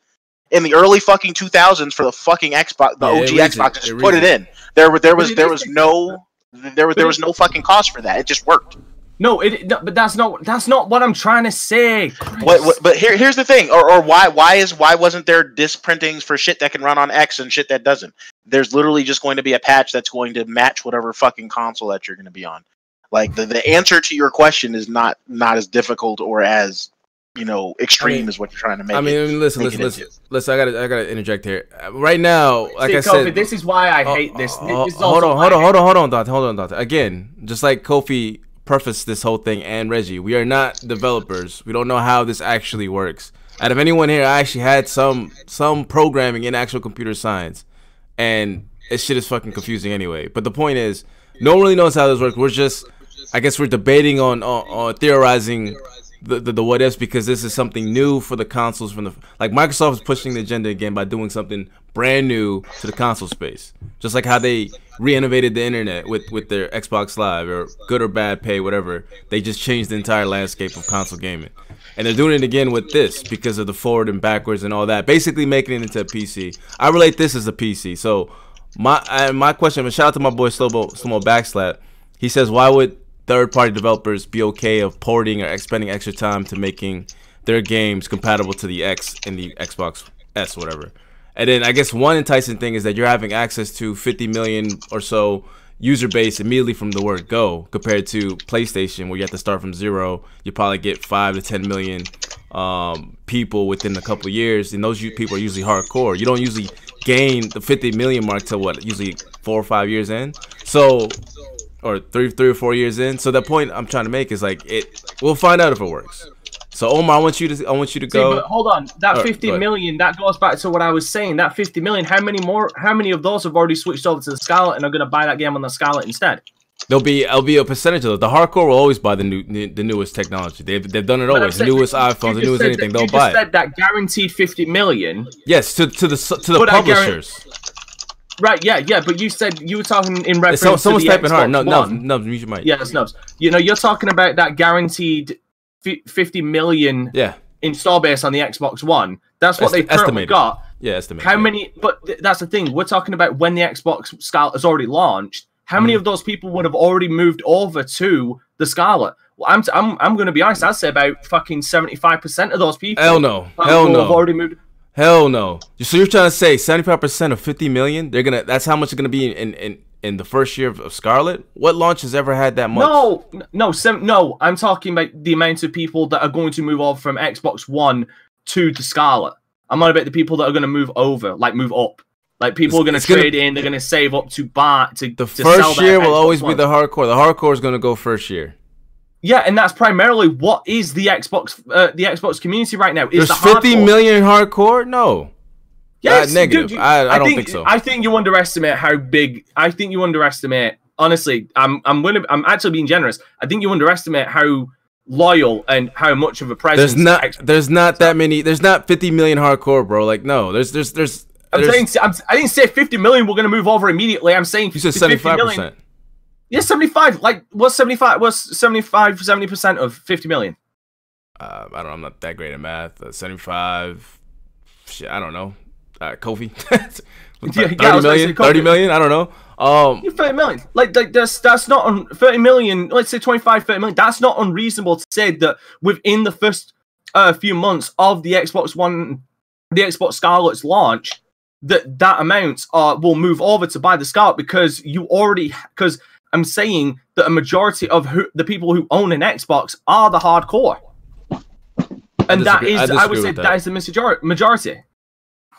in the early fucking 2000s for the fucking Xbox, the Yeah, OG. Xbox, just reads put it it. in. There was there was it there is was no there was there was no fucking cost for that. It just worked. No, it. No, but that's not. That's not what I'm trying to say. What, what, but here, here's the thing, or, or why, why is, why wasn't there disc printings for shit that can run on X and shit that doesn't? There's literally just going to be a patch that's going to match whatever fucking console that you're going to be on. Like the, the answer to your question is not not as difficult or as you know extreme I mean- as what you're trying to make. I mean, it, listen, listen, it listen, into. listen. I gotta, I gotta interject here. Uh, Right now, like See, I Kofi, said, this is why I Oh, hate this. oh, This is hold also on, hold on, hold on, hold on, Dante, hold on, Dante. Again, just like Kofi prefaced this whole thing and Reggie, we are not developers. We don't know how this actually works. Out of anyone here, I actually had some some programming in actual computer science, and this shit is fucking confusing anyway. But the point is, no one really knows how this works. We're just, I guess, we're debating on on, on theorizing the, the the what ifs because this is something new for the consoles from the like Microsoft is pushing the agenda again by doing something brand new to the console space. Just like how they re-innovated the internet with with their Xbox Live or good or bad pay whatever. They just changed the entire landscape of console gaming. And they're doing it again with this because of the forward and backwards and all that. Basically making it into a PC. I relate this as a PC. So my I, my question, but shout out to my boy Slobo Slomo Backslap. He says, why would third party developers be okay of porting or expending extra time to making their games compatible to the X and the Xbox S, whatever. And then I guess one enticing thing is that you're having access to 50 million or so user base immediately from the word go compared to PlayStation where you have to start from zero. You probably get five to ten million um, people within a couple years, and those people are usually hardcore. You don't usually gain the 50 million mark till what usually four or five years in. So or three three or four years in. So the point I'm trying to make is like it. We'll find out if it works. So Omar, I want you to I want you to See, go. but hold on, that fifty go million that goes back to what I was saying. That 50 million, how many more how many of those have already switched over to the Scarlett and are gonna buy that game on the Scarlett instead? There'll be there'll be a percentage of it. The hardcore will always buy the new the newest technology. They've they've done it But always. The newest iPhones, the newest anything, that- they'll you buy just said that guaranteed 50 million. Yes, to to the to the But publishers. Right, yeah, yeah, but you said you were talking in reference So, someone's to the typing hard. Xbox No, no, One. no, mute your mic. Yeah, snubs. You know, you're talking about that guaranteed 50 million Yeah, install base on the Xbox One. That's what Est- they've currently estimated. got. yeah, estimate. How many? But th- that's the thing. We're talking about when the Xbox Scarlett has already launched. How Mm. many of those people would have already moved over to the Scarlett? Well, I'm, I'm, I'm going to be honest. I'd say about fucking 75% of those people. Hell no, hell will have no, already moved. hell no. So you're trying to say 75 percent of 50 million? They're gonna. That's how much it's gonna be in in in the first year of, of Scarlett. What launch has ever had that much? No, no, sem- no. I'm talking about the amount of people that are going to move over from Xbox One to the Scarlett. I'm not about the people that are going to move over, like move up. Like people It's- are going to gonna- trade in. They're going to save up to buy to The to sell first year will Xbox always be One. the hardcore. The hardcore is gonna go first year. Yeah, and that's primarily what is the Xbox uh, the Xbox community right now. Is There's the 50 hardcore. million hardcore? No. Yes, Uh, negative. dude, you- I- I don't think so. I think you underestimate how big. I think you underestimate. Honestly, I'm I'm gonna I'm actually being generous. I think you underestimate how loyal and how much of a presence. There's not there's not that many there's not 50 million hardcore, bro. Like no, there's there's there's, I'm there's saying I'm, I didn't say 50 million. We're gonna move over immediately. I'm saying you said 75 percent. Yeah, 75. Like what's 75? What's 75? 70 percent of 50 million? Uh, I don't know. I'm not that great at math. Uh, 75. Shit, I don't know. Uh, Kofi. [laughs] Yeah, 30 yeah, I was gonna million? say Kofi. 30 million? I don't know. Um, Yeah, 30 million. Like, like that's that's not un- 30 million. Let's say 25, 30 million. That's not unreasonable to say that within the first uh, few months of the Xbox One, the Xbox Scarlett's launch, that that amount uh, will move over to buy the Scarlett because you already because I'm saying that a majority of who, the people who own an Xbox are the hardcore, and that disagree- I I, would say that. that is the majority.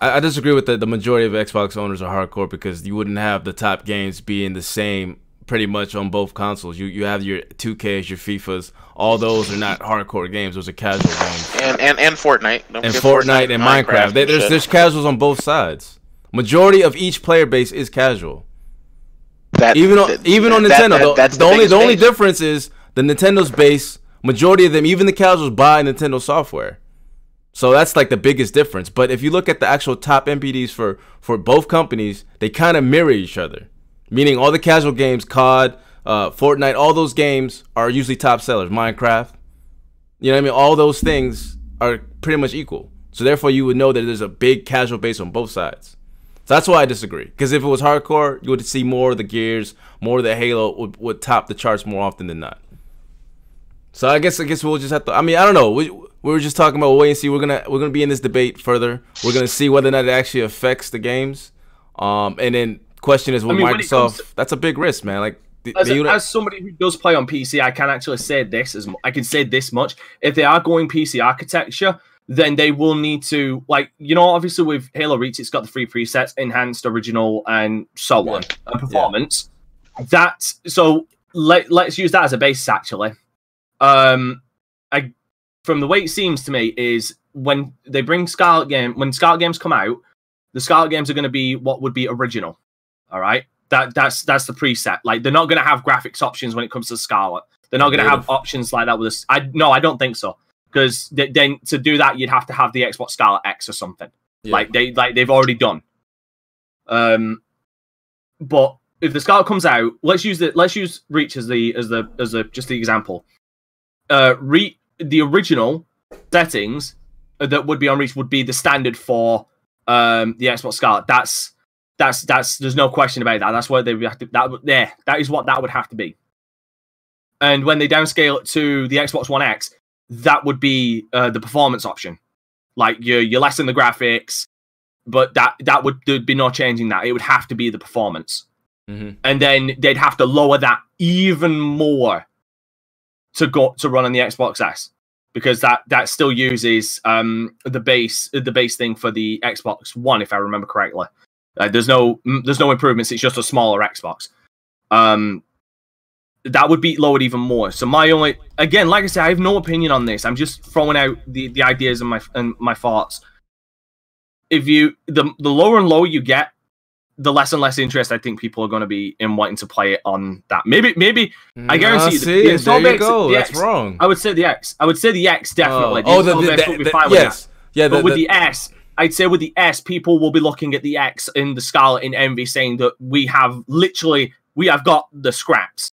I, I disagree with the, the majority of Xbox owners are hardcore because you wouldn't have the top games being the same pretty much on both consoles. You you have your 2Ks, your FIFAs. All those are not hardcore games. Those are casual games. And and and Fortnite. Don't and forget Fortnite and Minecraft. They- there's there's casuals on both sides. Majority of each player base is casual. That- Even on that- even on that- Nintendo, that- the, the only the only base. difference is the Nintendo's base. Majority of them, even the casuals, buy Nintendo software. So that's like the biggest difference. But if you look at the actual top NPDs for for both companies, they kind of mirror each other. Meaning all the casual games, COD, uh, Fortnite, all those games are usually top sellers. Minecraft, you know what I mean? All those things are pretty much equal. So therefore, you would know that there's a big casual base on both sides. So that's why I disagree. Because if it was hardcore, you would see more of the Gears, more of the Halo would, would top the charts more often than not. So I guess I guess we'll just have to. I mean, I don't know. We, we were just talking about wait and see. We're gonna we're gonna be in this debate further. We're gonna see whether or not it actually affects the games. Um, and then question is with mean, Microsoft. to- that's a big risk, man. Like the, as, the as somebody who does play on PC, I can actually say this as I can say this much: if they are going PC architecture, then they will need to like you know obviously with Halo Reach, it's got the three presets: enhanced, original, and so on, and performance. That so let let's use that as a basis actually. Um, I from the way it seems to me is when they bring Scarlett game when Scarlett games come out, the Scarlett games are going to be what would be original. All right, that that's that's the preset. Like they're not going to have graphics options when it comes to Scarlett. They're not going to have options like that with this. I no, I don't think so. Because then to do that, you'd have to have the Xbox Scarlett X or something. Yeah. Like they like they've already done. Um, but if the Scarlett comes out, let's use the let's use Reach as the as the as the just the example. Uh, re the original settings that would be on Reach would be the standard for um the Xbox Scarlett. That's that's that's there's no question about that. That's what they would have to that would- there that is what that would have to be. And when they downscale it to the Xbox One X, that would be uh, the performance option. Like you you lessen the graphics, but that that would there'd be no changing that. It would have to be the performance. Mhm. and then they'd have to lower that even more to go to run on the Xbox S because that that still uses um the base the base thing for the Xbox One if I remember correctly. Uh, there's no there's no improvements. It's just a smaller Xbox. Um, that would be lowered even more. So my only again, like I said, I have no opinion on this. I'm just throwing out the the ideas and my and my thoughts. If you the the lower and lower you get, the less and less interest I think people are going to be in wanting to play it on that. Maybe maybe I guarantee you the- see, the there you base- go. the That's X- wrong. I would say the X. I would say the X oh. definitely. Oh, the, install the, the- would be the- fine with that. yes, yeah. The, But with the- the S, I'd say with the S, people will be looking at the X in the Scarlett in Envy, saying that we have literally we have got the scraps.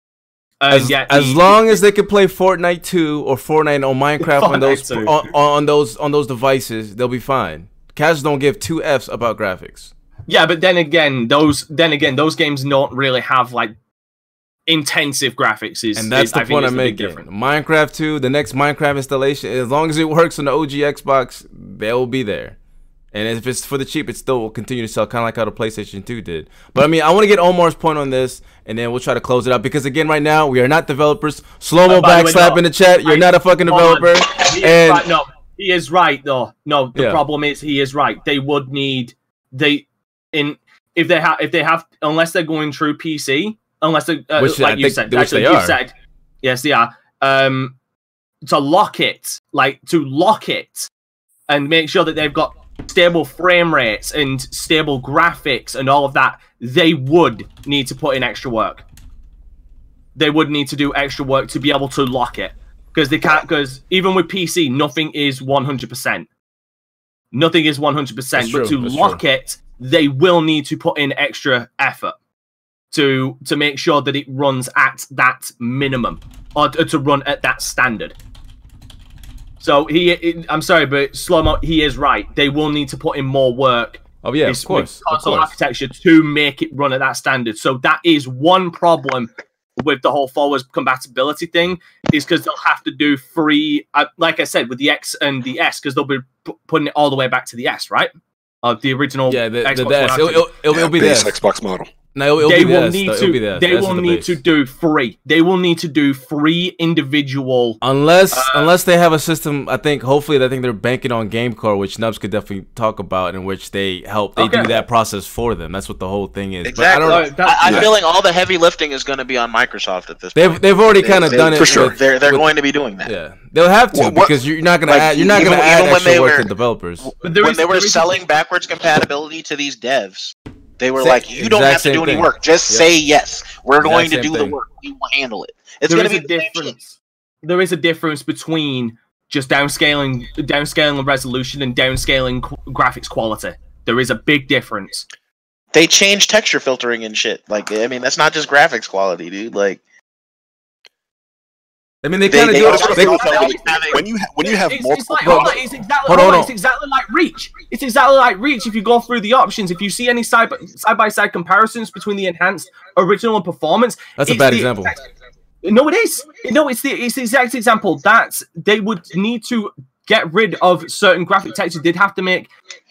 As, yet as the- long as they can play Fortnite 2 or Fortnite or Minecraft on those on, on those on those devices, they'll be fine. Cats don't give two f's about graphics. Yeah, but then again, those then again those games don't really have like intensive graphics. Is And that's is- I the think point I'm the big making. Minecraft 2, the next Minecraft installation, as long as it works on the OG Xbox, they'll be there. And if it's for the cheap, it still will continue to sell, kind of like how the PlayStation 2 did. But I mean, I want to get Omar's point on this, and then we'll try to close it out. Because again, right now, we are not developers. Slow mo by the way, backslap no, in the chat. You're I- not a fucking developer. And right. No, he is right though. No, the Yeah. problem is he is right. They would need they in if they have if they have unless they're going through PC unless they uh, Which I like you think- said actually you are. said yes they are um to lock it like to lock it and make sure that they've got stable frame rates and stable graphics and all of that they would need to put in extra work. They would need to do extra work to be able to lock it. Because they can't because even with pc nothing is 100% nothing is 100% but to that's lock it they will need to put in extra effort to to make sure that it runs at that minimum or to, run at that standard so he i'm sorry but slow mo he is right they will need to put in more work oh yeah, of course, with of course. architecture to make it run at that standard. So that is one problem with the whole forwards compatibility thing is because they'll have to do free, uh, like I said, with the X and the S, because they'll be pu- putting it all the way back to the S, right? Of the original. Yeah, the, the, Xbox the One S. It'll, it'll, it'll, Yeah, it'll be base this. Xbox model. No, it'll, it'll they be will S, need to. It'll be the They The will the need base. to do free. They will need to do free individual. Unless Uh, unless they have a system, I think hopefully I think they're banking on GameCore, which Nubs could definitely talk about, in which they help they Okay. do that process for them. That's what the whole thing is. Exactly. But I don't know. I, I'm Yeah. feeling all the heavy lifting is going to be on Microsoft at this They've point. they've already kind of they- done it for sure. with- They're they're with- going to be doing that. Yeah, they'll have to What- what- because you're not gonna like, add you're not gonna add even when extra they work were- to developers. But there they were there is a- selling backwards compatibility to these devs, they were Sa- like, "You don't have to same do any thing. work. Just Yep. say yes. We're Exact going to same do the work. We will handle it." It's there going is to a be the same shit. difference. There is a difference between just downscaling, downscaling resolution and downscaling qu- graphics quality. There is a big difference. They change texture filtering and shit. Like, I mean, that's not just graphics quality, dude. Like, I mean, they They- kind of do it. They, do- when you ha- when you have it's, multiple it's like, Hold hold on. on, it's exactly, Hold hold on, on, it's exactly like Reach. It's exactly like Reach. If you go through the options, if you see any side side by side comparisons between the enhanced, original, and performance, That's a bad the example. exact- no, it is. No, it's the it's the exact example that they would need to get rid of certain graphic textures. They'd have to make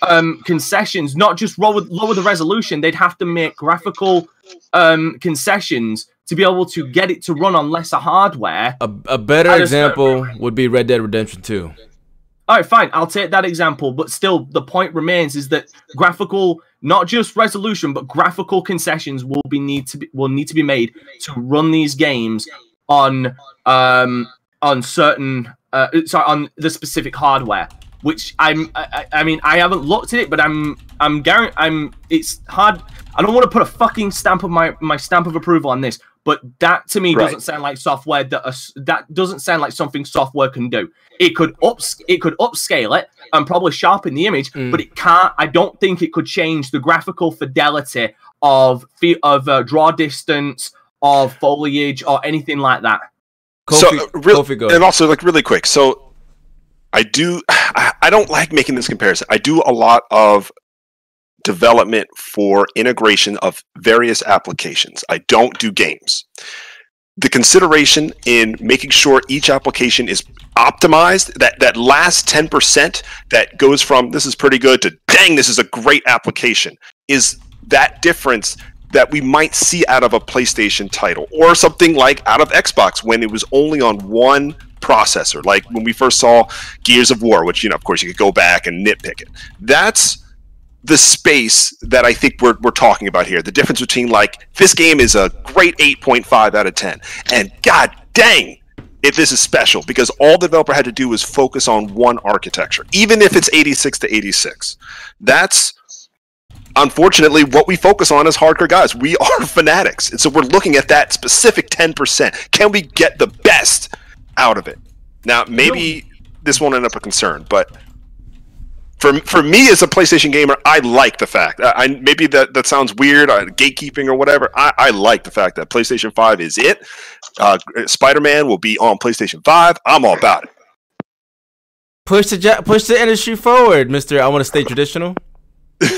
um, concessions, not just lower lower the resolution. They'd have to make graphical um, concessions to be able to get it to run on lesser hardware. a, a better example would be Red Dead Redemption 2. All right, fine. I'll take that example, but still, the point remains is that graphical, not just resolution, but graphical concessions will be need to be will need to be made to run these games on um on certain uh sorry on the specific hardware. Which I'm, I, I I mean, I haven't looked at it, but I'm, I'm guaranteed, I'm. It's hard. I don't want to put a fucking stamp of my my stamp of approval on this, but that to me Right. doesn't sound like software that a s that doesn't sound like something software can do. It could ups it could upscale it and probably sharpen the image, Mm. but it can't. I don't think it could change the graphical fidelity of fe- of uh, draw distance, of foliage, or anything like that. Kofi, So, uh, real- Kofi, and also like really quick so i do I, don't like making this comparison. I do a lot of development for integration of various applications. I don't do games. The consideration in making sure each application is optimized that that last 10% that goes from this is pretty good to dang this is a great application is that difference that we might see out of a PlayStation title or something like out of Xbox when it was only on one processor, like when we first saw Gears of War, which, you know, of course, you could go back and nitpick it. That's the space that I think we're, we're talking about here. The difference between, like, this game is a great 8.5 out of 10, and god dang, if this is special, because all the developer had to do was focus on one architecture, even if it's 86 to 86. That's unfortunately what we focus on as hardcore guys. We are [laughs] fanatics. And so we're looking at that specific 10%. Can we get the best out of it? Now, maybe this won't end up a concern, but for, for me as a PlayStation gamer, I like the fact. I, I maybe that, that sounds weird, uh, gatekeeping or whatever. I, I like the fact that PlayStation Five is it. Uh, Spider Man will be on PlayStation Five. I'm all about it. Push the push the industry forward, Mister. I want to stay traditional. Can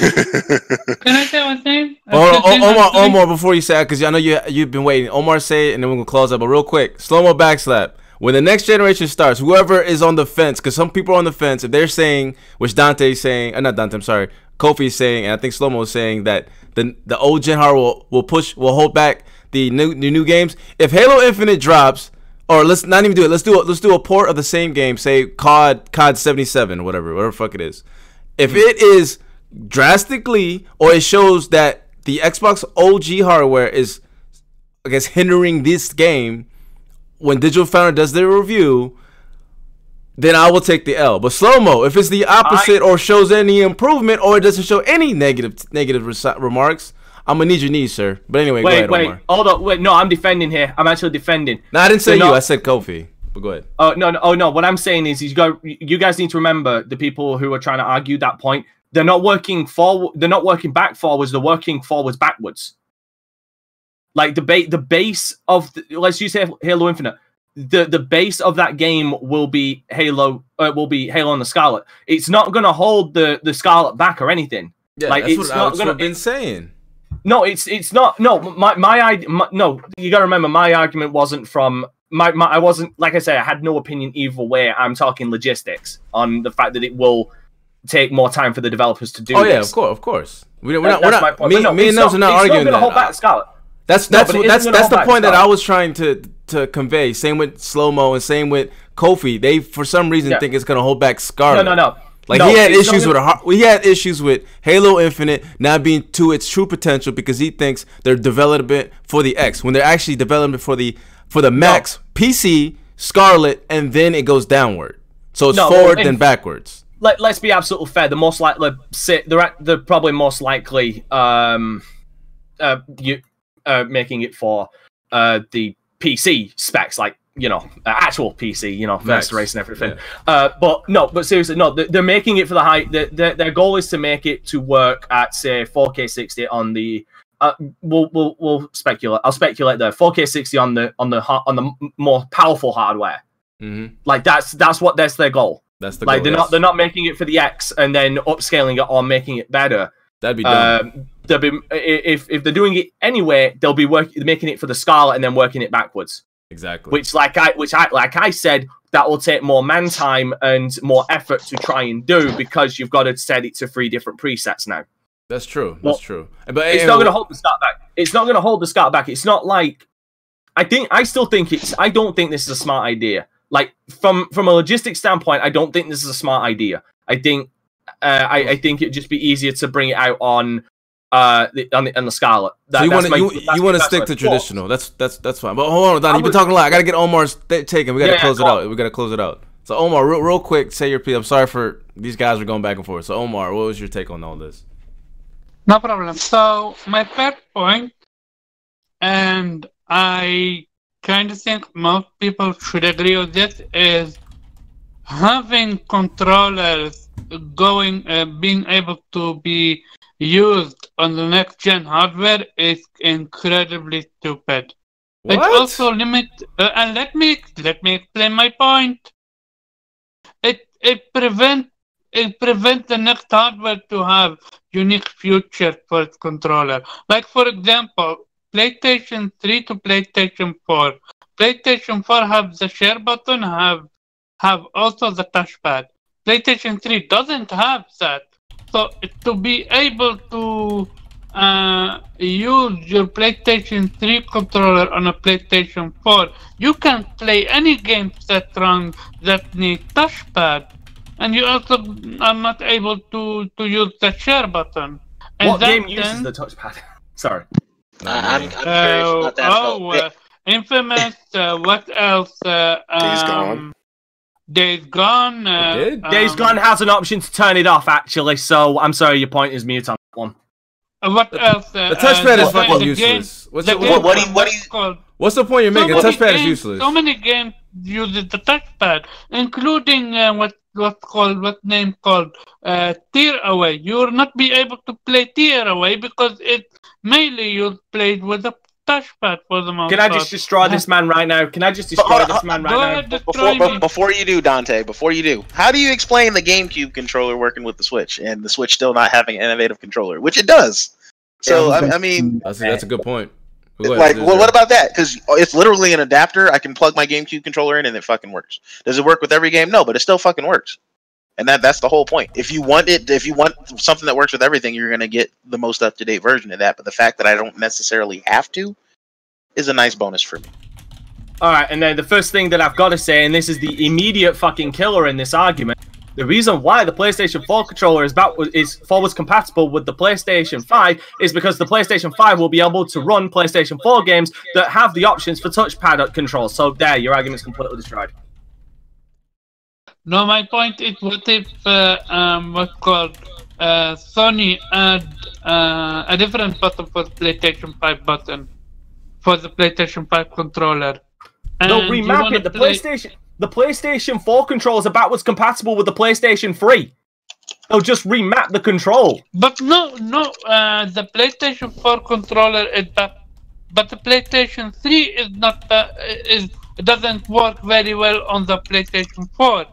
I say one thing? Hold on, Uh, can- O- Omar, Omar, before you say it, because I know you you've been waiting. Omar, say it, and then we're gonna close up. But real quick, slow mo backslap. When the next generation starts, whoever is on the fence, because some people are on the fence, if they're saying, which Dante's saying, uh, not Dante, I'm sorry, Kofi's saying, and I think slow mo is saying that the the old gen hardware will, will push, will hold back the new the new games. If Halo Infinite drops, or let's not even do it. Let's do a, let's do a port of the same game, say COD COD 77 whatever, whatever the fuck it is. If it is drastically, or it shows that the Xbox OG hardware is, I guess, hindering this game, when Digital Foundry does their review, then I will take the L. But slow mo, if it's the opposite or shows any improvement or it doesn't show any negative negative resi- remarks, I'm gonna need your knees, sir. But anyway, go Wait, ahead, wait, Omar. hold on. Wait, no, I'm defending here. I'm actually defending. No, I didn't say you. not- I said Kofi. But go ahead. Oh no, no, oh no. What I'm saying is, you go. You guys need to remember the people who are trying to argue that point. They're not working forward. They're not working back forwards. They're working forwards backwards. Like the ba- the base of the, let's use Halo Halo Infinite. The the base of that game will be Halo. Uh, will be Halo and the Scarlett. It's not gonna hold the the Scarlett back or anything. Yeah, Like, that's it's what not Alex gonna- have been saying. No, it's it's not. No, my my, my no. You got to remember, my argument wasn't from my, my. I wasn't like I say. I had no opinion either way. I'm talking logistics on the fact that it will take more time for the developers to do. Oh yeah, this. of course, of course. We, we're That- not. We're not. point. Me, no, me and Nels are not arguing gonna that. hold back Scarlett. That's that's but it what, isn't that's that's the point that I was trying to to convey. Same with slow mo and same with Kofi. They for some reason Yeah. think it's gonna hold back Scarlett. No, no, no. Like No, he had issues with a, he had issues with Halo Infinite not being to its true potential because he thinks they're developing it for the X when they're actually developing it for the for the Max PC Scarlett and then it goes downward. So it's No, forward then backwards. Let, let's be absolutely fair. The most likely, they're at- they're probably most likely um, uh, you uh, making it for uh, the PC specs, like you know, uh, actual PC, you know, first race and everything. Uh, but no, but seriously, no, they're, they're making it for the high. Their, their, their goal is to make it to work at say 4K 60 on the. Uh, we'll, we'll we'll speculate. I'll speculate there. 4K 60 on the on the on the more powerful hardware. hmm Like that's that's what that's their goal That's the like goal, they're yes. not they're not making it for the X and then upscaling it or making it better. That'd be dumb. Um, they'll be if if they're doing it anyway, they'll be working making it for the Scarlett and then working it backwards. exactly. Which like I which I like I said that will take more man time and more effort to try and do because you've got to set it to three different presets now. That's true. Well, That's true. But It's anyway, not going to hold the start back. It's not going to hold the start back. It's not like I think I still think it's I don't think this is a smart idea. Like from from a logistics standpoint, I don't think this is a smart idea. I think uh, I, I think it'd just be easier to bring it out on uh the, on the on the Scarlett. That, so you want to you, you want to stick to thought. traditional. That's that's that's fine. But hold on, Don. You've been talking a lot. I gotta get Omar's th- taken. We gotta Yeah, yeah, close it go out. We gotta close it out. So Omar, real, real quick, say your piece. I'm sorry for these guys are going back and forth. So Omar, what was your take on all this? No problem. So my first point, and I kind of think most people should agree with this, is having controllers going, uh, being able to be used on the next gen hardware is incredibly stupid. What? It also limit, uh, and let me let me explain my point. It it prevent it prevents the next hardware to have unique features for its controller. Like for example, PlayStation 3 to PlayStation 4. PlayStation 4 have the share button, have have also the touchpad. PlayStation 3 doesn't have that. So to be able to uh, use your PlayStation 3 controller on a PlayStation 4, you can play any games that run that need touchpad, and you also are not able to to use the share button. And what game uses then- the touchpad? [laughs] Sorry. I- I'm, I'm curious Uh, about that. oh, so- uh, Infamous. Uh, what else? Uh, Days um, Gone. Days Gone. Uh, did? Days um, Gone has an option to turn it off, actually. So I'm sorry, your point is mute on that one. uh, What else? Uh, The touchpad uh, is fucking the game- useless. What's the the, what- what you- what what's you- called- what's the point you're making? So The many touchpad is useless. So many games use the touchpad, including uh, what what's called what name called uh, Tearaway. You will not be able to play Tearaway because it mainly you played with a touchpad for the most Can I just destroy this man right now? Can I just But hold destroy uh, this man right now? ahead, destroy Before, me. be- before you do, Dante, before you do, how do you explain the GameCube controller working with the Switch and the Switch still not having an innovative controller, which it does? So I, I mean, That's, that's a good point. Go ahead, like, well, what about that? Because it's literally an adapter. I can plug my GameCube controller in and it fucking works. Does it work with every game? No, but it still fucking works. And that that's the whole point. If you want it, if you want something that works with everything, you're gonna get the most up to date version of that. But the fact that I don't necessarily have to is a nice bonus for me. All right, and then the first thing that I've got to say, and this is the immediate fucking killer in this argument, the reason why the PlayStation 4 controller is back is forwards compatible with the PlayStation 5 is because the PlayStation 5 will be able to run PlayStation 4 games that have the options for touchpad control. So there, your argument's completely destroyed. No, my point is, what if uh, um, what's called uh, Sony add uh, a different button for the PlayStation 5 button for the PlayStation 5 controller? They'll remap it. The play- PlayStation, the PlayStation 4 controls are backwards compatible with the PlayStation 3. They'll just remap the control. But no, no, uh, the PlayStation 4 controller is that, but the PlayStation 3 is not uh, is doesn't work very well on the PlayStation 4.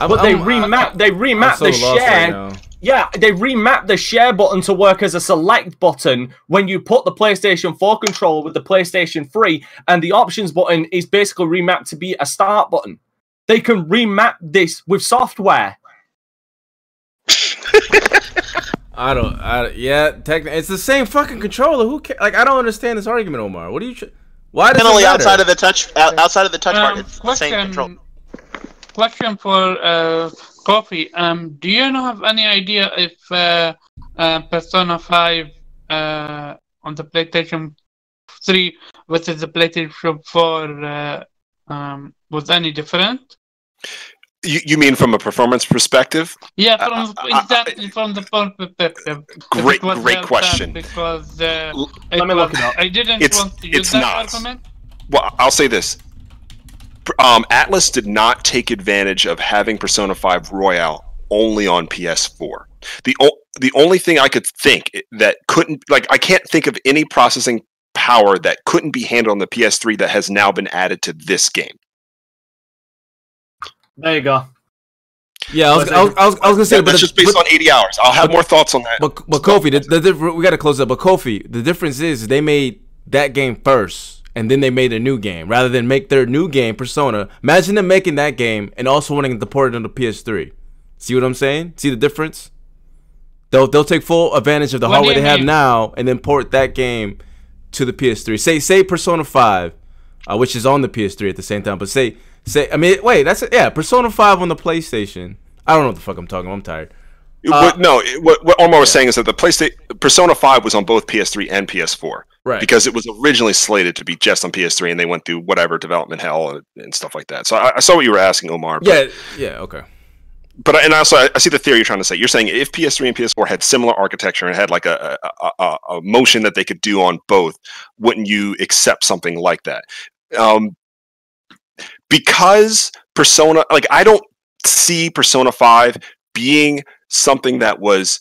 I'm- But they I'm- remap, they remap so the lost right share. Yeah, they remap the share button to work as a select button when you put the PlayStation 4 controller with the PlayStation 3, and the options button is basically remapped to be a start button. They can remap this with software. [laughs] I don't. I, yeah, technically, it's the same fucking controller. Who ca- like? I don't understand this argument, Omar. What do you? Tr- Why does Definitely it matter? outside of the touch, outside of the touch part, Um, it's the same control. Question, question for uh, Kofi. Um, do you know have any idea if uh, uh, Persona 5 uh, on the PlayStation 3 versus the PlayStation 4 uh, um, was any different? You, you mean from a performance perspective? Yeah, Uh, from uh, uh, exactly from the point perspective. Great- it was great well question. Because uh, L- it Let me look it up. I didn't It's- want to use it's that not. argument. Well, I'll say this. Um, Atlus did not take advantage of having Persona 5 Royal only on PS4. The o- the only thing I could think that couldn't like I can't think of any processing power that couldn't be handled on the PS3 that has now been added to this game. There you go. Yeah, I was, I was, I was, I was gonna say, That- but that's the- just based but- on 80 hours. I'll have but- more thoughts on that. But but Kofi, the, the, diff- we got to close up. But Kofi, the difference is they made that game first, and then they made a new game rather than make their new game Persona. Imagine them making that game and also wanting to port it onto PS3. See what I'm saying? See the difference? They'll they'll take full advantage of the What hardware they have mean? now and then port that game to the PS3. Say say Persona 5, uh, which is on the PS3 at the same time. But say say I mean wait that's yeah Persona 5 on the PlayStation. I don't know what the fuck I'm talking. about. I'm tired. What, no, what, what Omar was saying is that the PlayStation Persona 5 was on both PS3 and PS4 Right. because it was originally slated to be just on PS3, and they went through whatever development hell and, and stuff like that. So I, I saw what you were asking, Omar. But, yeah yeah okay. but I- and also I, I see the theory you're trying to say. You're saying if PS3 and PS4 had similar architecture and had like a a, a, a motion that they could do on both, wouldn't you accept something like that? Um, because Persona, like I don't see Persona 5 being something that was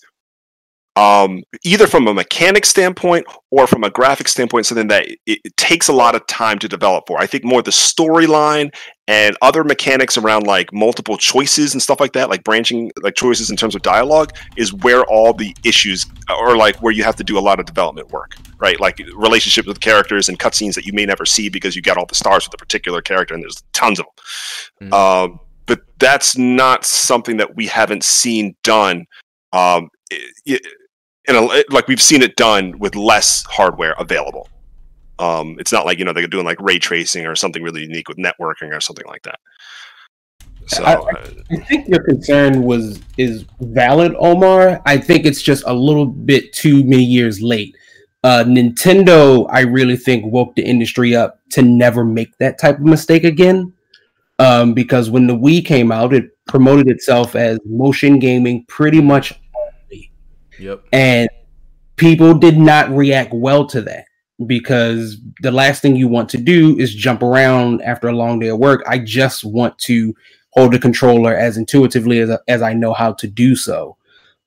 um, either from a mechanic standpoint or from a graphic standpoint, something that it, it takes a lot of time to develop for. I think more the storyline and other mechanics around like multiple choices and stuff like that, like branching, like choices in terms of dialogue, is where all the issues or like where you have to do a lot of development work, right? Like relationships with characters and cutscenes that you may never see because you got all the stars with a particular character and there's tons of them. Mhm. Um, but that's not something that we haven't seen done um, in a, like we've seen it done with less hardware available. Um, it's not like you know they're doing like ray tracing or something really unique with networking or something like that. So I- uh, I think your concern was is valid, Omar. I think it's just a little bit too many years late. Uh, Nintendo, I really think woke the industry up to never make that type of mistake again. Um, because when the Wii came out, it promoted itself as motion gaming pretty much only, Yep. and people did not react well to that because the last thing you want to do is jump around after a long day of work. I just want to hold the controller as intuitively as, as I know how to do so.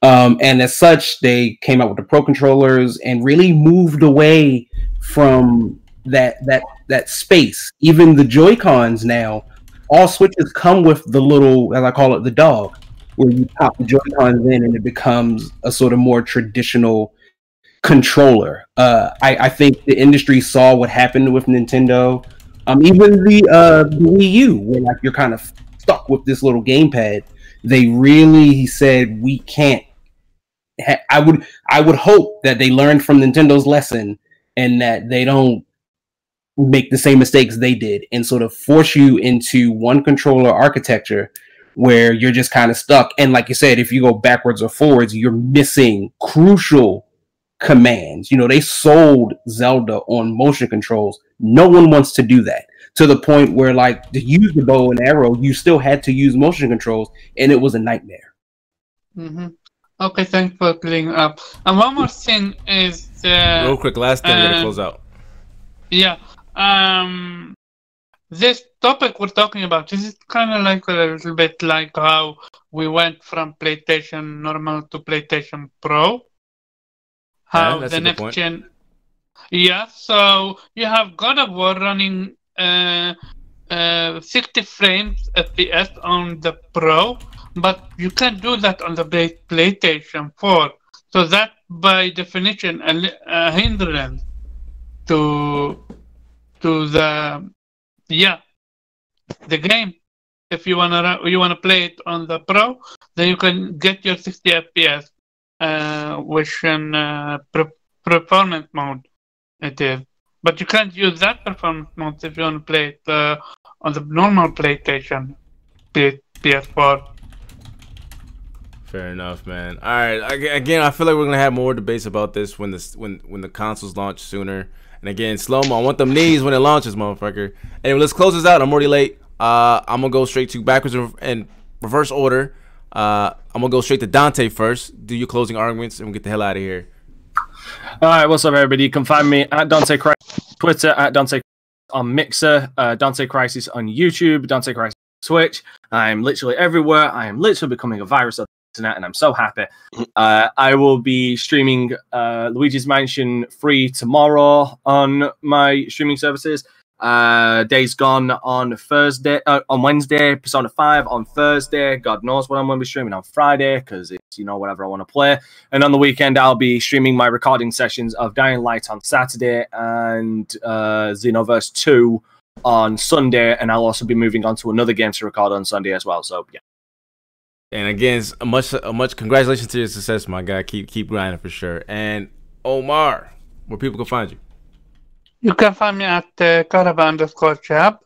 Um, and as such, they came out with the pro controllers and really moved away from that that that space. Even the Joy Cons now, all switches come with the little, as I call it, the dog, where you pop the Joy Cons in and it becomes a sort of more traditional controller. Uh, I, I think the industry saw what happened with Nintendo. Um, even the uh, Wii U, where like you're kind of stuck with this little gamepad. They really said we can't. Ha- I would I would hope that they learned from Nintendo's lesson and that they don't make the same mistakes they did and sort of force you into one controller architecture where you're just kind of stuck. And like you said, if you go backwards or forwards, you're missing crucial commands. You know, they sold Zelda on motion controls. No one wants to do that to the point where, like, to use the bow and arrow, you still had to use motion controls, and it was a nightmare. Mm-hmm. Okay, thanks for clearing up. And one more thing is, Real quick, last thing, we're gonna uh, close out. yeah, um, this topic we're talking about this is kind of like a little bit like how we went from PlayStation normal to PlayStation Pro. How that's the next point. gen. Yeah, so you have God of War running uh, uh, 60 frames FPS on the Pro, but you can't do that on the Play- PlayStation 4. So that, by definition, a, a hindrance to to the yeah the game. If you wanna you wanna play it on the Pro, then you can get your 60 FPS, uh, which in uh, performance mode it is. But you can't use that performance mode if you want to play it uh, on the normal PlayStation P- PS4. Fair enough, man. All right. Again, I feel like we're gonna have more debates about this when the when when the consoles launch sooner. And again, slow mo. I want them knees when it launches, motherfucker. Anyway, let's close this out. I'm already late. Uh, I'm gonna go straight to backwards and- reverse order. Uh, I'm gonna go straight to Dante first. Do your closing arguments, and we'll get the hell out of here. All right, what's up, everybody? You can find me at Dante Crisis Twitter, at Dante on Mixer, uh, Dante Crisis on YouTube, Dante Crisis Twitch. I'm literally everywhere. I am literally becoming a virus of internet, and I'm so happy. Uh, I will be streaming uh, Luigi's Mansion free tomorrow on my streaming services. Uh, Days Gone on Thursday, uh, on Wednesday, Persona 5 on Thursday. God knows what I'm going to be streaming on Friday because it's, you know, whatever I want to play. And on the weekend, I'll be streaming my recording sessions of Dying Light on Saturday and uh, Xenoverse 2 on Sunday. And I'll also be moving on to another game to record on Sunday as well. So, yeah. And again, much a much congratulations to your success, my guy. Keep keep grinding for sure. And Omar, where people can find you. You can find me at uh, Caraba underscore chap.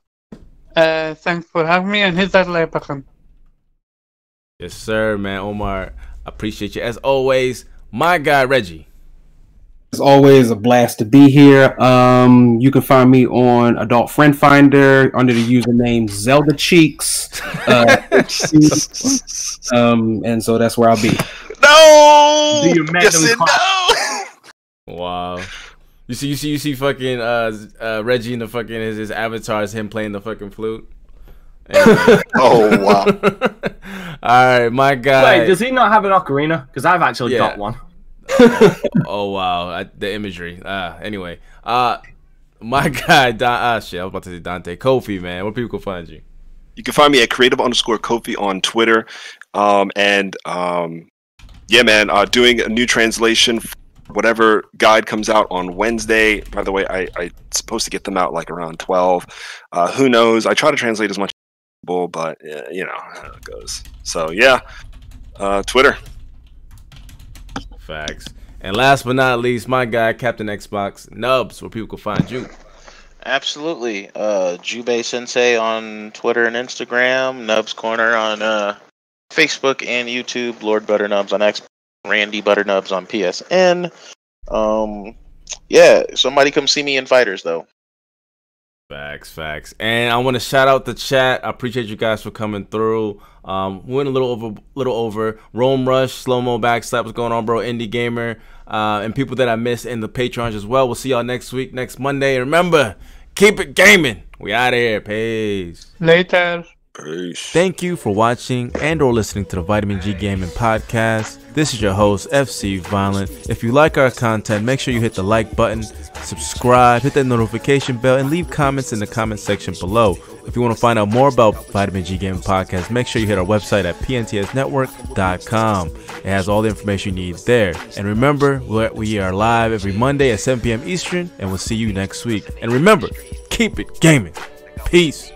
Uh, thanks for having me and hit that like button. Yes, sir, man. Omar, appreciate you as always. My guy Reggie. It's always a blast to be here. Um, you can find me on Adult Friend Finder under the username Zelda Cheeks. Uh, [laughs] um, and so that's where I'll be. No. Do you met yes no. Wow. You see, you see, you see, fucking uh, uh Reggie in the fucking his, his avatar is him playing the fucking flute. [laughs] Anyway. Oh wow. [laughs] All right, my guy. Wait, does he not have an ocarina? Because I've actually Yeah. got one. Oh wow, I, the imagery. Uh, anyway, uh, my [laughs] guy, Don, ah, shit, I was about to say Dante Kofi, man. Where people can find you? You can find me at creative underscore Kofi on Twitter. Um, and um, yeah, man, uh, doing a new translation. Whatever guide comes out on Wednesday. By the way, I, I'm supposed to get them out like around 12. Uh, who knows? I try to translate as much as possible, but uh, you know how it goes. So yeah, uh, Twitter. Facts. And last but not least, my guy, Captain Xbox, Nubs, where people can find you. Absolutely. Uh, Sensei on Twitter and Instagram, Nubs Corner on uh, Facebook and YouTube, Lord Butternubs on X, Randy Butternubs on PSN. Um, yeah, somebody come see me in Fighters though. Facts, facts. And I want to shout out the chat. I appreciate you guys for coming through. Um, went a little over, little over. Rome Rush, slow mo backslap. What's going on, bro? Indie gamer, uh, and people that I missed in the patrons as well. We'll see y'all next week, next Monday. And remember, keep it gaming. We out of here. Peace. Later. Peace. Thank you for watching and or listening to the Vitamin G Gaming Podcast. This is your host, FC Violent. If you like our content, make sure you hit the like button, subscribe, hit that notification bell, and leave comments in the comment section below. If you want to find out more about Vitamin G Gaming Podcast, make sure you hit our website at pntsnetwork.com. It has all the information you need there. And remember, we are live every Monday at 7 p.m. Eastern, and we'll see you next week. And remember, keep it gaming. Peace.